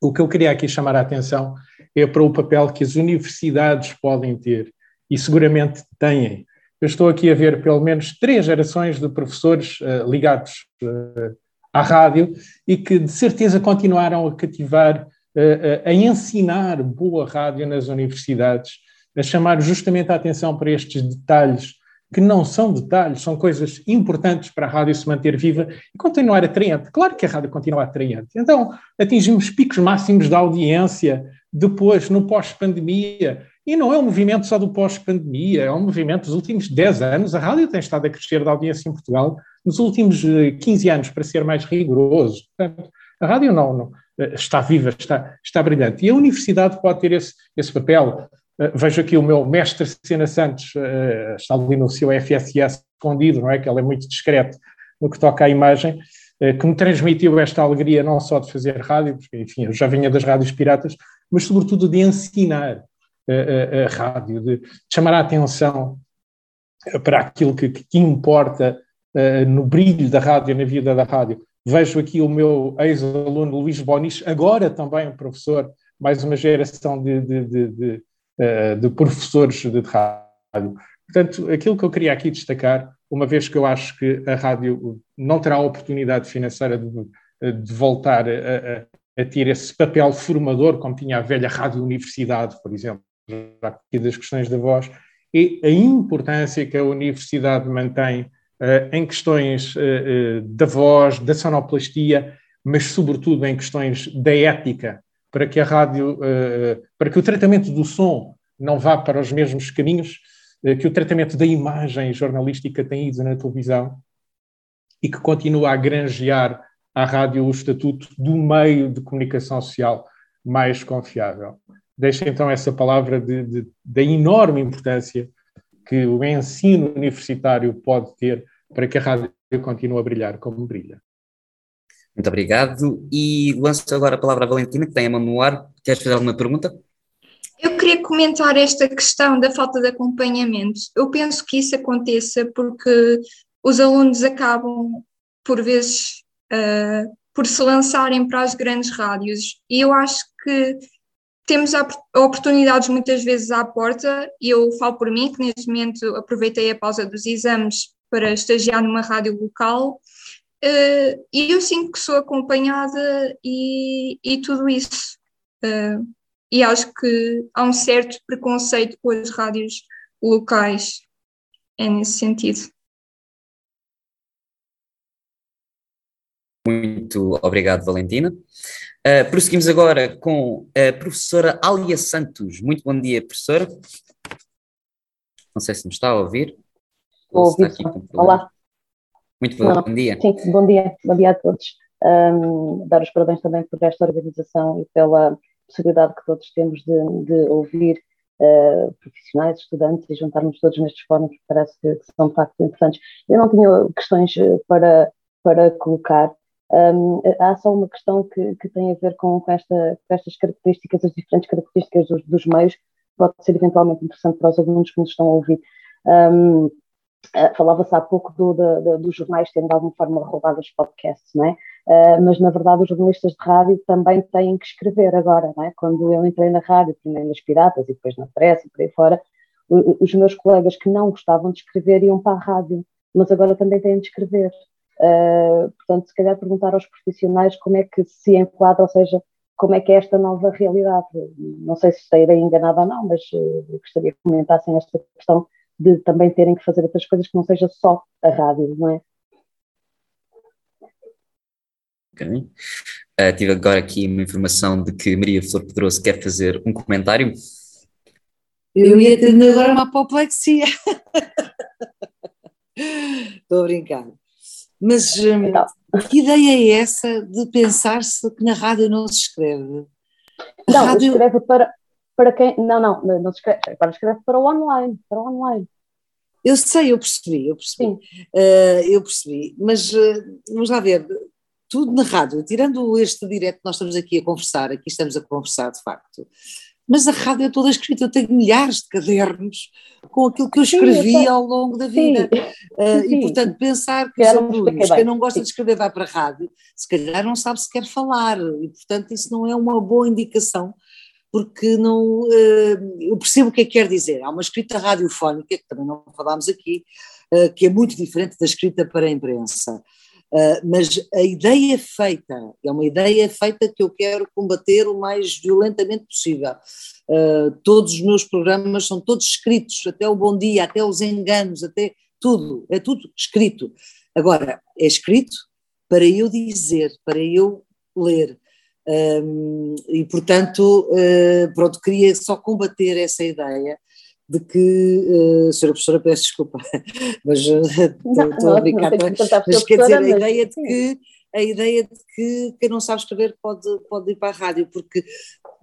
O que eu queria aqui chamar a atenção é para o papel que as universidades podem ter, e seguramente têm. Eu estou aqui a ver pelo menos três gerações de professores uh, ligados uh, à rádio e que de certeza continuaram a cativar, a, a ensinar boa rádio nas universidades, a chamar justamente a atenção para estes detalhes que não são detalhes, são coisas importantes para a rádio se manter viva e continuar atraente. Claro que a rádio continua atraente. Então, atingimos picos máximos de audiência depois, no pós-pandemia. E não é um movimento só do pós-pandemia, é um movimento dos últimos 10 anos. A rádio tem estado a crescer de audiência em Portugal nos últimos 15 eh, anos, para ser mais rigoroso. Portanto, a rádio não, eh, está viva, está, está brilhante. E a universidade pode ter esse, esse papel. Uh, vejo aqui o meu mestre Sena Santos, está ali no seu FSS escondido, não é? Que ele é muito discreto no que toca à imagem, que me transmitiu esta alegria não só de fazer rádio, porque, enfim, eu já vinha das rádios piratas, mas sobretudo de ensinar a, a rádio, de chamar a atenção para aquilo que, que importa uh, no brilho da rádio, na vida da rádio. Vejo aqui o meu ex-aluno Luís Bonis, agora também um professor, mais uma geração de, de, de, de, uh, de professores de rádio. Portanto, aquilo que eu queria aqui destacar, uma vez que eu acho que a rádio não terá a oportunidade financeira de de voltar a, a, a, ter esse papel formador, como tinha a velha Rádio Universidade, por exemplo, já das questões da voz, e a importância que a universidade mantém em questões uh, da voz, da sonoplastia, mas sobretudo em questões da ética, para que a rádio, para que o tratamento do som não vá para os mesmos caminhos que o tratamento da imagem jornalística tem ido na televisão e que continua a granjear à rádio o estatuto do meio de comunicação social mais confiável. Deixa então essa palavra de, de, da enorme importância que o ensino universitário pode ter para que a rádio continue a brilhar como brilha. Muito obrigado. E lanço agora a palavra à Valentina, que tem a mão no ar. Queres fazer alguma pergunta? Eu queria comentar esta questão da falta de acompanhamento. Eu penso que isso aconteça porque os alunos acabam, por vezes, uh, por se lançarem para as grandes rádios. E eu acho que temos oportunidades muitas vezes à porta, e eu falo por mim, que neste momento aproveitei a pausa dos exames para estagiar numa rádio local, uh, e eu sinto que sou acompanhada e, e tudo isso. Uh, e acho que há um certo preconceito com as rádios locais, é nesse sentido. Muito obrigado, Valentina. Uh, prosseguimos agora com a professora Alia Santos. Muito bom dia, professora. Não sei se me está a ouvir. Estou. Olá. Muito bom, Não, bom dia. Sim, bom dia. Bom dia a todos. Um, dar os parabéns também por esta organização e pela possibilidade que todos temos de, de ouvir uh, profissionais, estudantes e juntarmos todos nestes fóruns que parece que são de facto importantes. Eu não tinha questões para, para colocar, um, há só uma questão que, que tem a ver com, com, esta, com estas características, as diferentes características dos, dos, meios, pode ser eventualmente interessante para os alunos que nos estão a ouvir. Um, uh, Falava-se há pouco do, do, dos jornais terem de alguma forma roubado os podcasts, não é? Uh, mas na verdade os jornalistas de rádio também têm que escrever agora, não é? Quando eu entrei na rádio, primeiro nas Piratas e depois na Pressa e por aí fora, os meus colegas que não gostavam de escrever iam para a rádio, mas agora também têm de escrever. Uh, portanto, se calhar perguntar aos profissionais como é que se enquadra, ou seja, como é que é esta nova realidade. Não sei se estarei enganada ou não, mas uh, gostaria que comentassem esta questão de também terem que fazer outras coisas que não seja só a rádio, não é? Ok. Uh, tive agora aqui uma informação de que Maria Flor Pedroso quer fazer um comentário. Eu ia ter agora uma apoplexia. Estou a brincar. Mas hum, então. que ideia é essa de pensar-se que na rádio não se escreve? A não, rádio... escreve para, para quem. Não, não, não se escreve, para escreve para o online, para o online. Eu sei, eu percebi, eu percebi. Uh, eu percebi. Mas uh, vamos lá ver, tudo na rádio, tirando este direto que nós estamos aqui a conversar, aqui estamos a conversar de facto, mas a rádio é toda escrita, eu tenho milhares de cadernos com aquilo que eu escrevi sim, ao longo da vida. Uh, sim, e, portanto, pensar que os alunos, quem não gosta de escrever vai para a rádio, se calhar não sabe se quer falar, e, portanto, isso não é uma boa indicação, porque não, uh, eu percebo o que é que quer dizer. Há uma escrita radiofónica, que também não falámos aqui, uh, que é muito diferente da escrita para a imprensa. Uh, mas a ideia feita, é uma ideia feita que eu quero combater o mais violentamente possível. Todos os meus programas são todos escritos, até o bom dia, até os enganos, até tudo, é tudo escrito. Agora, é escrito para eu dizer, para eu ler. Um, e, portanto, uh, pronto, queria só combater essa ideia de que, uh, senhora professora, peço desculpa, mas estou a brincar, mas quer dizer, a ideia de que a ideia de que quem não sabe escrever pode, pode ir para a rádio, porque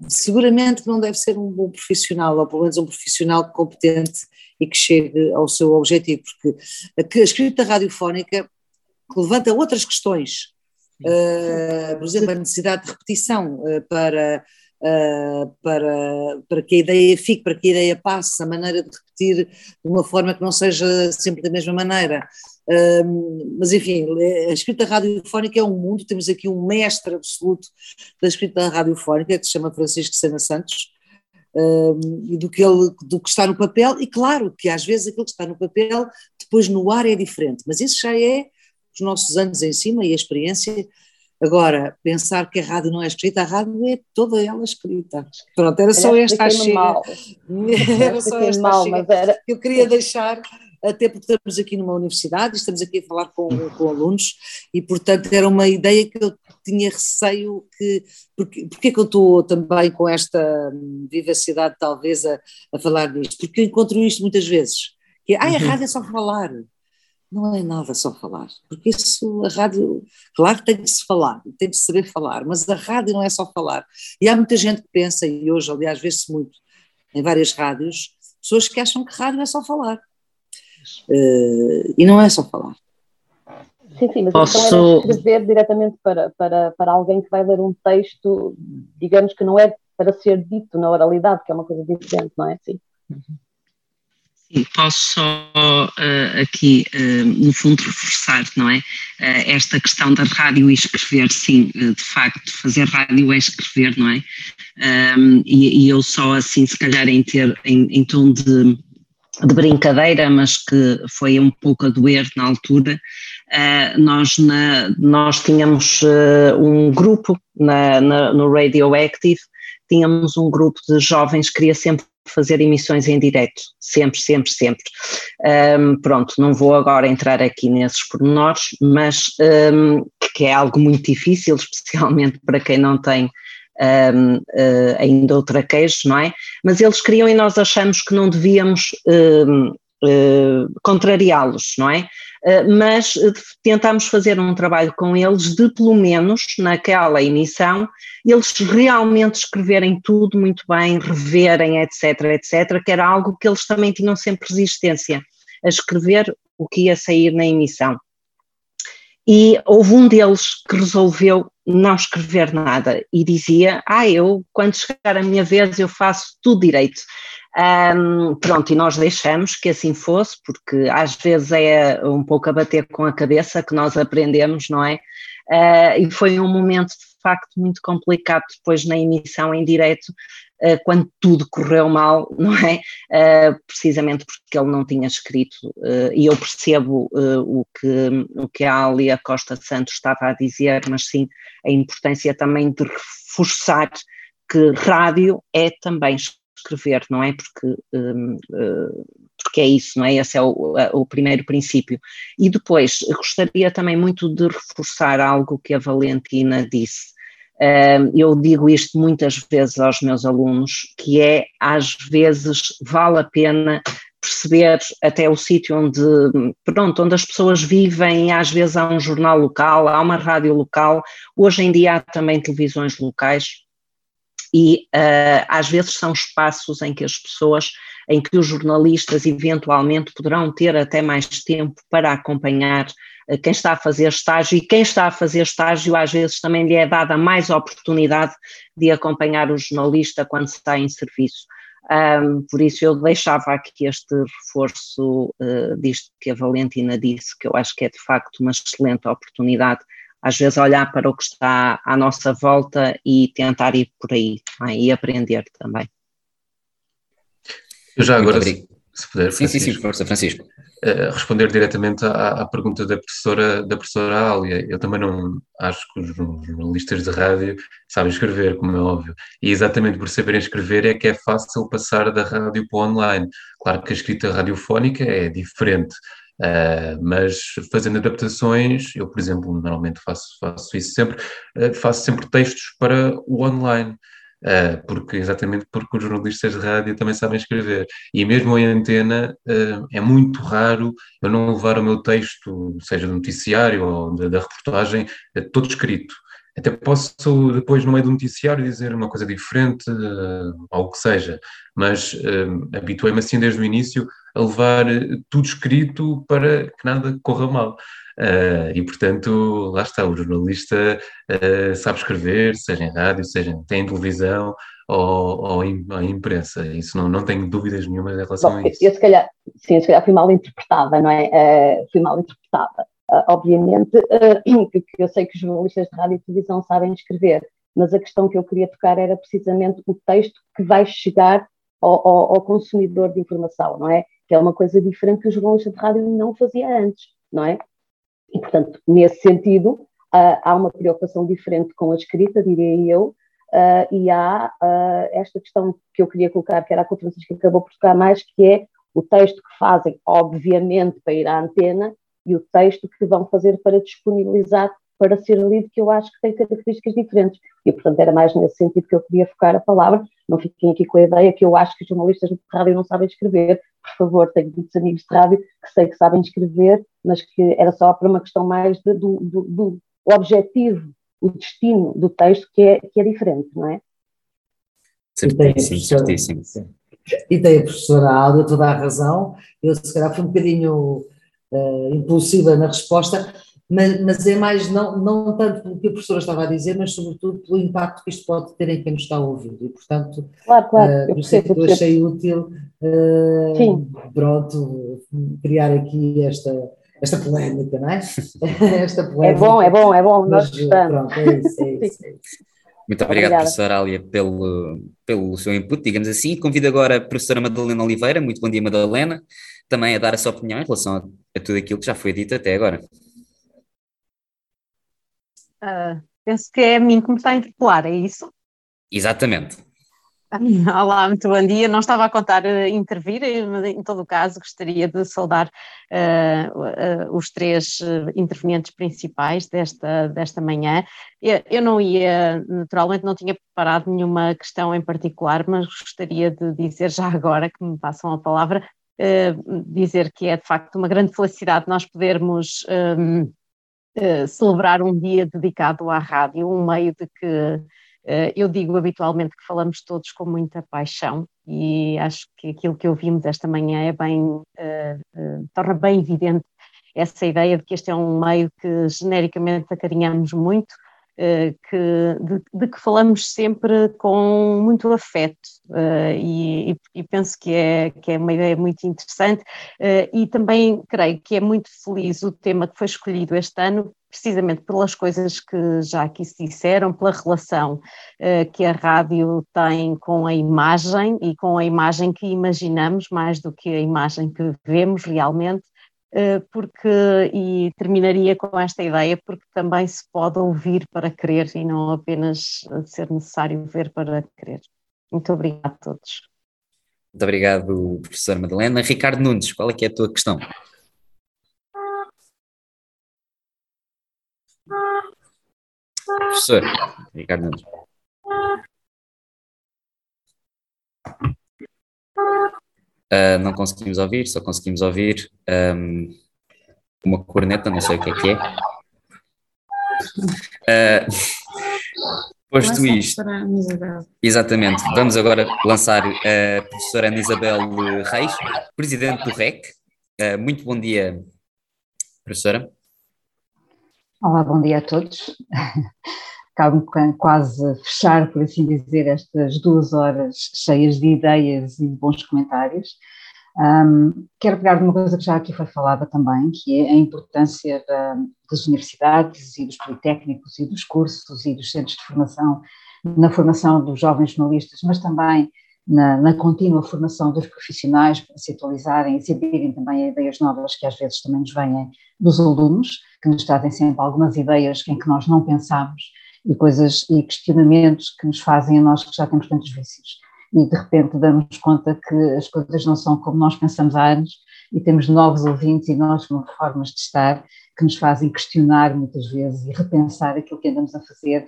seguramente não deve ser um bom profissional, ou pelo menos um profissional competente e que chegue ao seu objetivo, porque a, a escrita radiofónica levanta outras questões, por exemplo, a necessidade de repetição uh, para uh, para, para que a ideia fique, para que a ideia passe, a maneira de repetir de uma forma que não seja sempre da mesma maneira. Mas enfim, a escrita radiofónica é um mundo, temos aqui um mestre absoluto da escrita radiofónica que se chama Francisco Sena Santos, e do que, ele, do que está no papel, e claro que às vezes aquilo que está no papel depois no ar é diferente, mas isso já é os nossos anos em cima e a experiência Agora, pensar que a rádio não é escrita, a rádio é toda ela escrita. Pronto, era só esta a chega. Mal. Era só esta mal, chega era... que eu queria deixar, até porque estamos aqui numa universidade, estamos aqui a falar com, com alunos, e portanto era uma ideia que eu tinha receio que. Porque, porque é que eu estou também com esta vivacidade, talvez, a, a falar nisto? Porque eu encontro isto muitas vezes. Que é, ah, a uhum. rádio é só falar não é nada só falar, porque isso, a rádio, claro que tem que se falar, tem que saber falar, mas a rádio não é só falar. E há muita gente que pensa, e hoje, aliás, vê-se muito em várias rádios, pessoas que acham que rádio é só falar. Uh, e não é só falar. Sim, sim, mas Posso... então é escrever diretamente para, para, para alguém que vai ler um texto, digamos que não é para ser dito na oralidade, que é uma coisa diferente, não é assim? Uhum. Sim, posso só uh, aqui, uh, no fundo, reforçar, não é? Uh, esta questão da rádio e escrever, sim, de facto, fazer rádio é escrever, não é? Um, ehm, e, e, eu só assim, se calhar em ter, em, em tom de, de, brincadeira, mas que foi um pouco a doer na altura, nós, na, nós tínhamos um grupo na, na, no Radioactive, tínhamos um grupo de jovens que queria sempre fazer emissões em direto, sempre, sempre, sempre. Um, pronto, não vou agora entrar aqui nesses pormenores, mas um, que é algo muito difícil, especialmente para quem não tem um, uh, ainda o traquejo, não é? Mas eles queriam e nós achamos que não devíamos uh, contrariá-los, não é? Uh, mas tentámos fazer um trabalho com eles de, pelo menos, naquela emissão, eles realmente escreverem tudo muito bem, reverem, etc, etc, que era algo que eles também tinham sempre resistência a escrever o que ia sair na emissão. E houve um deles que resolveu não escrever nada e dizia: Ah, eu, quando chegar a minha vez, eu faço tudo direito. Um, pronto, e nós deixamos que assim fosse, porque às vezes é um pouco a bater com a cabeça que nós aprendemos, não é? Uh, e foi um momento de facto muito complicado depois na emissão em direto, uh, quando tudo correu mal, não é? Uh, precisamente porque ele não tinha escrito, e eu percebo o, que, o que a Alia Costa Santos estava a dizer, mas sim a importância também de reforçar que rádio é também escrever, não é? Porque, um, uh, porque é isso, não é? Esse é o, o, primeiro princípio. E depois, gostaria também muito de reforçar algo que a Valentina disse. Uh, eu digo isto muitas vezes aos meus alunos, que é, às vezes, vale a pena perceber até o sítio onde, pronto, onde as pessoas vivem, às vezes há um jornal local, há uma rádio local, hoje em dia há também televisões locais, e uh, às vezes são espaços em que as pessoas, em que os jornalistas eventualmente poderão ter até mais tempo para acompanhar uh, quem está a fazer estágio e quem está a fazer estágio às vezes também lhe é dada mais oportunidade de acompanhar o jornalista quando está em serviço. Um, por isso eu deixava aqui este reforço uh, disto que a Valentina disse, que eu acho que é de facto uma excelente oportunidade às vezes olhar para o que está à nossa volta e tentar ir por aí é? e aprender também. Eu já agora, se, se puder, sim, sim, sim, força, Francisco. Uh, responder diretamente à, à, pergunta da professora, da professora Ália. Eu também não acho que os jornalistas de rádio sabem escrever, como é óbvio. E exatamente por saberem escrever é que é fácil passar da rádio para o online. Claro que a escrita radiofónica é diferente. Uh, mas fazendo adaptações, eu, por exemplo, normalmente faço, faço isso sempre, uh, faço sempre textos para o online, uh, porque exatamente porque os jornalistas de rádio também sabem escrever. E mesmo em antena, é muito raro eu não levar o meu texto, seja do noticiário ou da, da reportagem, todo escrito. Até posso depois, no meio do noticiário, dizer uma coisa diferente, uh, ou o que seja, mas uh, habituei-me assim desde o início a levar tudo escrito para que nada corra mal. Uh, e portanto, lá está, o jornalista uh, sabe escrever, seja em rádio, seja em televisão ou, ou em, em, imprensa. Isso não, não tenho dúvidas nenhuma em relação Bom, a isso. Eu se calhar, sim, se calhar fui mal interpretada, não é? Uh, fui mal interpretada. obviamente que, que eu sei que os jornalistas de rádio e televisão sabem escrever, mas a questão que eu queria tocar era precisamente o texto que vai chegar ao, ao, ao, consumidor de informação, não é? Que é uma coisa diferente que o jornalista de rádio não fazia antes, não é? E, portanto, nesse sentido, uh, há uma preocupação diferente com a escrita, diria eu, uh, e há esta questão que eu queria colocar, que era a que o Francisco acabou por tocar mais, que é o texto que fazem, obviamente, para ir à antena, e o texto que vão fazer para disponibilizar para ser lido, que eu acho que tem características diferentes. E, portanto, era mais nesse sentido que eu queria focar a palavra. Não fiquem aqui com a ideia que eu acho que os jornalistas de rádio não sabem escrever. Por favor, tenho muitos amigos de rádio que sei que sabem escrever, mas que era só para uma questão mais de, do, do, do objetivo, o destino do texto, que é, que é diferente, não é? Certíssimo, certíssimo. E tem a professora Alda toda a razão. Eu, se calhar, fui um bocadinho uh, impulsiva na resposta, mas, mas, é mais não, não tanto pelo que a professora estava a dizer, mas sobretudo pelo impacto que isto pode ter em quem nos está a ouvir. E, portanto, claro, claro, uh, por isso é que eu achei útil, uh, pronto, criar aqui esta, esta polémica, não é? esta polémica. É bom, é bom, é bom, nós gostamos. Pronto, é isso, é isso. É isso. Muito obrigado, Obrigada. professora Alia, pelo, pelo seu input, digamos assim. Convido agora a professora Madalena Oliveira, muito bom dia, Madalena, também a dar a sua opinião em relação a, a tudo aquilo que já foi dito até agora. Uh, penso que é a mim que me está a interpelar, é isso? Exatamente. Olá, muito bom dia. Não estava a contar uh, intervir, mas em todo o caso gostaria de saudar uh, uh, os três intervenientes principais desta, desta manhã. Eu, eu, não ia, naturalmente, não tinha preparado nenhuma questão em particular, mas gostaria de dizer já agora que me passam a palavra, dizer que é de facto uma grande felicidade nós podermos. Um, celebrar um dia dedicado à rádio, um meio de que eh, eu digo habitualmente que falamos todos com muita paixão e acho que aquilo que ouvimos esta manhã é bem, uh, uh, torna bem evidente essa ideia de que este é um meio que genericamente acarinhamos muito, uh, que, de, de, que falamos sempre com muito afeto e, e, penso que é, que é uma ideia muito interessante e também creio que é muito feliz o tema que foi escolhido este ano precisamente pelas coisas que já aqui se disseram, pela relação uh, que a rádio tem com a imagem e com a imagem que imaginamos, mais do que a imagem que vemos realmente, uh, porque, e terminaria com esta ideia, porque também se pode ouvir para crer e não apenas ser necessário ver para crer. Muito obrigada a todos. Muito obrigado, professora Madalena. Ricardo Nunes, qual é que é a tua questão? Professor Ricardo Nunes. Uh, não conseguimos ouvir, só conseguimos ouvir um, uma corneta, não sei o que é que é. Uh, posto isto, exatamente, vamos agora lançar a professora Ana Isabel Reis, presidente do REC. Uh, muito bom dia, professora. Olá, bom dia a todos. Acabo quase fechar, por assim dizer, estas duas horas cheias de ideias e de bons comentários. Um, quero pegar numa coisa que já aqui foi falada também, que é a importância da, das universidades e dos politécnicos e dos cursos e dos centros de formação na formação dos jovens jornalistas, mas também na, na, contínua formação dos profissionais para se atualizarem e se abrirem também a ideias novas que às vezes também nos vêm dos alunos, que nos trazem sempre algumas ideias em que nós não pensamos e coisas e questionamentos que nos fazem a nós que já temos tantos vícios. E de repente damos conta que as coisas não são como nós pensamos há anos e temos novos ouvintes e novas formas de estar que nos fazem questionar muitas vezes e repensar aquilo que andamos a fazer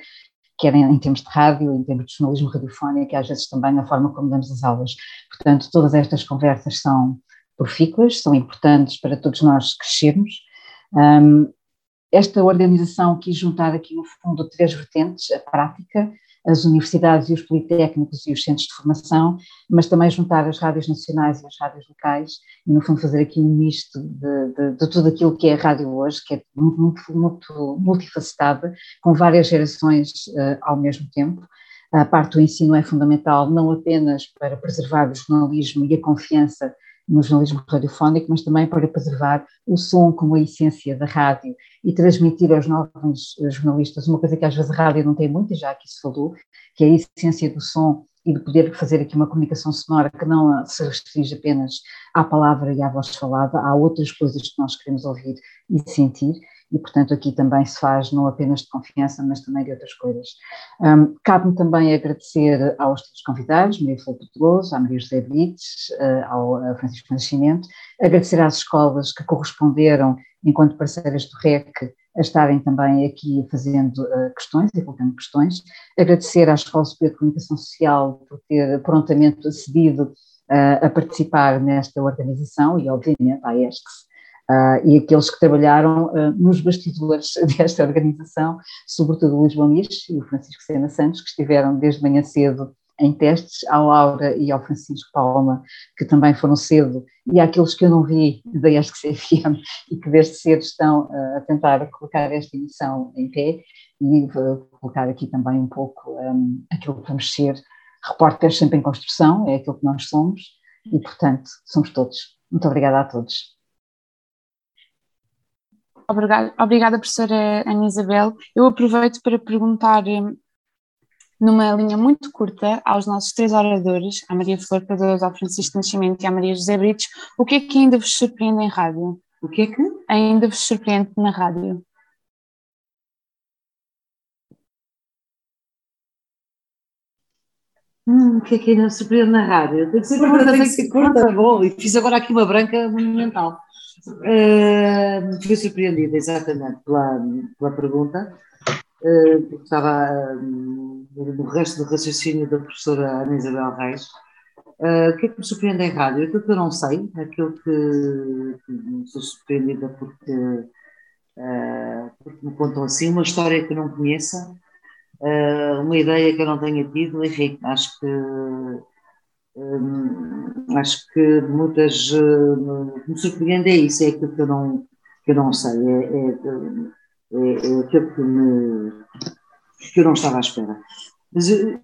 quer em, termos de rádio, em termos de jornalismo radiofónico, e às vezes também na forma como damos as aulas. Portanto, todas estas conversas são profícuas, são importantes para todos nós crescermos. Um, esta organização quis juntar aqui, no fundo, três vertentes: a prática, as universidades e os politécnicos e os centros de formação, mas também juntar as rádios nacionais e as rádios locais e, no fundo, fazer aqui um misto de, de, de tudo aquilo que é a rádio hoje, que é muito, muito, muito multifacetada, com várias gerações uh, ao mesmo tempo. A parte do ensino é fundamental não apenas para preservar o jornalismo e a confiança no jornalismo radiofónico, mas também para preservar o som como a essência da rádio e transmitir aos novos jornalistas uma coisa que às vezes a rádio não tem muito, já aqui se falou, que é a essência do som e de poder fazer aqui uma comunicação sonora que não se restringe apenas à palavra e à voz falada, há outras coisas que nós queremos ouvir e sentir, e, portanto, aqui também se faz não apenas de confiança, mas também de outras coisas. Um, Cabe-me também agradecer aos teus convidados, Maria Flor Pedroso, à Maria José Brites, uh, ao Francisco Nascimento, agradecer às escolas que corresponderam, enquanto parceiras do REC, a estarem também aqui fazendo uh, questões e colocando questões, agradecer à Escola Superior de Comunicação Social por ter prontamente acedido uh, a participar nesta organização e, obviamente, à ESCS, Uh, e aqueles que trabalharam uh, nos bastidores desta organização, sobretudo o Luís Bomis e o Francisco Sena Santos, que estiveram desde manhã cedo em testes, ao Laura e ao Francisco Palma, que também foram cedo, e àqueles que eu não vi da ESC-CFM e que desde cedo estão uh, a tentar colocar esta emissão em pé e colocar aqui também um pouco um, aquilo que vamos ser, repórteres sempre em construção, é aquilo que nós somos, e portanto somos todos. Muito obrigada a todos. Obrigada, obrigada professora Ana Isabel. Eu aproveito para perguntar hum, numa linha muito curta aos nossos três oradores, à Maria Flor Pedroso, ao Francisco Nascimento e à Maria José Britos, o que é que ainda vos surpreende em rádio? O que é que ainda vos surpreende na rádio? Hum, o que é que ainda surpreende na rádio? Tem que ser curta, tem que ser curta. Bom, e fiz agora aqui uma branca monumental. Uh, fui surpreendida exatamente pela, pela pergunta, uh, porque estava uh, no resto do raciocínio da professora Ana Isabel Reis. Uh, o que é que me surpreende em rádio? Aquilo que eu não sei, aquilo que, que sou surpreendida porque, porque me contam assim, uma história que eu não conheça, uma ideia que eu não tenha tido, enfim, acho que Hum, acho que muitas uh, me surpreende é isso, é aquilo que eu não, que eu não sei, é, é, é, é aquilo que, me, que eu não estava à espera. Mas eu,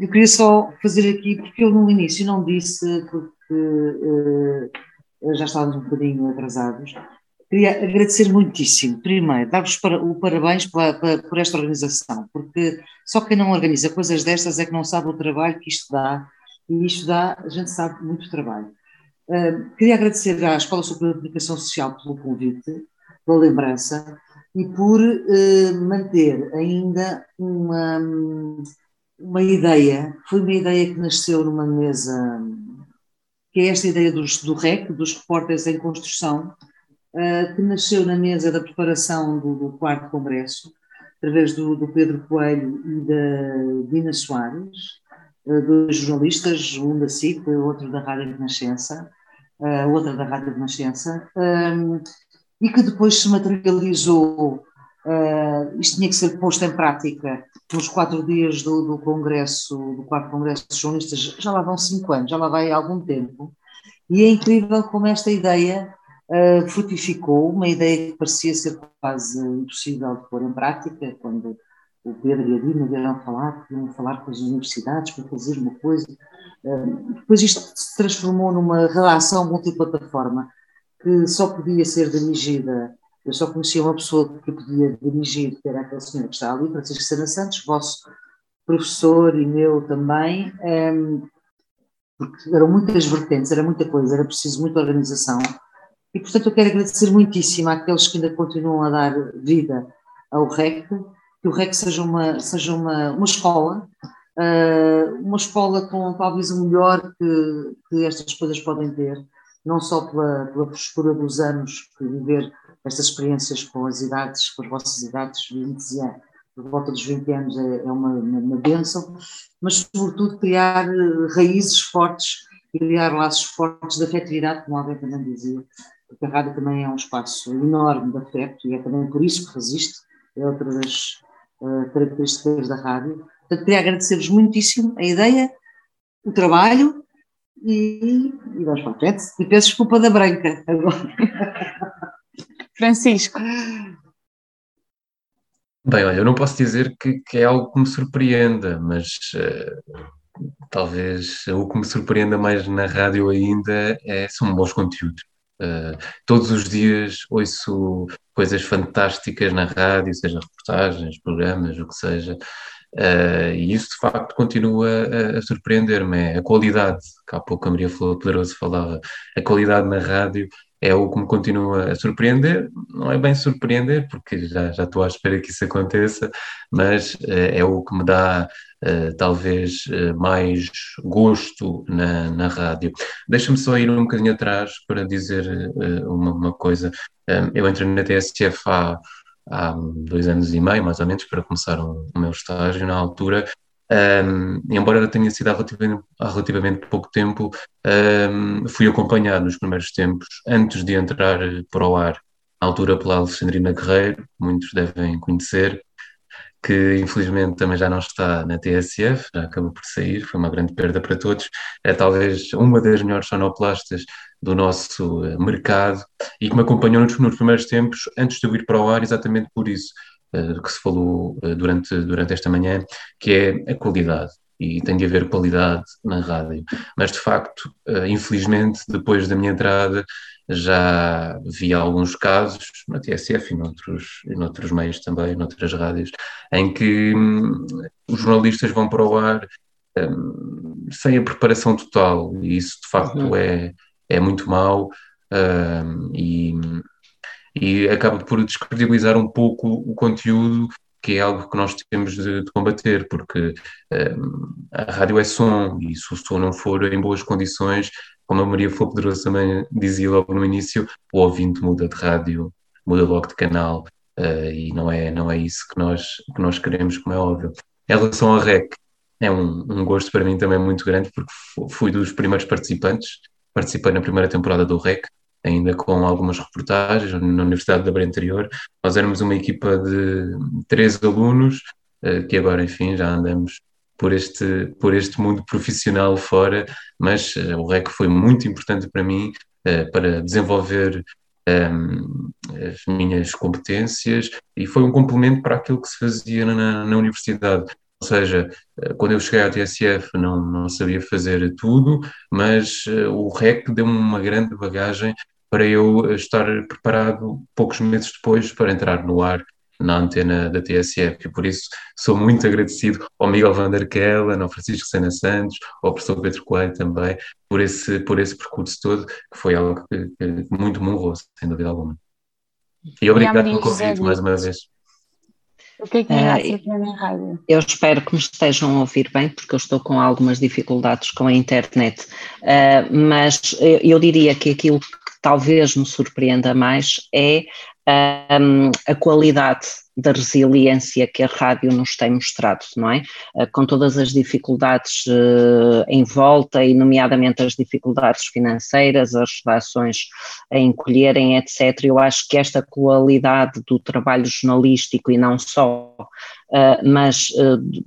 eu, queria só fazer aqui, porque eu no início não disse, porque uh, já estávamos um bocadinho atrasados, queria agradecer muitíssimo, primeiro, dar-vos para, o parabéns pela, por esta organização, porque só quem não organiza coisas destas é que não sabe o trabalho que isto dá e isto dá, a gente sabe, muito trabalho. Uh, queria agradecer à Escola Superior de Comunicação Social pelo convite, pela lembrança e por uh, manter ainda uma, uma ideia, foi uma ideia que nasceu numa mesa, que é esta ideia dos, do REC, dos repórteres em construção, uh, que nasceu na mesa da preparação do, do quarto congresso, através do, do Pedro Coelho e da Dina Soares, dois jornalistas, um da SIC, outro da Rádio Renascença, uh, outra da Rádio Renascença, um, ehm, e que depois se materializou, uh, isto tinha que ser posto em prática nos quatro dias do, do Congresso, do quarto Congresso de Jornalistas, já lá vão cinco anos, já lá vai algum tempo, e é incrível como esta ideia uh, frutificou, uma ideia que parecia ser quase impossível de pôr em prática, quando o Pedro e a Dina vieram falar, vieram falar com as universidades para fazer uma coisa. Depois isto se transformou numa relação multiplataforma que só podia ser dirigida, eu só conhecia uma pessoa que podia dirigir, que era aquele senhor que está ali, Francisco Sena Santos, vosso professor e meu também, porque eram muitas vertentes, era muita coisa, era preciso muita organização. E, portanto, eu quero agradecer muitíssimo àqueles que ainda continuam a dar vida ao REC, que o REC seja uma, seja uma, uma escola, uh, uma escola com talvez o melhor que, que estas coisas podem ter, não só pela, pela frescura dos anos, que viver estas experiências com as idades, com as vossas idades, 20 anos, por volta dos 20 anos é, é uma, uma, uma bênção, mas sobretudo criar eh, raízes fortes criar laços fortes de afetividade, como alguém também dizia, porque a rádio também é um espaço enorme de afeto e é também por isso que resiste, é outra das, uh, características da rádio. Portanto, queria agradecer-vos muitíssimo a ideia, o trabalho e, e vamos para a frente. E peço desculpa da branca agora. Francisco. Bem, olha, eu não posso dizer que, que é algo que me surpreenda, mas uh, talvez o que me surpreenda mais na rádio ainda é, são bons conteúdos. Uh, todos os dias ouço coisas fantásticas na rádio, seja reportagens, programas, o que seja, uh, e isso de facto continua a, a surpreender-me. É a qualidade, que há pouco a Maria Flor Poderoso falava, a qualidade na rádio é o que me continua a surpreender. Não é bem surpreender, porque já, já estou à espera que isso aconteça, mas é o que me dá uh, talvez uh, mais gosto na, na rádio. Deixa-me só ir um bocadinho atrás para dizer uh, uma, uma, coisa. Um, eu entrei na TSF há, há dois anos e meio, mais ou menos, para começar o, o meu estágio na altura. Um, embora ela tenha sido há relativamente, há relativamente pouco tempo, um, fui acompanhado nos primeiros tempos, antes de entrar para o ar, à altura pela Alexandrina Guerreiro, muitos devem conhecer, que infelizmente também já não está na TSF, já acabou por sair, foi uma grande perda para todos. É talvez uma das melhores sonoplastas do nosso eh, mercado e que me acompanhou nos, nos primeiros tempos, antes de eu ir para o ar, exatamente por isso que se falou uh, durante, durante esta manhã, que é a qualidade. E tem de haver qualidade na rádio. Mas, de facto, uh, infelizmente, depois da minha entrada, já vi alguns casos, na TSF e noutros, noutros meios também, noutras rádios, em que hum, os jornalistas vão para o ar hum, sem a preparação total, e isso de facto uhum. é, é muito mau hum, e, e acaba por descredibilizar um pouco o conteúdo que é algo que nós temos de, de combater, porque a rádio é som, e se o som não for em boas condições, como a Maria Flor Poderoso também dizia logo no início, o ouvinte muda de rádio, muda logo de canal, uh, e não é, não é isso que nós, que nós queremos, como é óbvio. Em relação ao REC, é um, um gosto para mim também muito grande, porque fui dos primeiros participantes, participei na primeira temporada do REC, ainda com algumas reportagens na Universidade da Beira Interior. Nós éramos uma equipa de 13 alunos, uh, que agora, enfim, já andamos por este, por este mundo profissional fora, mas uh, o REC foi muito importante para mim uh, para desenvolver um, ehm, as minhas competências e foi um complemento para aquilo que se fazia na, na universidade. Ou seja, quando eu cheguei à TSF não, não sabia fazer tudo, mas o REC deu-me uma grande bagagem para eu estar preparado poucos meses depois para entrar no ar na antena da TSF e por isso sou muito agradecido ao Miguel Van der Kellen, ao Francisco Sena Santos, ao professor Pedro Coelho também, por esse, por esse percurso todo, que foi algo que, que muito me honrou, sem dúvida alguma. E obrigado pelo convite mais uma vez. O que é que uh, na rádio? Eu espero que me estejam a ouvir bem, porque eu estou com algumas dificuldades com a internet, uh, mas eu, eu diria que aquilo que talvez me surpreenda mais é um, a qualidade da resiliência que a rádio nos tem mostrado, não é? Uh, com todas as dificuldades uh, em volta, e nomeadamente as dificuldades financeiras, as redações a encolherem, etc. Eu acho que esta qualidade do trabalho jornalístico e não só, uh, mas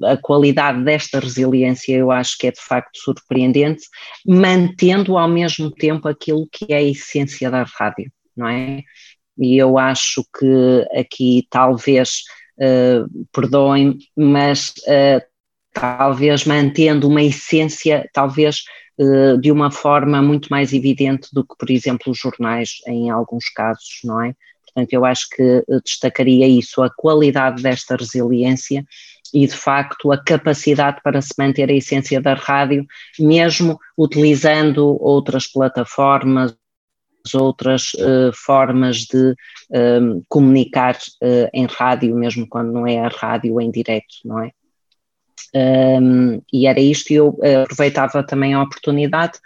a qualidade desta resiliência eu acho que é de facto surpreendente, mantendo ao mesmo tempo aquilo que é a essência da rádio, não é? E eu acho que aqui talvez, uh, perdoem, mas uh, talvez mantendo uma essência, talvez uh, de uma forma muito mais evidente do que, por exemplo, os jornais, em alguns casos, não é? Portanto, eu acho que destacaria isso, a qualidade desta resiliência e, de facto, a capacidade para se manter a essência da rádio, mesmo utilizando outras plataformas, outras uh, formas de uh, comunicar uh, em rádio, mesmo quando não é a rádio em direto, não é? Um, e era isto, e eu aproveitava também a oportunidade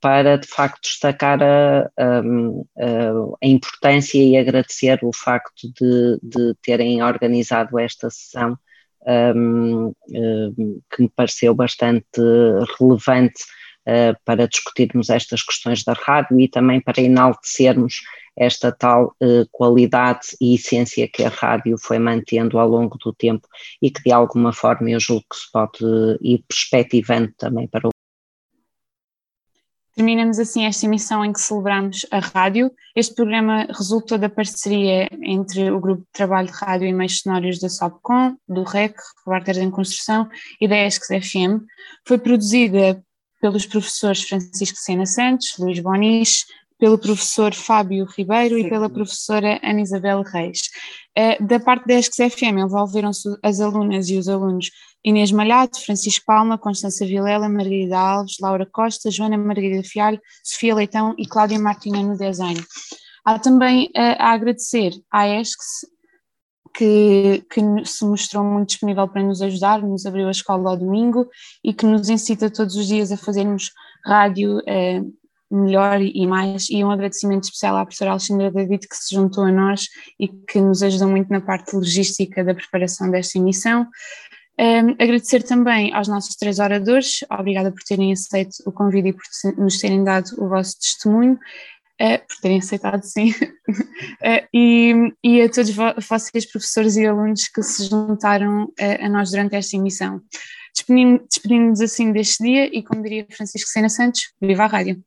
para de facto destacar a, a, a, importância e agradecer o facto de, de terem organizado esta sessão, um, que me pareceu bastante relevante uh, para discutirmos estas questões da rádio e também para enaltecermos esta tal uh, qualidade e essência que a rádio foi mantendo ao longo do tempo e que de alguma forma eu julgo que se pode ir perspectivando também para o Terminamos assim esta emissão em que celebramos a rádio. Este programa resultou da parceria entre o Grupo de Trabalho de Rádio e Meios Sonoros da SOPCOM, do REC, Repórteres em Construção, e da ESCS FM. Foi produzida pelos professores Francisco Sena Santos, Luís Bonis, pelo professor Fábio Ribeiro Sim. e pela professora Ana Isabel Reis. Uh, da parte da ESCS FM envolveram-se as alunas e os alunos Inês Malhado, Francisco Palma, Constança Vilela, Margarida Alves, Laura Costa, Joana Margarida Fialho, Sofia Leitão e Cláudia Martina no design. Há também uh, a agradecer à ESCS, que, que, se mostrou muito disponível para nos ajudar, nos abriu a escola ao domingo e que nos incita todos os dias a fazermos rádio eh, melhor e mais, e um agradecimento especial à professora Alexandra David que se juntou a nós e que nos ajudou muito na parte logística da preparação desta emissão. Um, agradecer também aos nossos três oradores, obrigada por terem aceito o convite e por nos terem dado o vosso testemunho, uh, por terem aceitado, sim, uh, e, e, a todos vocês, professores e alunos que se juntaram uh, a nós durante esta emissão. Despedimos-nos assim deste dia e, como diria Francisco Sena Santos, viva a rádio!